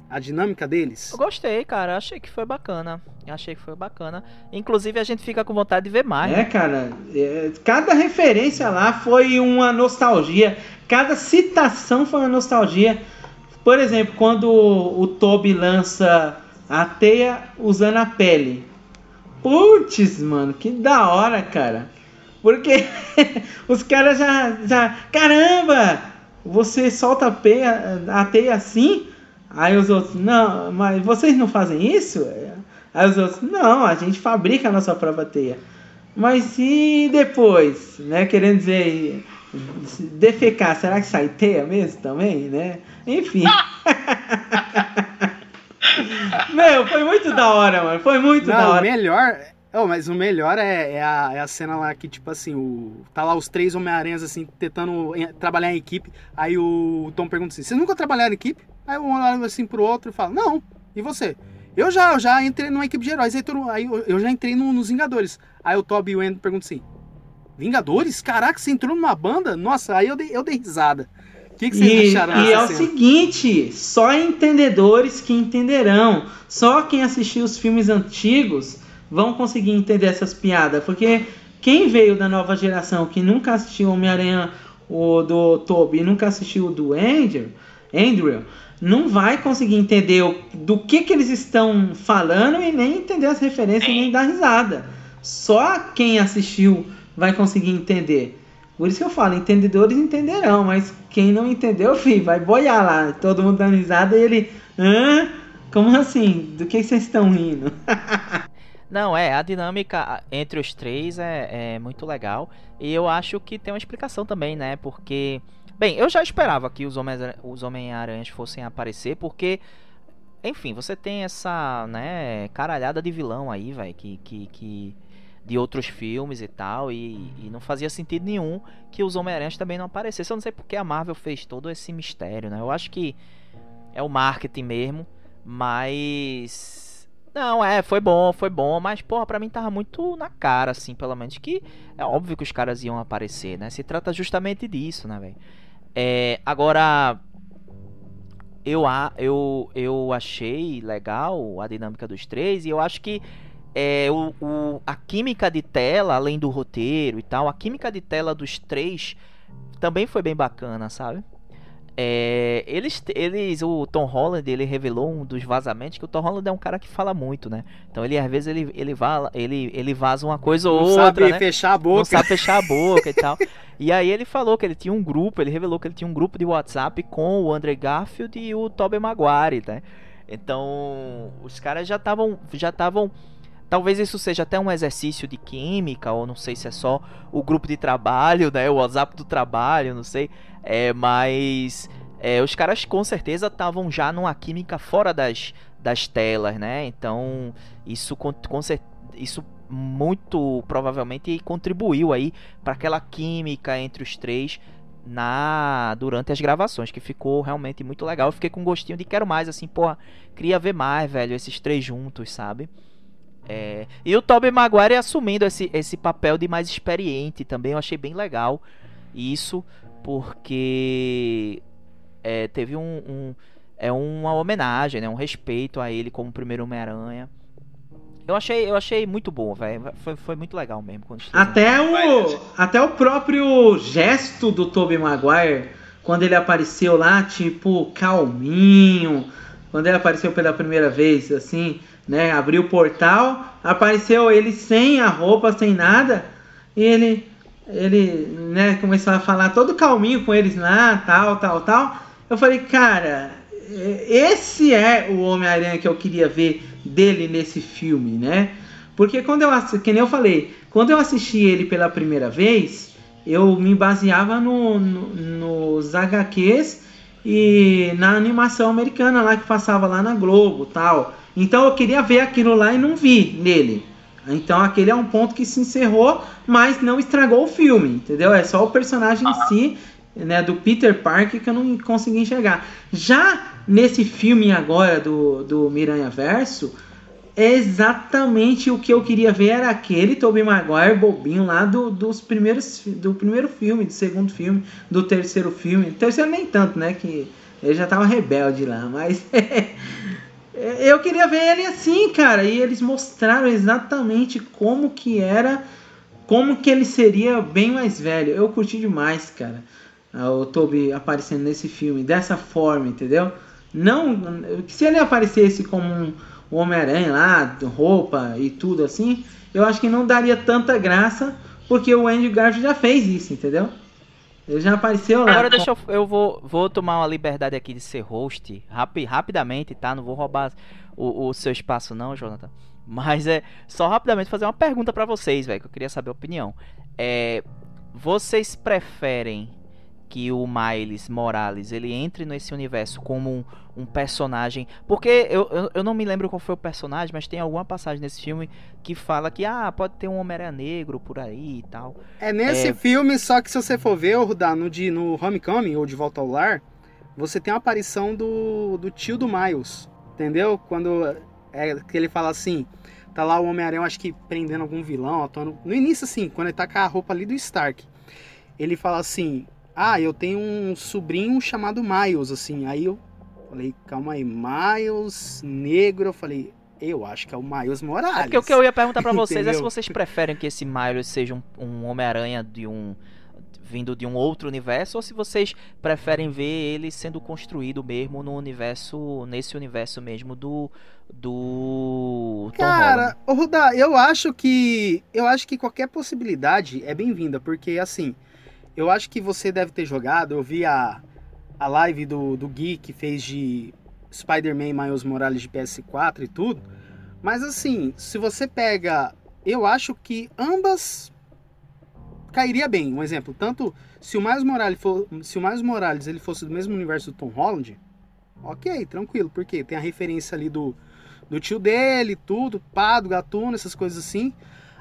A dinâmica deles? Eu gostei, cara. Achei que foi bacana. Achei que foi bacana. Inclusive, a gente fica com vontade de ver mais. É, né? cara. É, cada referência lá foi uma nostalgia. Cada citação foi uma nostalgia. Por exemplo, quando o Toby lança a teia usando a pele. Putz, mano, que da hora, cara. Porque os caras já, já. Caramba! Você solta a, peia, a teia assim? Aí os outros, não, mas vocês não fazem isso? Aí os outros, não, a gente fabrica a nossa própria teia. Mas e depois, né? Querendo dizer, defecar, será que sai teia mesmo também, né? Enfim. Meu, foi muito da hora, mano. Foi muito não, da hora. O melhor. Oh, mas o melhor é, é, a, é a cena lá que, tipo assim, o, tá lá os três Homem-Aranhas, assim, tentando em, trabalhar em equipe. Aí o Tom pergunta assim: Vocês nunca trabalharam em equipe? Aí um olha assim pro outro e fala: Não, e você? Eu já, eu já entrei numa equipe de heróis. Aí, eu, eu já entrei no, nos Vingadores. Aí o Toby e o Andrew perguntam assim: Vingadores? Caraca, você entrou numa banda? Nossa, aí eu dei, eu dei risada. O que, que vocês e, acharam E é o seguinte: só entendedores que entenderão. Só quem assistiu os filmes antigos vão conseguir entender essas piadas. Porque quem veio da nova geração que nunca assistiu Homem-Aranha o do Toby e nunca assistiu o do Andrew, Andrew não vai conseguir entender o, do que, que eles estão falando e nem entender as referências nem dar risada. Só quem assistiu vai conseguir entender. Por isso que eu falo, entendedores entenderão, mas quem não entendeu, filho, vai boiar lá, todo mundo dando risada e ele, hã? Como assim? Do que vocês estão rindo? Não, é, a dinâmica entre os três é, é muito legal. E eu acho que tem uma explicação também, né? Porque Bem, eu já esperava que os Homem-Aranhas fossem aparecer, porque, enfim, você tem essa, né, caralhada de vilão aí, velho, que, que, que, de outros filmes e tal, e, e não fazia sentido nenhum que os Homem-Aranhas também não aparecessem. Eu não sei porque a Marvel fez todo esse mistério, né? Eu acho que é o marketing mesmo, mas. Não, é, foi bom, foi bom, mas, porra, pra mim tava muito na cara, assim, pelo menos, que é óbvio que os caras iam aparecer, né? Se trata justamente disso, né, velho? É, agora, eu, eu, eu achei legal a dinâmica dos três e eu acho que é, o, o, a química de tela, além do roteiro e tal, a química de tela dos três também foi bem bacana, sabe? É, eles, eles, o Tom Holland, ele revelou um dos vazamentos que o Tom Holland é um cara que fala muito, né? Então ele às vezes ele ele, vala, ele, ele vaza uma coisa ou outra, sabe né? fechar a boca. Não sabe fechar a boca e tal. E aí ele falou que ele tinha um grupo, ele revelou que ele tinha um grupo de WhatsApp com o Andrew Garfield e o Tobey Maguire, né? Então, os caras já estavam já estavam Talvez isso seja até um exercício de química, ou não sei se é só o grupo de trabalho, né? O WhatsApp do trabalho, não sei. É, mas é, os caras com certeza estavam já numa química fora das, das telas, né? Então isso, com, com, isso muito provavelmente contribuiu aí para aquela química entre os três na durante as gravações, que ficou realmente muito legal. Eu fiquei com um gostinho de quero mais, assim, porra, queria ver mais, velho, esses três juntos, sabe? É, e o Tobey Maguire assumindo esse, esse papel de mais experiente também, eu achei bem legal isso, porque é, teve um, um, é uma homenagem, né, um respeito a ele como primeiro Homem-Aranha. Eu achei, eu achei muito bom, velho. Foi, foi muito legal mesmo. até, o, até o próprio gesto do Tobey Maguire, quando ele apareceu lá, tipo, calminho, quando ele apareceu pela primeira vez, assim, né? Abriu o portal, apareceu ele sem a roupa, sem nada, e ele, ele, né, começou a falar todo calminho com eles lá, tal, tal, tal. Eu falei, cara, esse é o Homem-Aranha que eu queria ver dele nesse filme, né? Porque quando eu, que nem eu falei, quando eu assisti ele pela primeira vez, eu me baseava no, no, nos HQs e na animação americana lá que passava lá na Globo tal. Então eu queria ver aquilo lá e não vi nele. Então aquele é um ponto que se encerrou, mas não estragou o filme, entendeu? É só o personagem em si, né, do Peter Parker que eu não consegui enxergar. Já nesse filme agora do, do Miranha Verso, exatamente o que eu queria ver era aquele Tobey Maguire bobinho lá do, dos primeiros do primeiro filme, do segundo filme, do terceiro filme. Terceiro nem tanto, né, que ele já tava rebelde lá, mas eu queria ver ele assim, cara, e eles mostraram exatamente como que era, como que ele seria bem mais velho. Eu curti demais, cara. O Toby aparecendo nesse filme dessa forma, entendeu? Não, se ele aparecesse como um Homem-Aranha lá, roupa e tudo assim, eu acho que não daria tanta graça, porque o Andrew Garfield já fez isso, entendeu? Ele já apareceu lá. Agora deixa eu, eu vou, vou tomar uma liberdade aqui de ser host, rapi, rapidamente, tá? Não vou roubar o, o seu espaço não, Jonathan. Mas é só rapidamente fazer uma pergunta para vocês, velho, que eu queria saber a opinião. É, vocês preferem que o Miles Morales ele entre nesse universo como um, um personagem. Porque eu, eu, eu, não me lembro qual foi o personagem, mas tem alguma passagem nesse filme que fala que ah, pode ter um Homem-Aranha negro por aí e tal. É nesse é... filme, só que se você for ver, Rudá, no, de, no Homecoming ou De Volta ao Lar, você tem a aparição do, do tio do Miles. Entendeu? Quando é, que ele fala assim. Tá lá o Homem-Aranha, acho que prendendo algum vilão, atuando. No início, assim, quando ele tá com a roupa ali do Stark. Ele fala assim: ah, eu tenho um sobrinho chamado Miles, assim. Aí eu falei, calma aí, Miles negro. Eu falei, eu acho que é o Miles Morales. É porque o que eu ia perguntar para vocês é se vocês preferem que esse Miles seja um, um Homem-Aranha de um vindo de um outro universo ou se vocês preferem ver ele sendo construído mesmo no universo nesse universo mesmo do do Cara, Ruda, eu acho que eu acho que qualquer possibilidade é bem-vinda, porque assim, eu acho que você deve ter jogado. Eu vi a, a live do, do Gui que fez de Spider-Man Miles Morales de PS4 e tudo. Mas assim, se você pega. Eu acho que ambas cairia bem. Um exemplo, tanto se o Miles Morales, for, se o Miles Morales ele fosse do mesmo universo do Tom Holland, ok, tranquilo, porque tem a referência ali do, do tio dele, tudo, pá, do gatuno, essas coisas assim.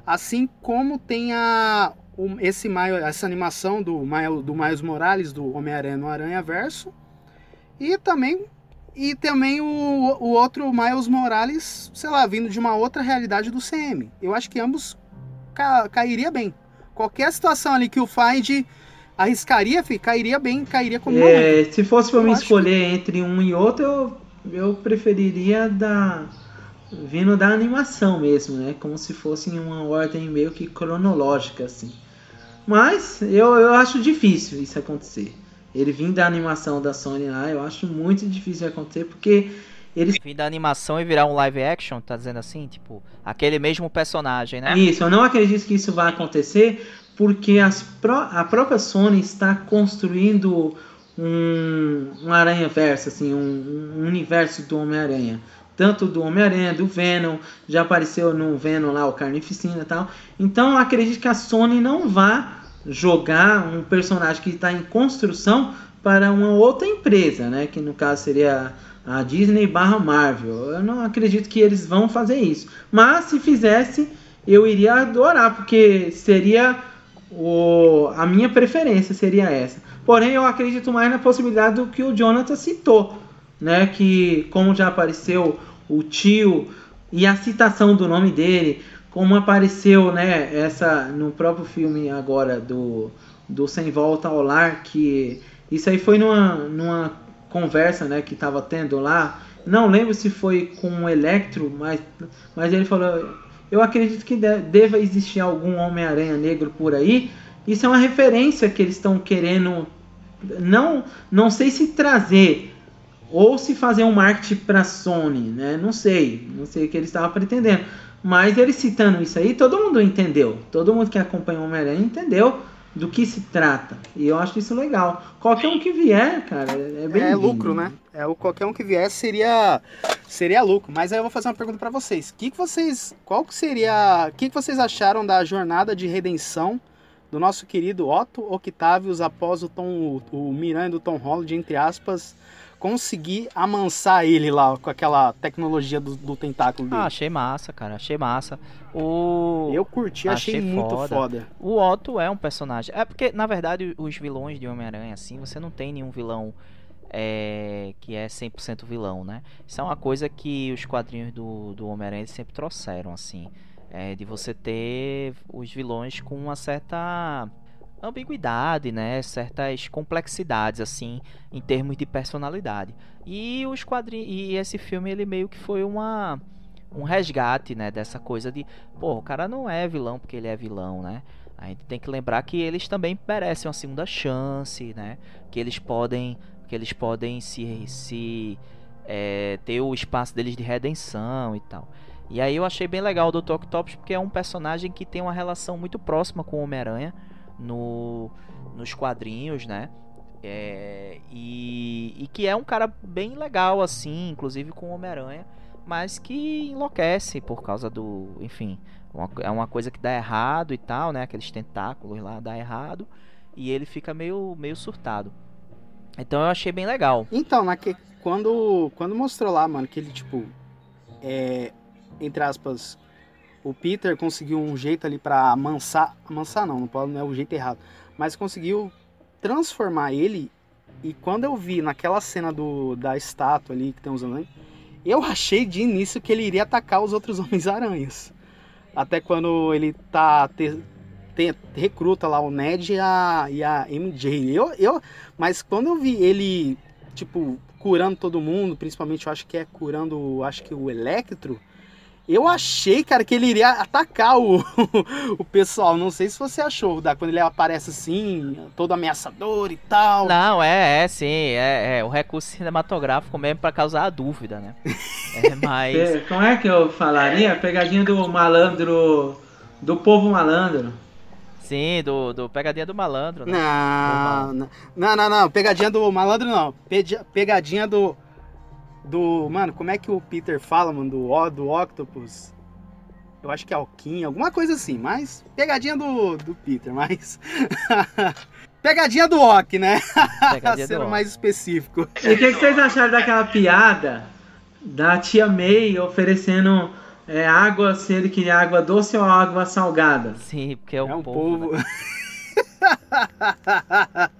Assim como tem a, esse essa animação do, do Miles Morales, do Homem-Aranha no Aranha Verso. E também, e também o, o outro Miles Morales, sei lá, vindo de uma outra realidade do CM. Eu acho que ambos ca, cairia bem. Qualquer situação ali que o Find arriscaria, cairia bem, cairia como é, Se fosse para me escolher que... entre um e outro, eu, eu preferiria da vindo da animação mesmo, né? Como se fosse em uma ordem meio que cronológica, assim. Mas eu, eu acho difícil isso acontecer. Ele vir da animação da Sony lá, eu acho muito difícil acontecer, porque eles. Vir da animação e virar um live action, tá dizendo assim? Tipo, aquele mesmo personagem, né? Isso, eu não acredito que isso vai acontecer, porque as a própria Sony está construindo um, um aranha-verso, assim, um, um universo do Homem-Aranha tanto do Homem-Aranha, do Venom, já apareceu no Venom lá, o Carnificina e tal. Então acredito que a Sony não vá jogar um personagem que está em construção para uma outra empresa, né? Que no caso seria a Disney barra Marvel. Eu não acredito que eles vão fazer isso. Mas se fizesse, eu iria adorar, porque seria o, a minha preferência seria essa. Porém, eu acredito mais na possibilidade do que o Jonathan citou né? Que como já apareceu o tio e a citação do nome dele, como apareceu, né? Essa no próprio filme agora do do Sem Volta ao Lar, que isso aí foi numa, numa conversa, né? Que estava tendo lá. Não lembro se foi com o Electro, mas mas ele falou eu acredito que deva existir algum Homem-Aranha negro por aí. Isso é uma referência que eles estão querendo. Não, não sei se trazer ou se fazer um marketing para Sony, né? Não sei, não sei o que ele estava pretendendo. Mas ele citando isso aí, todo mundo entendeu. Todo mundo que acompanha o Homem-Aranha entendeu do que se trata. E eu acho isso legal. Qualquer um que vier, cara, é bem É lucro, né? É o qualquer um que vier seria seria lucro. Mas aí eu vou fazer uma pergunta para vocês. Que que vocês, qual que seria, que que vocês acharam da jornada de redenção do nosso querido Otto Octavius após o Tom o, o Miranha do Tom Holland entre aspas conseguir amansar ele lá com aquela tecnologia do, do tentáculo dele. Ah, achei massa, cara. Achei massa. O... Eu curti, achei, Achei muito foda. foda. O Otto é um personagem. É porque, na verdade, os vilões de Homem-Aranha, assim, você não tem nenhum vilão é, que é 100% vilão, né? Isso é uma coisa que os quadrinhos do, do Homem-Aranha sempre trouxeram, assim. É, de você ter os vilões com uma certa ambiguidade, né? Certas complexidades, assim, em termos de personalidade. E os quadrinhos. E esse filme, ele meio que foi uma. Um resgate, né? Dessa coisa de. Pô, o cara não é vilão porque ele é vilão, né? A gente tem que lembrar que eles também merecem uma segunda chance, né? Que eles podem. Que eles podem se. se é, ter o espaço deles de redenção e tal. E aí eu achei bem legal o Dr. Octopus porque é um personagem que tem uma relação muito próxima com o Homem-Aranha no, nos quadrinhos, né? É, e, e que é um cara bem legal, assim, inclusive com Homem-Aranha, mas que enlouquece por causa do. Enfim, uma- é uma coisa que dá errado e tal, né? Aqueles tentáculos lá dá errado e ele fica meio, meio surtado. Então eu achei bem legal. Então, naque, quando, quando mostrou lá, mano, que ele, tipo, é, entre aspas, o Peter conseguiu um jeito ali pra amansar, amansar não, não, pode, não é o jeito errado, mas conseguiu transformar ele, e quando eu vi naquela cena do, da estátua ali, que tem os anões, eu achei de início que ele iria atacar os outros Homens-Aranhas. Até quando ele tá te- te- recruta lá o Ned e a, e a MJ. Eu, eu, mas quando eu vi ele, tipo, curando todo mundo, principalmente eu acho que é curando, acho que o Electro, eu achei, cara, que ele iria atacar o, o pessoal. Não sei se você achou, da, quando ele aparece assim, todo ameaçador e tal. Não, é, é sim, é, é o recurso cinematográfico mesmo pra causar a dúvida, né? É, mas. É, Como é que eu falaria? Pegadinha do malandro. Do povo malandro. Sim, do, do Pegadinha do Malandro, né? Não, não, não, não, não, pegadinha do malandro não. Pegadinha do. Do. Mano, como é que o Peter fala, mano? Do, O- do Octopus? Eu acho que é Alquim, alguma coisa assim, mas. Pegadinha do, do Peter, mas. pegadinha do Ock, né? Pegadinha do Sendo mais específico. E o que, que vocês acharam daquela piada da tia May oferecendo é, água, se ele queria água doce ou água salgada? Sim, porque é o É um povo. povo. né?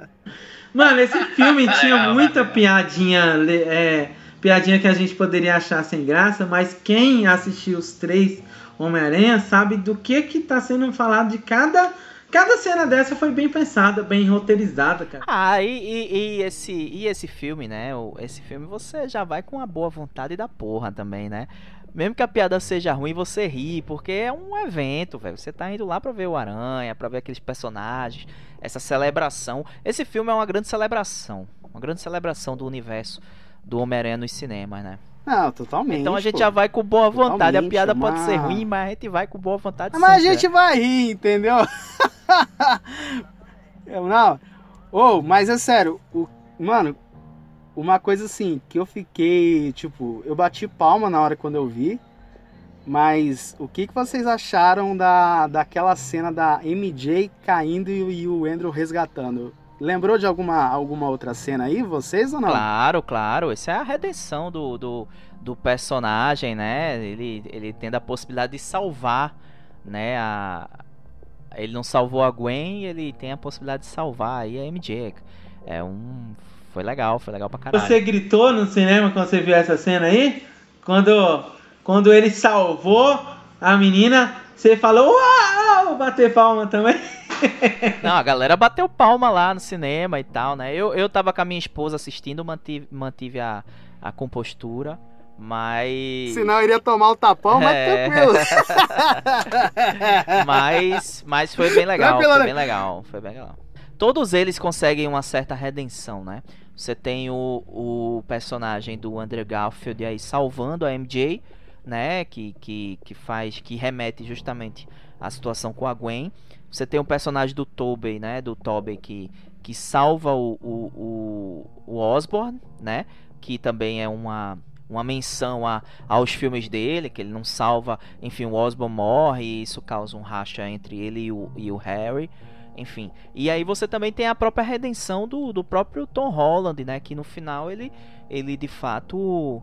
Mano, esse filme É tinha legal, muita né? piadinha, é, piadinha que a gente poderia achar sem graça, mas quem assistiu os três Homem-Aranha sabe do que que tá sendo falado de cada cada cena dessa foi bem pensada, bem roteirizada, cara. Ah, e, e- e esse, e esse filme, né? Esse filme você já vai com a boa vontade da porra também, né? Mesmo que a piada seja ruim, você ri, porque é um evento, velho. Você tá indo lá pra ver o Aranha, pra ver aqueles personagens, essa celebração. Esse filme é uma grande celebração. Uma grande celebração do universo do Homem-Aranha nos cinemas, né? Não, totalmente. Então a gente pô. já vai com boa vontade. A piada é pode ser ruim, mas a gente vai com boa vontade Mas a sempre, gente vai rir, entendeu? Eu não. Ô, mas é sério, o, mano, uma coisa assim, que eu fiquei, tipo, eu bati palma na hora quando eu vi, mas o que, que vocês acharam da, daquela cena da MJ caindo e, e o Andrew resgatando? Lembrou de alguma, alguma outra cena aí, vocês ou não? Claro, claro. Essa é a redenção do, do, do personagem, né? Ele, ele tendo a possibilidade de salvar, né? A... Ele não salvou a Gwen e ele tem a possibilidade de salvar aí a MJ. É um. Foi legal, foi legal pra caralho. Você gritou no cinema quando você viu essa cena aí? Quando, quando ele salvou a menina, você falou, uau, bater palma também. Não, a galera bateu palma lá no cinema e tal, né? Eu, eu tava com a minha esposa assistindo, mantive, mantive a, a compostura, mas. Senão eu iria tomar o tapão, mas É. tranquilo. Mas, mas foi bem legal, foi né? bem legal, foi bem legal. Todos eles conseguem uma certa redenção, né? Você tem o, o personagem do Andrew Garfield aí salvando a MJ, né? Que, que, que faz. que remete justamente à situação com a Gwen. Você tem o personagem do Tobey, né? Do Tobey que, que salva o, o, o, o Osborn, né? Que também é uma, uma menção a, aos filmes dele, que ele não salva, enfim, o Osborn morre e isso causa um racha entre ele e o, e o Harry enfim. E aí você também tem a própria redenção do, do próprio Tom Holland, né? Que no final ele, ele de fato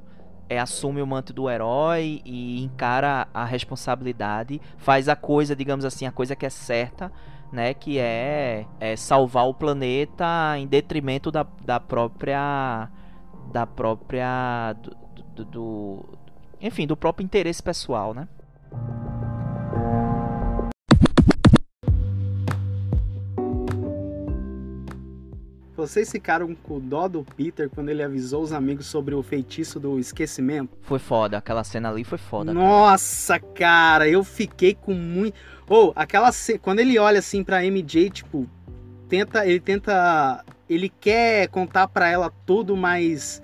é, assume o manto do herói e encara a responsabilidade, faz a coisa, digamos assim, a coisa que é certa, né? Que é, é salvar o planeta em detrimento da, da própria. Da própria. do, do, do enfim, do próprio interesse pessoal, né? Vocês ficaram com dó do Peter quando ele avisou os amigos sobre o feitiço do esquecimento? Foi foda, aquela cena ali foi foda. Nossa, cara, cara eu fiquei com muito. Ou, oh, aquela cena. Quando ele olha assim pra MJ, tipo, tenta. Ele tenta. Ele quer contar pra ela tudo, mas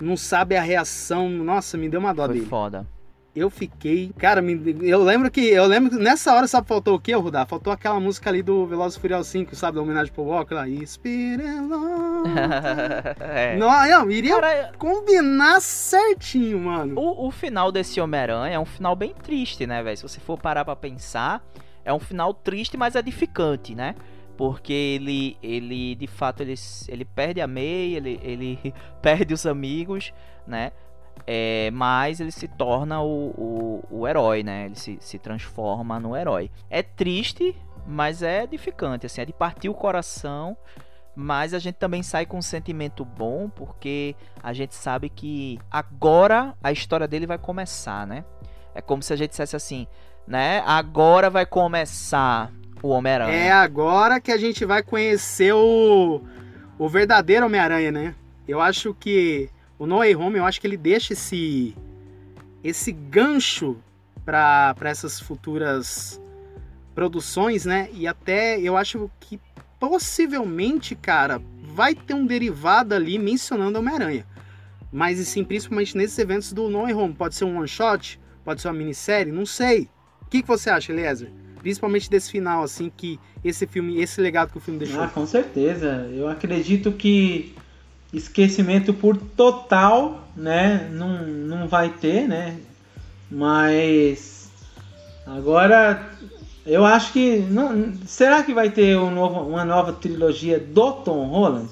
não sabe a reação. Nossa, me deu uma dó foi dele. Foi foda eu fiquei. Cara, eu lembro que. Eu lembro que nessa hora, sabe, faltou o quê, Rudá? Faltou aquela música ali do Velozes Furiosos 5, sabe? Da homenagem pro Walker lá. é. Não, não, iria Cara, combinar certinho, mano. O, o final desse Homem-Aranha é um final bem triste, né, velho? Se você for parar pra pensar, é um final triste, mas edificante, né? Porque ele, ele de fato, ele, ele perde a May, ele, ele perde os amigos, né? É, mas ele se torna o, o, o herói, né? Ele se, se transforma no herói. É triste, mas é edificante, assim, é de partir o coração. Mas a gente também sai com um sentimento bom, porque a gente sabe que agora a história dele vai começar, né? É como se a gente dissesse assim, né? Agora vai começar o Homem-Aranha. É agora que a gente vai conhecer o, o verdadeiro Homem-Aranha, né? Eu acho que o No Way Home, eu acho que ele deixa esse esse gancho para essas futuras produções, né? E até eu acho que possivelmente, cara, vai ter um derivado ali mencionando Homem-Aranha. Mas e sim, principalmente nesses eventos do No Way Home. Pode ser um one shot, pode ser uma minissérie, não sei. O que, que você acha, Eliezer? Principalmente desse final, assim, que esse filme, esse legado que o filme deixou. Ah, com certeza. Eu acredito que esquecimento por total, né? Não, não vai ter, né? Mas agora eu acho que não, será que vai ter um novo, uma nova trilogia do Tom Holland?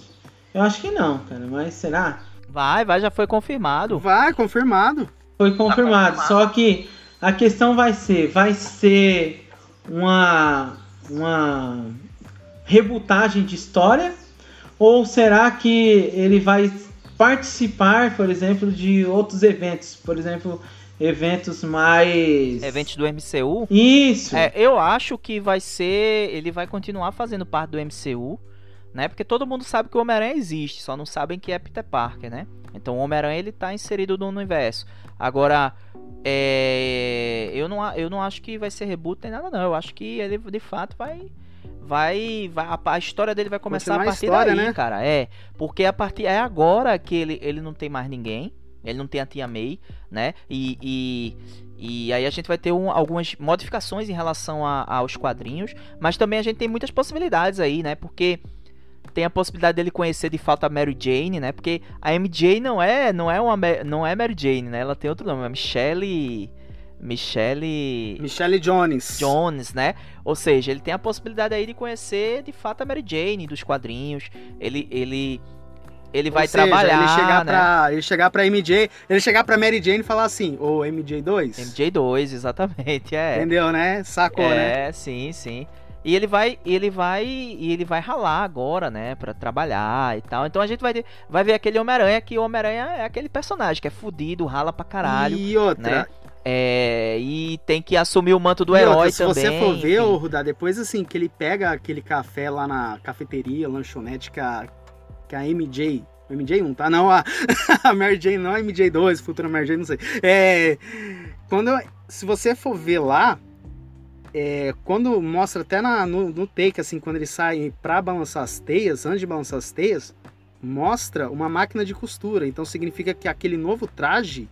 Eu acho que não, cara. Mas será? Vai, vai, já foi confirmado. Vai, confirmado. Foi confirmado. Tá Só que a questão vai ser, vai ser uma uma rebutagem de história ou será que ele vai participar, por exemplo, de outros eventos? Por exemplo, eventos mais. Eventos do MCU? Isso! É, eu acho que vai ser. Ele vai continuar fazendo parte do MCU, né? Porque todo mundo sabe que o Homem-Aranha existe, só não sabem que é Peter Parker, né? Então o Homem-Aranha ele tá inserido no universo. Agora, é, eu, não, eu não acho que vai ser reboot nem nada, não. Eu acho que ele de fato vai vai, vai a, a, história dele vai começar Continuar a partir a história, daí, né? cara. É, porque a partir é agora que ele, ele não tem mais ninguém, ele não tem a tia May, né? E, e, e aí a gente vai ter um, algumas modificações em relação a, aos quadrinhos, mas também a gente tem muitas possibilidades aí, né? Porque tem a possibilidade dele conhecer de fato a Mary Jane, né? Porque a MJ não é não é uma não é Mary Jane, né? Ela tem outro nome, é Michelle Michelle. Michelle Jones. Jones, né? Ou seja, ele tem a possibilidade aí de conhecer de fato a Mary Jane dos quadrinhos. Ele. ele ele vai seja, trabalhar, ele chegar né? Pra, ele chegar pra MJ, ele chegar pra Mary Jane e falar assim, ou MJ2. MJ2, exatamente, é. Entendeu, né? Sacou, é, né? É, sim, sim. E ele vai, ele vai, e ele vai ralar agora, né, para trabalhar e tal. Então a gente vai, vai ver aquele Homem-Aranha que o Homem-Aranha é aquele personagem que é fudido, rala pra caralho. E outra, né? É, e tem que assumir o manto do e herói outra, se também. Se você for ver, ô, Rudá, depois assim, que ele pega aquele café lá na cafeteria, lanchonete que a, que a MJ. MJ1, tá? Não, a, a Mary Jane, não a MJ2, futura Mary Jane, não sei. É, quando, se você for ver lá, é, quando mostra até na, no, no take, assim, quando ele sai pra balançar as teias, antes de balançar as teias, mostra uma máquina de costura. Então significa que aquele novo traje,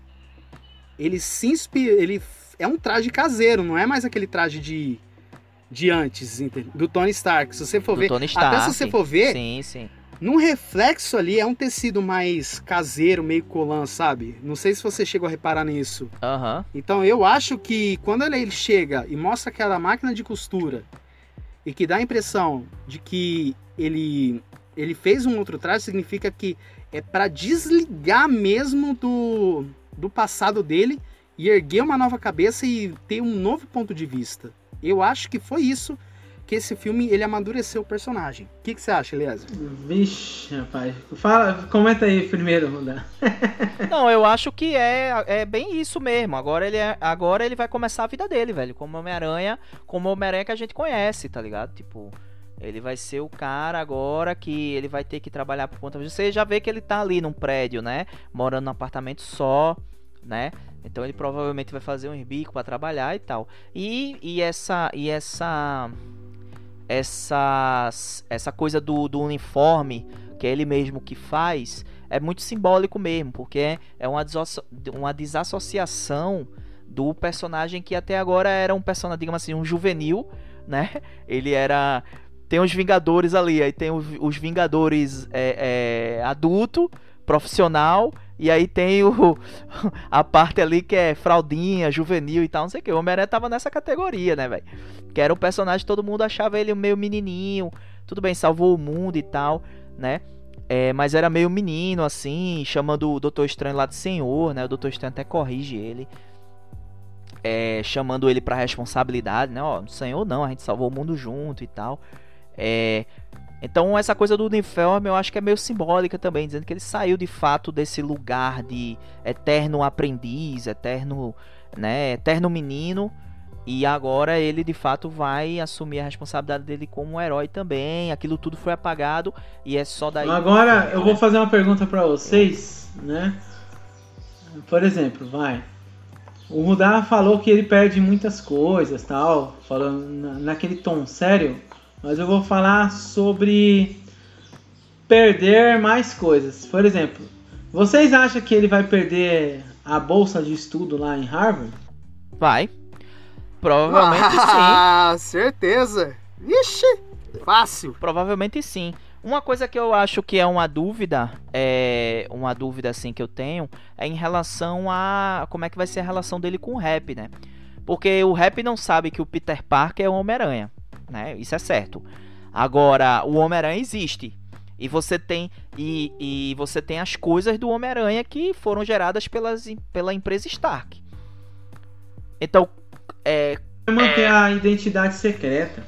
ele se inspira, ele é um traje caseiro, não é mais aquele traje de, de antes, do Tony Stark. Se você for Do ver, Tony Stark. até se você for ver, Sim, sim. num reflexo ali é um tecido mais caseiro, meio colã, sabe? Não sei se você chegou a reparar nisso. Aham. Então eu acho que quando ele chega e mostra aquela máquina de costura e que dá a impressão de que ele ele fez um outro traje, significa que é para desligar mesmo do, do passado dele e erguer uma nova cabeça e ter um novo ponto de vista. Eu acho que foi isso que esse filme ele amadureceu o personagem. O que, que você acha, Eliezer? Vixe, rapaz. Fala, comenta aí primeiro, Rudá. Não, eu acho que é, é bem isso mesmo. Agora ele, é, agora ele vai começar a vida dele, velho. Como Homem-Aranha, como Homem-Aranha que a gente conhece, tá ligado? Tipo, ele vai ser o cara agora que ele vai ter que trabalhar por conta você. já vê que ele tá ali num prédio, né? Morando num apartamento só, né? Então ele provavelmente vai fazer um bico para trabalhar e tal. E, e essa e essa essa essa coisa do, do uniforme que é ele mesmo que faz é muito simbólico mesmo, porque é uma, desosso- uma desassociação do personagem que até agora era um personagem, digamos assim, um juvenil, né? Ele era tem os Vingadores ali, aí tem o- os Vingadores é, é, adulto, profissional, e aí tem o a parte ali que é fraldinha, juvenil e tal, não sei o que. O Homem-Aranha tava nessa categoria, né, velho? Que era um personagem, todo mundo achava ele meio menininho, tudo bem, salvou o mundo e tal, né? É, mas era meio menino, assim, chamando o Doutor Estranho lá de senhor, né? O Doutor Estranho até corrige ele. É, chamando ele pra responsabilidade, né? Ó, senhor não, a gente salvou o mundo junto e tal. É, então essa coisa do uniforme eu acho que é meio simbólica também, dizendo que ele saiu de fato desse lugar de eterno aprendiz, eterno, né, eterno menino, e agora ele de fato vai assumir a responsabilidade dele como um herói também. Aquilo tudo foi apagado e é só daí. Agora eu vou fazer uma pergunta pra vocês, né? Por exemplo, vai. O Rudá falou que ele perde muitas coisas, tal, falando na- naquele tom sério, mas eu vou falar sobre perder mais coisas. Por exemplo, vocês acham que ele vai perder a bolsa de estudo lá em Harvard? Vai. Provavelmente sim. ah, certeza. Ixi, fácil. Provavelmente sim. Uma coisa que eu acho que é uma dúvida, é uma dúvida assim que eu tenho, é em relação a como é que vai ser a relação dele com o Rap, né? Porque o Rap não sabe que o Peter Parker é o Homem-Aranha, né? Isso é certo. Agora, o Homem-Aranha existe. E você tem e, e você tem as coisas do Homem-Aranha que foram geradas pelas, pela empresa Stark. Então, é, manter a identidade secreta.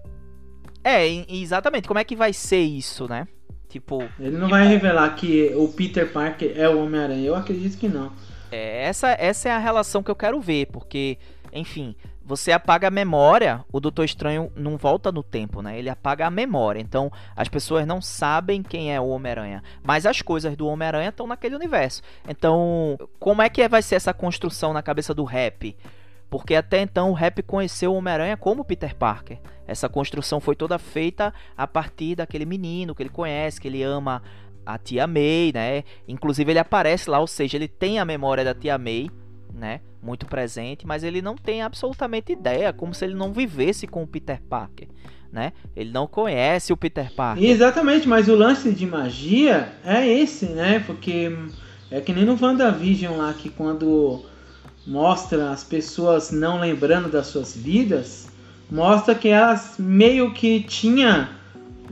é, exatamente, como é que vai ser isso, né? Tipo, Ele não vai revelar que o Peter Parker é o Homem-Aranha. Eu acredito que não. É, essa, essa é a relação que eu quero ver, porque, enfim, você apaga a memória, o Doutor Estranho não volta no tempo, né? Ele apaga a memória. Então, as pessoas não sabem quem é o Homem-Aranha, mas as coisas do Homem-Aranha estão naquele universo. Então, como é que vai ser essa construção na cabeça do Rap? Porque até então o Rap conheceu o Homem-Aranha como Peter Parker. Essa construção foi toda feita a partir daquele menino que ele conhece, que ele ama a tia May, né? Inclusive ele aparece lá, ou seja, ele tem a memória da tia May, né? Muito presente, mas ele não tem absolutamente ideia, como se ele não vivesse com o Peter Parker, né? Ele não conhece o Peter Parker. Exatamente, mas o lance de magia é esse, né? Porque é que nem no WandaVision lá, que quando mostra as pessoas não lembrando das suas vidas, mostra que elas meio que tinham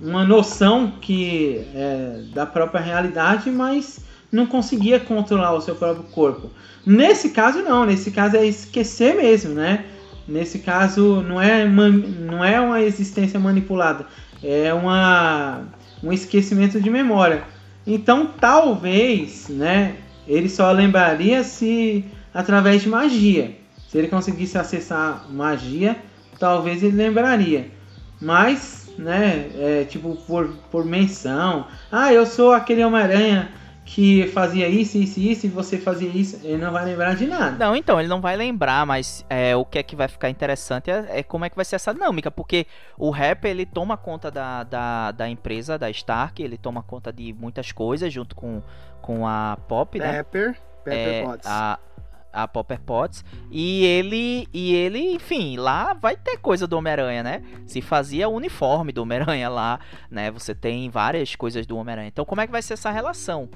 uma noção que é, da própria realidade, mas não conseguia controlar o seu próprio corpo. Nesse caso não, nesse caso é esquecer mesmo, né? Nesse caso não é, man- não é uma existência manipulada, é uma, um esquecimento de memória. Então talvez, né, ele só lembraria se através de magia. Se ele conseguisse acessar magia, talvez ele lembraria. Mas, né, é, tipo por, por menção, ah, eu sou aquele Homem-Aranha que fazia isso, isso, isso, e você fazia isso, ele não vai lembrar de nada. Não, então, ele não vai lembrar, mas é, o que é que vai ficar interessante é, é, como é que vai ser essa dinâmica, porque o rap, ele toma conta da, da, da, empresa, da Stark, ele toma conta de muitas coisas, junto com, com a Pop, né? Pepper, Pepper é, Potts. A, a Popper Potts. E ele, e ele, enfim, lá vai ter coisa do Homem-Aranha, né? Se fazia o uniforme do Homem-Aranha lá, né? Você tem várias coisas do Homem-Aranha. Então, como é que vai ser essa relação?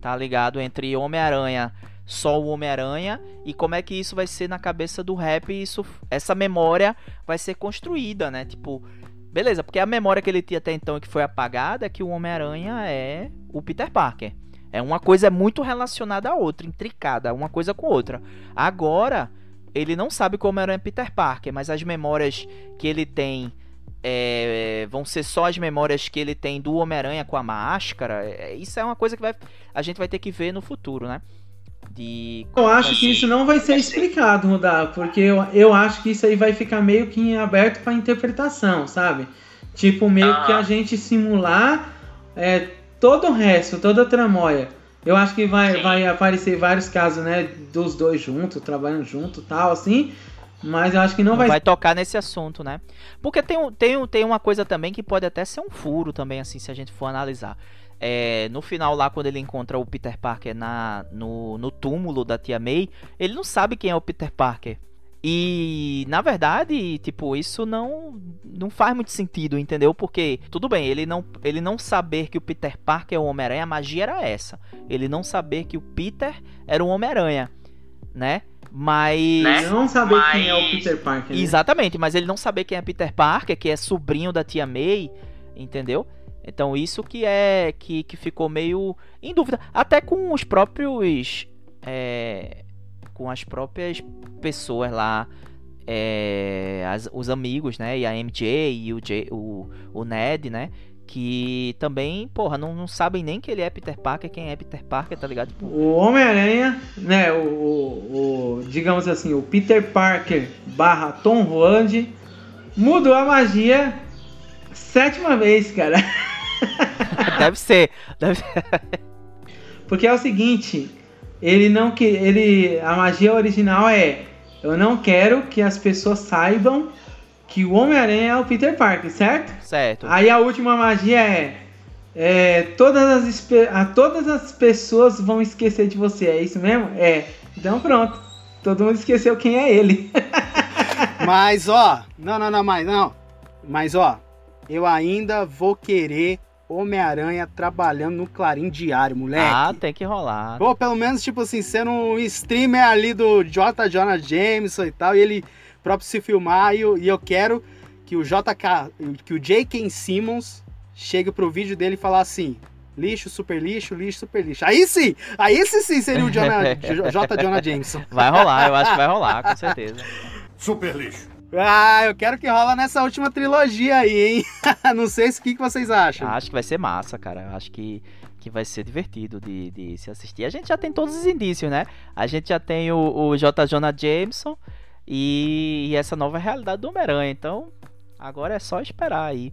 Tá ligado? Entre Homem-Aranha, só o Homem-Aranha, e como é que isso vai ser na cabeça do rap, isso, essa memória vai ser construída, né? Tipo, beleza, porque a memória que ele tinha até então que foi apagada é que o Homem-Aranha é o Peter Parker. É uma coisa muito relacionada à outra, intricada, uma coisa com outra. Agora, ele não sabe como era Peter Parker, mas as memórias que ele tem é, vão ser só as memórias que ele tem do Homem-Aranha com a máscara. É, isso é uma coisa que vai, a gente vai ter que ver no futuro, né? De eu acho que isso não vai ser explicado, Rudá, porque eu, eu acho que isso aí vai ficar meio que aberto para interpretação, sabe? Tipo, meio ah. que a gente simular é, todo o resto, toda a tramóia. Eu acho que vai, vai aparecer vários casos, né, dos dois juntos, trabalhando junto tal, assim. Mas eu acho que não, não vai... vai tocar nesse assunto, né? Porque tem, tem, tem uma coisa também que pode até ser um furo também, assim, se a gente for analisar. É, no final lá, quando ele encontra o Peter Parker na, no, no túmulo da tia May, ele não sabe quem é o Peter Parker. E na verdade, tipo, isso não não faz muito sentido, entendeu? Porque tudo bem, ele não ele não saber que o Peter Parker é o Homem-Aranha, a magia era essa. Ele não saber que o Peter era o Homem-Aranha, né? Mas. Né? Não saber mas... quem é o Peter Parker. Né? Exatamente, mas ele não saber quem é Peter Parker, que é sobrinho da tia May, entendeu? Então isso que é. que, que ficou meio em dúvida. Até com os próprios. É, com as próprias pessoas lá. É, as, os amigos, né? E a MJ e o, J, o, o Ned, né? Que também, porra, não, não sabem nem que ele é Peter Parker, quem é Peter Parker, tá ligado? Tipo... O Homem-Aranha, né, o, o, o, digamos assim, o Peter Parker barra Tom Holland mudou a magia sétima vez, cara. deve ser, deve ser. Porque é o seguinte, ele não que ele a magia original é eu não quero que as pessoas saibam que o Homem-Aranha é o Peter Parker, certo? Certo. Aí a última magia é, é todas, as, a, todas as pessoas vão esquecer de você, é isso mesmo? É. Então pronto. Todo mundo esqueceu quem é ele. mas ó, não, não, não, mas não. Mas ó, eu ainda vou querer Homem-Aranha trabalhando no Clarim Diário, moleque. Ah, tem que rolar. Pô, pelo menos, tipo assim, sendo um streamer ali do J. Jonah Jameson e tal, e ele próprio se filmar e eu, e eu quero que o JK, que o J.K. Simmons chegue pro vídeo dele e falar assim: lixo, super lixo, lixo, super lixo. Aí sim, aí esse sim seria o Jonah, J. Jonah Jameson. Vai rolar, eu acho que vai rolar, com certeza. Super lixo. Ah, eu quero que rola nessa última trilogia aí, hein? Não sei o que, que vocês acham. Acho que vai ser massa, cara. Acho que, que vai ser divertido de, de se assistir. A gente já tem todos os indícios, né? A gente já tem o, o J. Jonah Jameson, e, e essa nova realidade do Homem-Aranha. Então, agora é só esperar aí.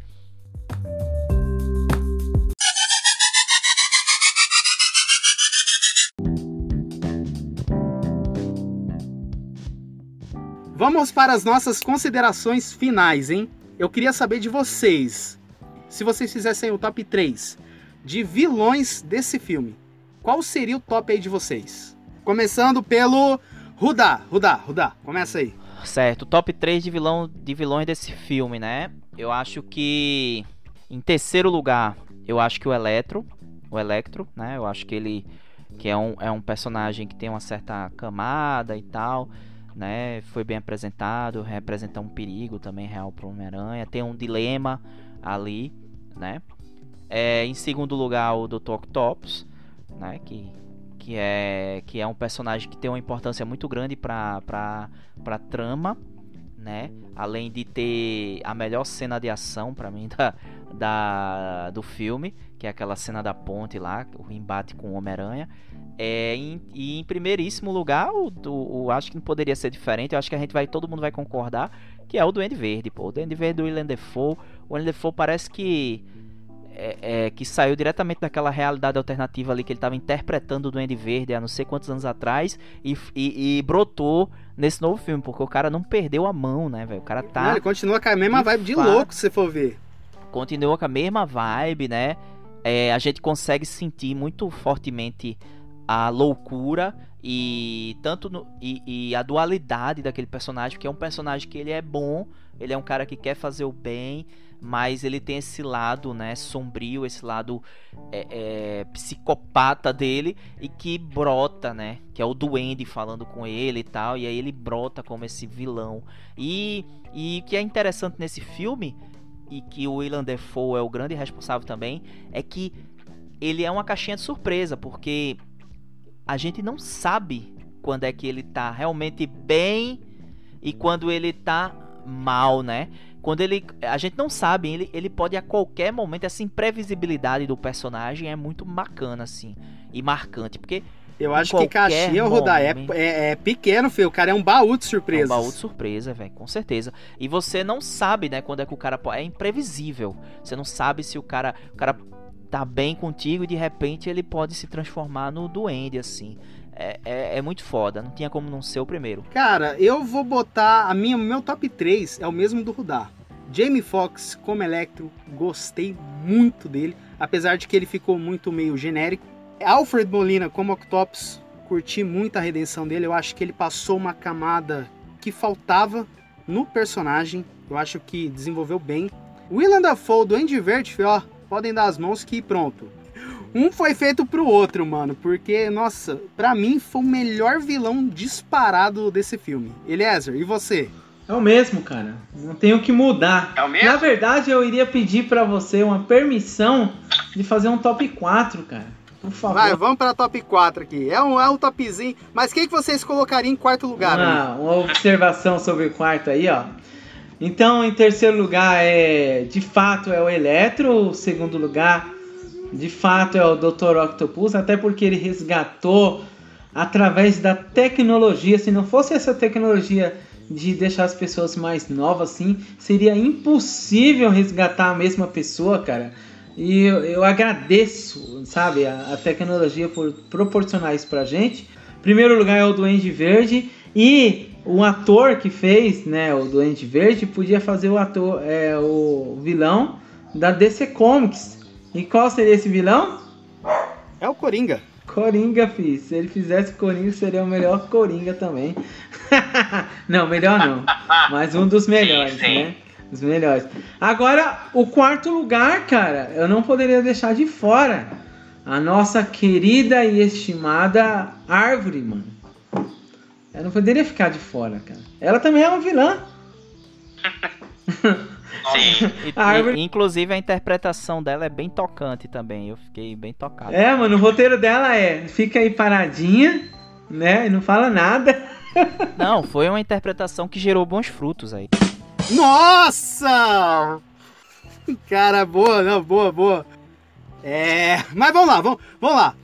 Vamos para as nossas considerações finais, hein? Eu queria saber de vocês, se vocês fizessem o top 3 de vilões desse filme, qual seria o top aí de vocês? Começando pelo Rudá, Rudá, Rudá, começa aí. Certo, top 3 de, vilão, de vilões desse filme, né? Eu acho que em terceiro lugar, eu acho que o Eletro, o Electro, né? Eu acho que ele que é um, é um personagem que tem uma certa camada e tal, né? Foi bem apresentado, representa um perigo também real para o Homem-Aranha, tem um dilema ali, né? É, em segundo lugar, o Dr. Octopus, né? Que que é que é um personagem que tem uma importância muito grande para para trama, né? Além de ter a melhor cena de ação para mim da, da do filme, que é aquela cena da ponte lá, o embate com o Homem-Aranha. É, e em primeiríssimo lugar, o, o, acho que não poderia ser diferente. Eu acho que a gente vai, todo mundo vai concordar que é o Duende Verde, pô. O Duende Verde do Willem Dafoe. O Willem parece que é, é, que saiu diretamente daquela realidade alternativa ali que ele estava interpretando o Duende Verde há não sei quantos anos atrás e, e, e, brotou nesse novo filme, porque o cara não perdeu a mão, né, velho? O cara tá. Não, ele continua com a mesma vibe de louco, se você for ver. Continua com a mesma vibe, né? É, a gente consegue sentir muito fortemente a loucura e tanto no, e, e, a dualidade daquele personagem, que é um personagem que ele é bom, ele é um cara que quer fazer o bem, mas ele tem esse lado, né, sombrio, esse lado é, é, psicopata dele e que brota, né, que é o duende falando com ele e tal, e aí ele brota como esse vilão. E e o que é interessante nesse filme e que o Willem Dafoe é o grande responsável também é que ele é uma caixinha de surpresa, porque a gente não sabe quando é que ele tá realmente bem e quando ele tá mal, né? Quando ele. A gente não sabe, ele, ele pode a qualquer momento. Essa imprevisibilidade do personagem é muito bacana, assim. E marcante. Porque. Eu acho que Caxias, Rodar, é, é, é, pequeno, filho. O cara é um baú de surpresa. É um baú de surpresa, velho, com certeza. E você não sabe, né, quando é que o cara. É imprevisível. Você não sabe se o cara. O cara tá bem contigo e de repente ele pode se transformar no duende, assim. É, é, é, muito foda, não tinha como não ser o primeiro. Cara, eu vou botar a minha, meu top 3 é o mesmo do Rudar. Jamie Foxx como Electro, gostei muito dele, apesar de que ele ficou muito meio genérico. Alfred Molina como Octopus, curti muito a redenção dele, eu acho que ele passou uma camada que faltava no personagem, eu acho que desenvolveu bem. Willem Dafoe do Andy ó, podem dar as mãos que pronto. Um foi feito pro outro, mano, porque, nossa, pra mim foi o melhor vilão disparado desse filme. Eliezer, e você? É o mesmo, cara. Não tenho que mudar. É o mesmo? Na verdade, eu iria pedir para você uma permissão de fazer um top 4, cara. Por favor. Vai, vamos pra top 4 aqui. É um, é um topzinho. Mas quem que vocês colocariam em quarto lugar? Ah, uma observação sobre o quarto aí, ó. Então, em terceiro lugar é, de fato, é o Eletro. Segundo lugar, de fato é o Dr. Octopus, até porque ele resgatou através da tecnologia. Se não fosse essa tecnologia de deixar as pessoas mais novas assim, seria impossível resgatar a mesma pessoa, cara. E eu, eu agradeço, sabe, a, a, tecnologia por proporcionar isso pra gente. Primeiro lugar é o Duende Verde e o ator que fez, né, o Duende Verde podia fazer o ator, é, o vilão da DC Comics, e qual seria esse vilão? É o Coringa. Coringa, fiz. Se ele fizesse Coringa, seria o melhor Coringa também. não, melhor não. Mas um dos melhores, sim, sim. né? Os melhores. Agora, o quarto lugar, cara, eu não poderia deixar de fora a nossa querida e estimada Árvore, mano. Eu não poderia ficar de fora, cara. Ela também é uma vilã. Sim. E, e, inclusive a interpretação dela é bem tocante também. Eu fiquei bem tocado. É, mano, o roteiro dela é fica aí paradinha, né? E não fala nada. Não, foi uma interpretação que gerou bons frutos aí. Nossa! Cara, boa, não, boa, boa. É, mas vamos lá, vamos, vamos lá.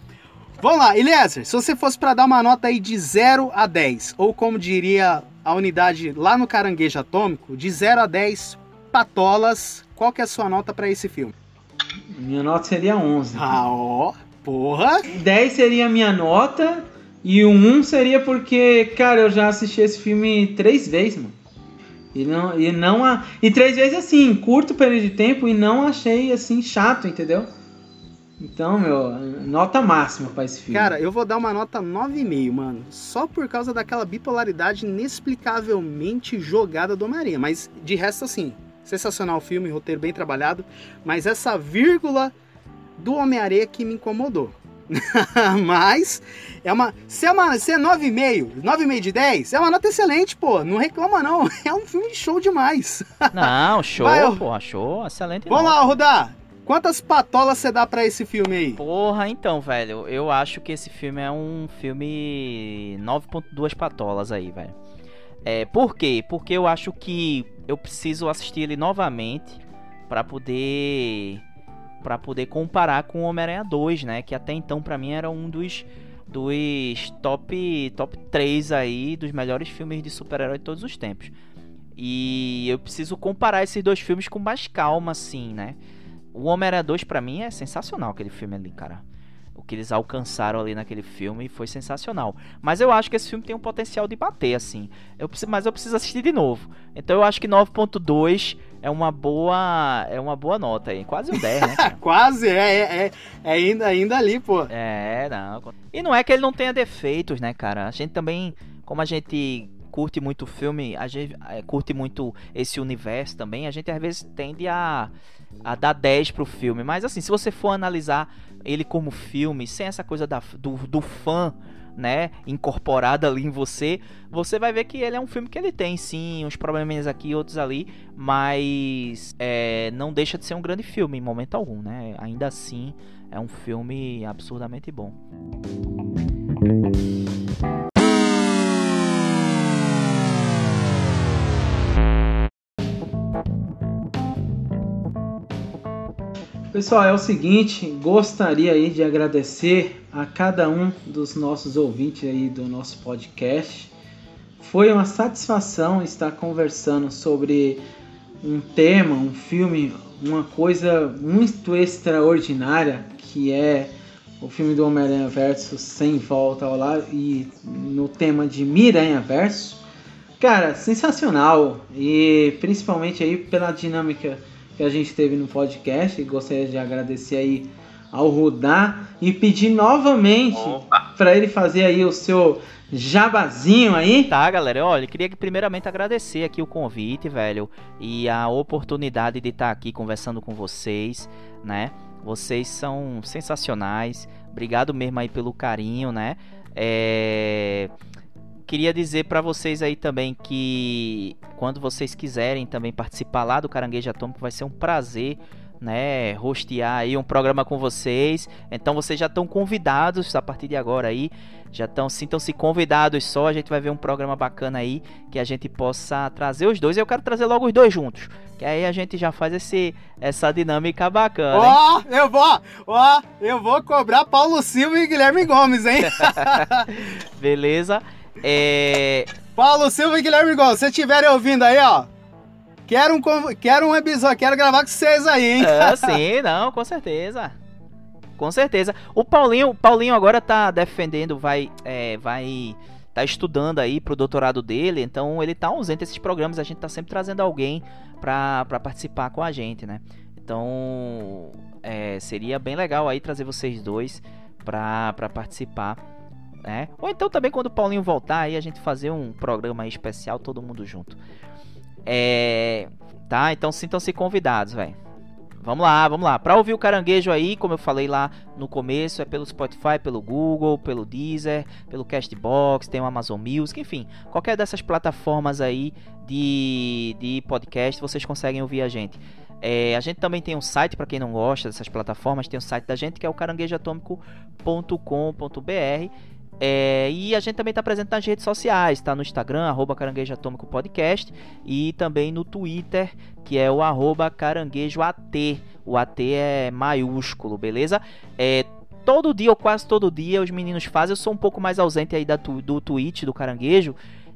Vamos lá, Eliezer, se você fosse para dar uma nota aí de 0 a 10, ou como diria a unidade lá no Caranguejo Atômico, de 0 a 10 Patolas, qual que é a sua nota para esse filme? Minha nota seria 11. Ah, ó, porra! 10 seria a minha nota e o 1 seria porque, cara, eu já assisti esse filme três vezes, mano. E não, e não a, e três vezes assim, curto período de tempo e não achei assim chato, entendeu? Então, meu, nota máxima para esse filme. Cara, eu vou dar uma nota 9,5, mano. Só por causa daquela bipolaridade inexplicavelmente jogada do Maria. Mas de resto, assim, Sensacional o filme, roteiro bem trabalhado, mas essa vírgula do Homem-Areia que me incomodou. mas é uma. Se é, uma, se é 9,5, 9,5 de 10, é uma nota excelente, pô. Não reclama, não. É um filme show demais. Não, show, Vai, pô, show, excelente. Vamos nota. lá, Rudá. Quantas patolas você dá para esse filme aí? Porra, então, velho, eu acho que esse filme é um filme 9.2 patolas aí, velho. É, por quê? Porque eu acho que eu preciso assistir ele novamente para poder para poder comparar com o Homem-Aranha 2, né, que até então para mim era um dos dos top top 3 aí dos melhores filmes de super-herói de todos os tempos. E eu preciso comparar esses dois filmes com mais calma assim, né? o Homem-Aranha 2 pra mim é sensacional aquele filme ali, cara. O que eles alcançaram ali naquele filme foi sensacional. Mas eu acho que esse filme tem um potencial de bater, assim. Eu preciso, mas eu preciso assistir de novo. Então eu acho que 9.2 é uma boa é uma boa nota aí. Quase um 10, né? Quase, é, é, é, é ainda, ainda ali, pô. É, não. E não é que ele não tenha defeitos, né, cara? A gente também, como a gente curte muito o filme, a gente é, curte muito esse universo também, a gente às vezes tende a, a dar 10 pro filme. Mas assim, se você for analisar ele como filme, sem essa coisa da, do, do fã, né, incorporada ali em você, você vai ver que ele é um filme que ele tem sim uns probleminhas aqui, outros ali, mas é, não deixa de ser um grande filme em momento algum, né? Ainda assim, é um filme absurdamente bom. Pessoal, é o seguinte, gostaria aí de agradecer a cada um dos nossos ouvintes aí do nosso podcast. Foi uma satisfação estar conversando sobre um tema, um filme, uma coisa muito extraordinária que é o filme do Homem-Aranha Verso Sem Volta ao Lar e no tema de Miranha Verso. Cara, sensacional e principalmente aí pela dinâmica que a gente teve no podcast. E gostaria de agradecer aí ao Rudá e pedir novamente para ele fazer aí o seu jabazinho aí. Tá, galera. Olha, queria primeiramente agradecer aqui o convite, velho, e a oportunidade de estar aqui conversando com vocês, né? Vocês são sensacionais. Obrigado mesmo aí pelo carinho, né? É queria dizer para vocês aí também que quando vocês quiserem também participar lá do Caranguejo Atômico, vai ser um prazer, né, rostear aí um programa com vocês. Então vocês já estão convidados a partir de agora aí, já estão sintam-se convidados só. A gente vai ver um programa bacana aí que a gente possa trazer os dois. Eu quero trazer logo os dois juntos, que aí a gente já faz esse essa dinâmica bacana. Ó, oh, eu vou, ó, oh, eu vou cobrar Paulo Silva e Guilherme Gomes, hein? Beleza? É... Paulo Silva e Guilherme Gomes, se estiverem ouvindo aí, ó. Quero um, quero um episódio, quero gravar com vocês aí, hein? É, sim, não, com certeza. Com certeza. O Paulinho, o Paulinho agora tá defendendo, vai, é, vai, tá estudando aí pro doutorado dele, então ele tá ausente desses programas, a gente tá sempre trazendo alguém pra, pra participar com a gente, né? Então, é, seria bem legal aí trazer vocês dois pra, pra participar né? Ou então também quando o Paulinho voltar aí a gente fazer um programa especial todo mundo junto. É, tá? Então sintam-se convidados, velho. Vamos lá, vamos lá. Para ouvir o caranguejo aí, como eu falei lá no começo, é pelo Spotify, pelo Google, pelo Deezer, pelo Castbox, tem o Amazon Music, enfim, qualquer dessas plataformas aí de, de podcast vocês conseguem ouvir a gente. É, a gente também tem um site para quem não gosta dessas plataformas, tem um site da gente que é o caranguejoatômico.com.br é, e a gente também está presente nas redes sociais, está no Instagram, arroba Caranguejo Atômico Podcast, e também no Twitter, que é o arroba Caranguejo AT. O AT é maiúsculo, beleza? É, todo dia ou quase todo dia os meninos fazem. Eu sou um pouco mais ausente aí da, do tweet do Caranguejo.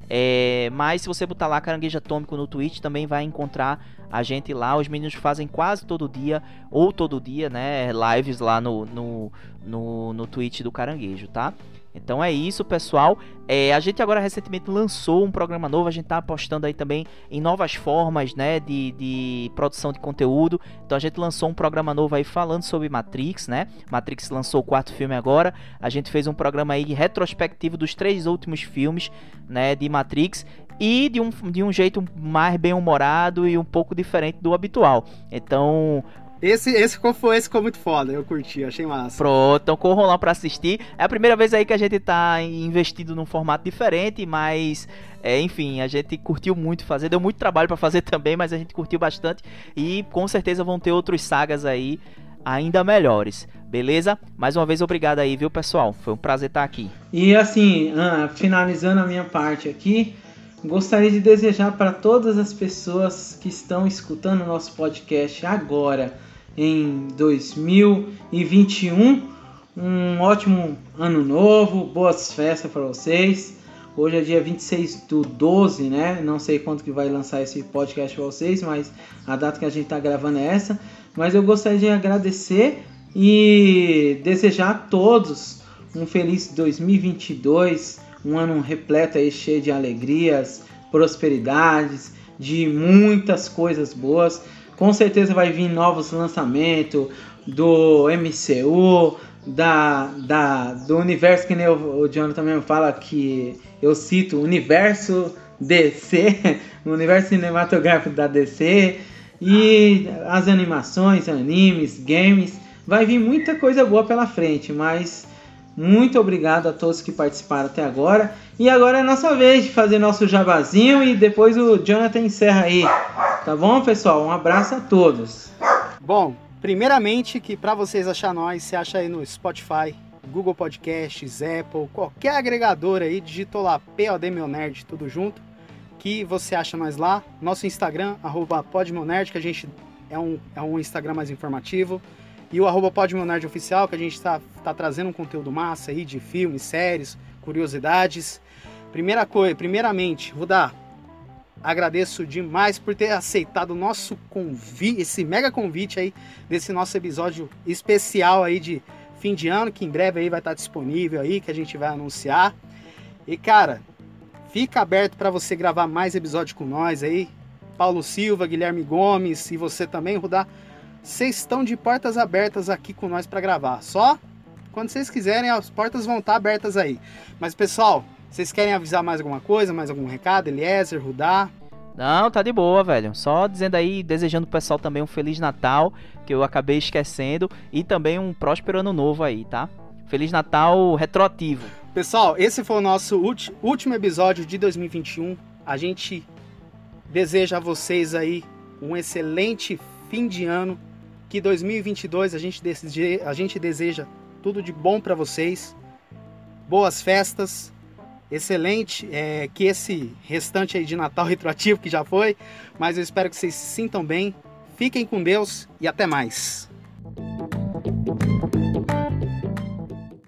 É, mas se você botar lá Caranguejo Atômico no Twitch, também vai encontrar a gente lá. Os meninos fazem quase todo dia, ou todo dia, né? Lives lá no, no, no, no Twitch do Caranguejo, tá? Então é isso, pessoal. É, a gente agora recentemente lançou um programa novo. A gente está apostando aí também em novas formas, né, de, de produção de conteúdo. Então a gente lançou um programa novo aí falando sobre Matrix, né? Matrix lançou o quarto filme agora. A gente fez um programa aí retrospectivo dos três últimos filmes, né, de Matrix e de um, de um jeito mais bem humorado e um pouco diferente do habitual. Então, esse, esse ficou, esse ficou muito foda, eu curti, achei massa. Pronto, então corram lá pra assistir. É a primeira vez aí que a gente tá investido num formato diferente, mas é, enfim, a gente curtiu muito fazer, deu muito trabalho para fazer também, mas a gente curtiu bastante e com certeza vão ter outros sagas aí ainda melhores. Beleza? Mais uma vez obrigado aí, viu, pessoal? Foi um prazer estar aqui. E assim, finalizando a minha parte aqui, gostaria de desejar para todas as pessoas que estão escutando o nosso podcast agora em 2021. Um ótimo ano novo, boas festas para vocês, Hoje é dia 26 do 12, né? Não sei quanto que vai lançar esse podcast para vocês, mas a data que a gente está gravando é essa. Mas eu gostaria de agradecer e desejar a todos um feliz 2022, um ano repleto aí cheio de alegrias, prosperidades, de muitas coisas boas. Com certeza vai vir novos lançamentos do MCU, da, da, do universo que nem o, o Jonathan mesmo fala que eu cito universo DC, o universo cinematográfico da DC e as animações, animes, games, vai vir muita coisa boa pela frente, mas muito obrigado a todos que participaram até agora. E agora é nossa vez de fazer nosso jabazinho e depois o Jonathan encerra aí. Tá bom, pessoal? Um abraço a todos. Bom, primeiramente que para vocês achar nós, você acha aí no Spotify, Google Podcasts, Apple, qualquer agregador aí, digitou lá POD Meu Nerd, tudo junto, que você acha nós lá. Nosso Instagram, arroba PodMeoNerd, que a gente é um, é um Instagram mais informativo. E o arroba que a gente está tá trazendo um conteúdo massa aí de filmes, séries, curiosidades. Primeira coisa, primeiramente, Rudá, agradeço demais por ter aceitado o nosso convite, esse mega convite aí desse nosso episódio especial aí de fim de ano, que em breve aí vai estar disponível aí, que a gente vai anunciar. E cara, fica aberto para você gravar mais episódios com nós aí. Paulo Silva, Guilherme Gomes e você também, Rudá. Vocês estão de portas abertas aqui com nós para gravar. Só quando vocês quiserem, as portas vão estar abertas aí. Mas pessoal, vocês querem avisar mais alguma coisa, mais algum recado? Eliezer, Rudá? Não, tá de boa, velho. Só dizendo aí, desejando pro pessoal também um Feliz Natal, que eu acabei esquecendo, e também um próspero ano novo aí, tá? Feliz Natal retroativo. Pessoal, esse foi o nosso último episódio de 2021. A gente deseja a vocês aí um excelente fim de ano. Que 2022 a gente, decide, a gente deseja tudo de bom para vocês, boas festas, excelente, é, que esse restante aí de Natal retroativo que já foi, mas eu espero que vocês se sintam bem, fiquem com Deus e até mais.